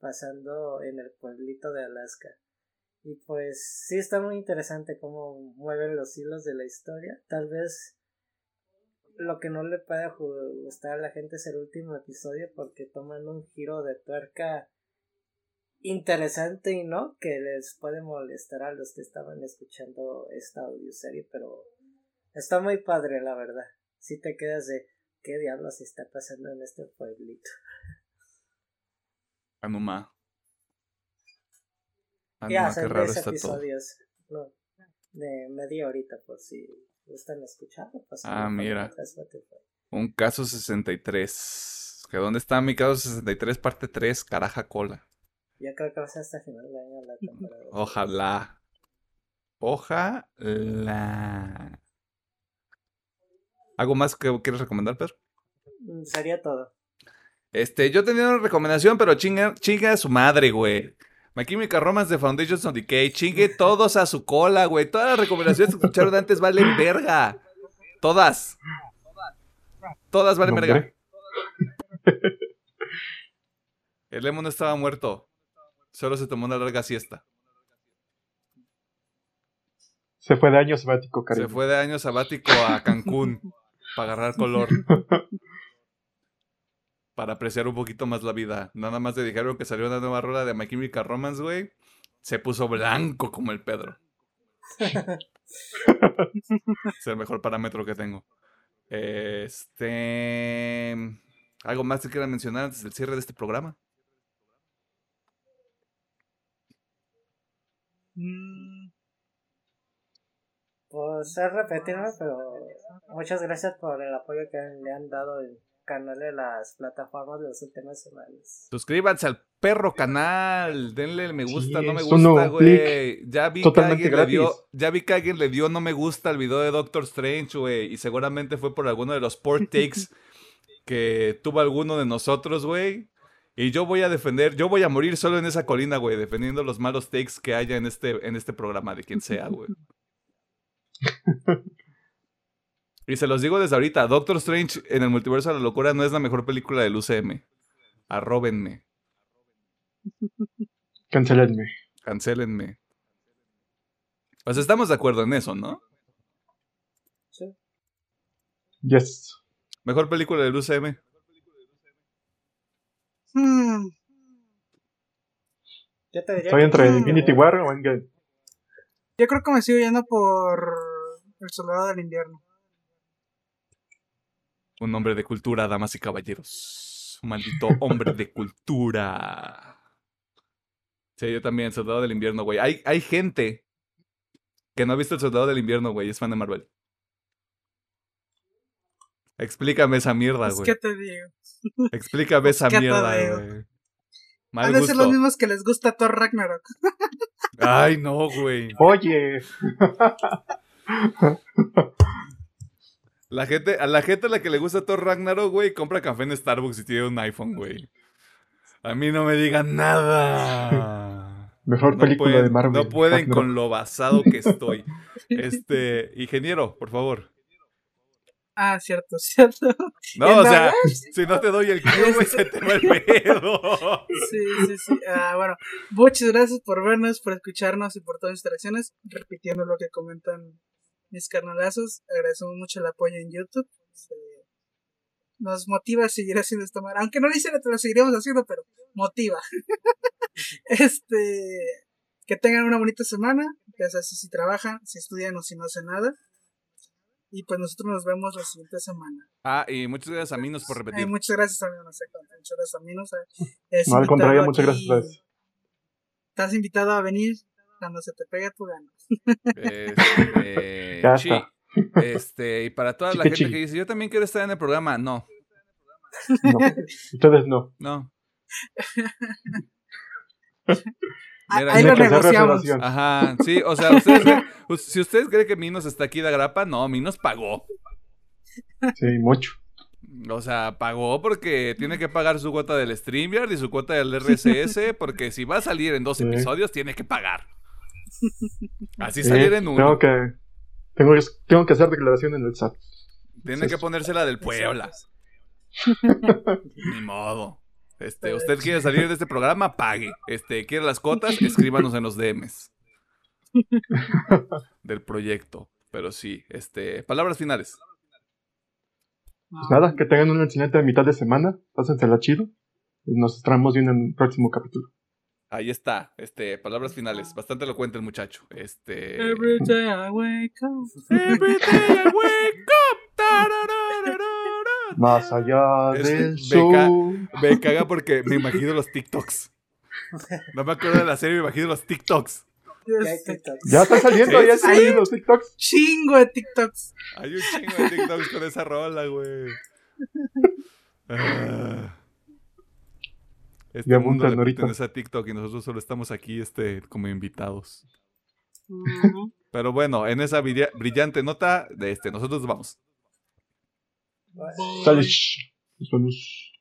Speaker 4: pasando en el pueblito de Alaska. Y pues sí está muy interesante cómo mueven los hilos de la historia. Tal vez lo que no le puede gustar a la gente es el último episodio porque toman un giro de tuerca interesante y no que les puede molestar a los que estaban escuchando esta audioserie pero está muy padre la verdad si te quedas de qué diablos está pasando en este pueblito
Speaker 1: Anuma
Speaker 4: Anuma qué raro está episodios no, de media horita por si gustan escucharlo, pues,
Speaker 1: ah, mira. Un caso 63. ¿Que ¿Dónde está mi caso 63 parte 3? Caraja cola.
Speaker 4: Ya creo que va a ser hasta el final del año la temporada.
Speaker 1: Ojalá. Ojalá. ¿Algo más que quieres recomendar, Pedro?
Speaker 4: Mm, sería todo.
Speaker 1: Este, yo tenía una recomendación, pero chinga, chinga a su madre, güey. My Chemical Romance de Foundations of Decay. Chingue todos a su cola, güey. Todas las recomendaciones que escucharon antes valen verga. Todas. Todas valen verga. El Lemon estaba muerto. Solo se tomó una larga siesta.
Speaker 2: Se fue de año sabático, cariño.
Speaker 1: Se fue de año sabático a Cancún para agarrar color. para apreciar un poquito más la vida. Nada más le dijeron que salió una nueva rola de My Chemical Romance, güey. Se puso blanco como el Pedro. es el mejor parámetro que tengo. Este. ¿Algo más que quieran mencionar antes del cierre de este programa?
Speaker 3: Mm.
Speaker 4: Pues es repetirme, pero muchas gracias por el apoyo que le han dado el canal de las plataformas de las últimas semanas.
Speaker 1: Suscríbanse al perro canal, denle el me gusta,
Speaker 2: Sí,
Speaker 1: no me gusta, güey. Ya vi que alguien le dio, ya vi que alguien le dio no me gusta al video de Doctor Strange, güey, y seguramente fue por alguno de los port takes que tuvo alguno de nosotros, güey. Y yo voy a defender, yo voy a morir solo en esa colina, güey, defendiendo los malos takes que haya en este, en este programa, de quien sea, güey. Y se los digo desde ahorita, Doctor Strange en el multiverso de la locura no es la mejor película del UCM. Arróbenme,
Speaker 2: Cancelenme.
Speaker 1: cancélenme. Pues estamos de acuerdo en eso, ¿no?
Speaker 4: Sí.
Speaker 2: Yes.
Speaker 1: Mejor película del UCM.
Speaker 3: Hmm,
Speaker 4: Yo te diría
Speaker 2: Estoy entre. Infinity War o Endgame.
Speaker 3: yo creo que me sigo yendo por El Soldado del Invierno.
Speaker 1: Un hombre de cultura, damas y caballeros. Un maldito hombre de cultura. Sí, yo también, Soldado del Invierno, güey. Hay, hay gente que no ha visto el Soldado del Invierno, güey. Es fan de Marvel. Explícame esa mierda,
Speaker 3: Pues,
Speaker 1: güey.
Speaker 3: ¿Qué te digo?
Speaker 1: Explícame esa
Speaker 3: ¿qué te
Speaker 1: mierda, güey.
Speaker 3: Han de ser los mismos que les gusta Thor Ragnarok.
Speaker 1: Ay, no, güey.
Speaker 2: Oye,
Speaker 1: La gente, a la gente a la que le gusta Thor Ragnarok, güey, compra café en Starbucks y tiene un iPhone, güey. A mí no me digan nada.
Speaker 2: mejor
Speaker 1: No
Speaker 2: película
Speaker 1: pueden,
Speaker 2: de Marvel.
Speaker 1: no pueden
Speaker 2: Ragnarok.
Speaker 1: con lo basado que estoy. Este, ingeniero, por favor.
Speaker 3: Ah, cierto, cierto.
Speaker 1: No,
Speaker 3: ¿Quién
Speaker 1: o sea, si no te doy el cue, güey, se te va el pedo.
Speaker 3: Sí, sí, sí. Ah, bueno, muchas gracias por vernos, por escucharnos y por todas las interacciones. Repitiendo lo que comentan mis carnalazos, agradecemos mucho el apoyo en YouTube. Se- nos motiva a seguir haciendo esta manera. Aunque no lo hiciera, te lo seguiremos haciendo, pero motiva. este. Que tengan una bonita semana. Ya sea si trabajan, si estudian o si no hacen nada. Y pues nosotros nos vemos la siguiente semana.
Speaker 1: Ah, y muchas gracias a Minos por
Speaker 3: Ay,
Speaker 1: repetir.
Speaker 3: muchas gracias a mí, no sé cuánto, Muchas gracias a mí, no sé. Es
Speaker 2: No, al contrario, muchas gracias a ustedes.
Speaker 3: Estás invitado a venir cuando se te pegue tu gana.
Speaker 1: Este,
Speaker 2: Ya está.
Speaker 1: Este, y para toda la gente que dice, yo también quiero estar en el programa, no,
Speaker 2: No, ustedes no.
Speaker 1: no. Mira,
Speaker 3: Ahí lo negociamos.
Speaker 1: Ajá, sí, o sea, ustedes creen- us- si ustedes creen que Minos está aquí de agrapa, no, Minos pagó.
Speaker 2: Sí, mucho.
Speaker 1: O sea, pagó porque tiene que pagar su cuota del StreamYard y su cuota del RSS, porque si va a salir en dos
Speaker 2: Sí.
Speaker 1: episodios, tiene que pagar. Así
Speaker 2: Sí,
Speaker 1: salir en uno.
Speaker 2: Tengo que, tengo, que- tengo que hacer declaración en el SAT.
Speaker 1: Tiene que ponérsela del Puebla. Ni modo. Este, usted quiere salir de este programa, pague. Este, quiere las cotas, escríbanos en los DMs. Del proyecto. Pero sí, este, palabras finales.
Speaker 2: Pues nada, que tengan una excelente mitad de semana. Pásensela chido. Nos estaremos viendo en el próximo capítulo.
Speaker 1: Ahí está, este, palabras finales. Bastante elocuente el muchacho. Este.
Speaker 3: Every day I wake up.
Speaker 1: Every day I wake up.
Speaker 2: Más allá
Speaker 1: Es-
Speaker 2: del sur.
Speaker 1: Me caga porque me imagino los TikToks. No me acuerdo de la serie, me imagino los TikToks.
Speaker 4: Ya
Speaker 2: está saliendo,
Speaker 1: Sí,
Speaker 2: ya están saliendo los TikToks.
Speaker 3: Chingo de TikToks.
Speaker 1: Hay un chingo de TikToks con esa rola, güey. Ah. Este
Speaker 2: Ya
Speaker 1: mundo le
Speaker 2: ahorita.
Speaker 1: pertenece a TikTok y nosotros solo estamos aquí este, como invitados. Pero bueno, en esa brilla- brillante nota, de este, nosotros vamos.
Speaker 2: Sale. shh. Nos vemos.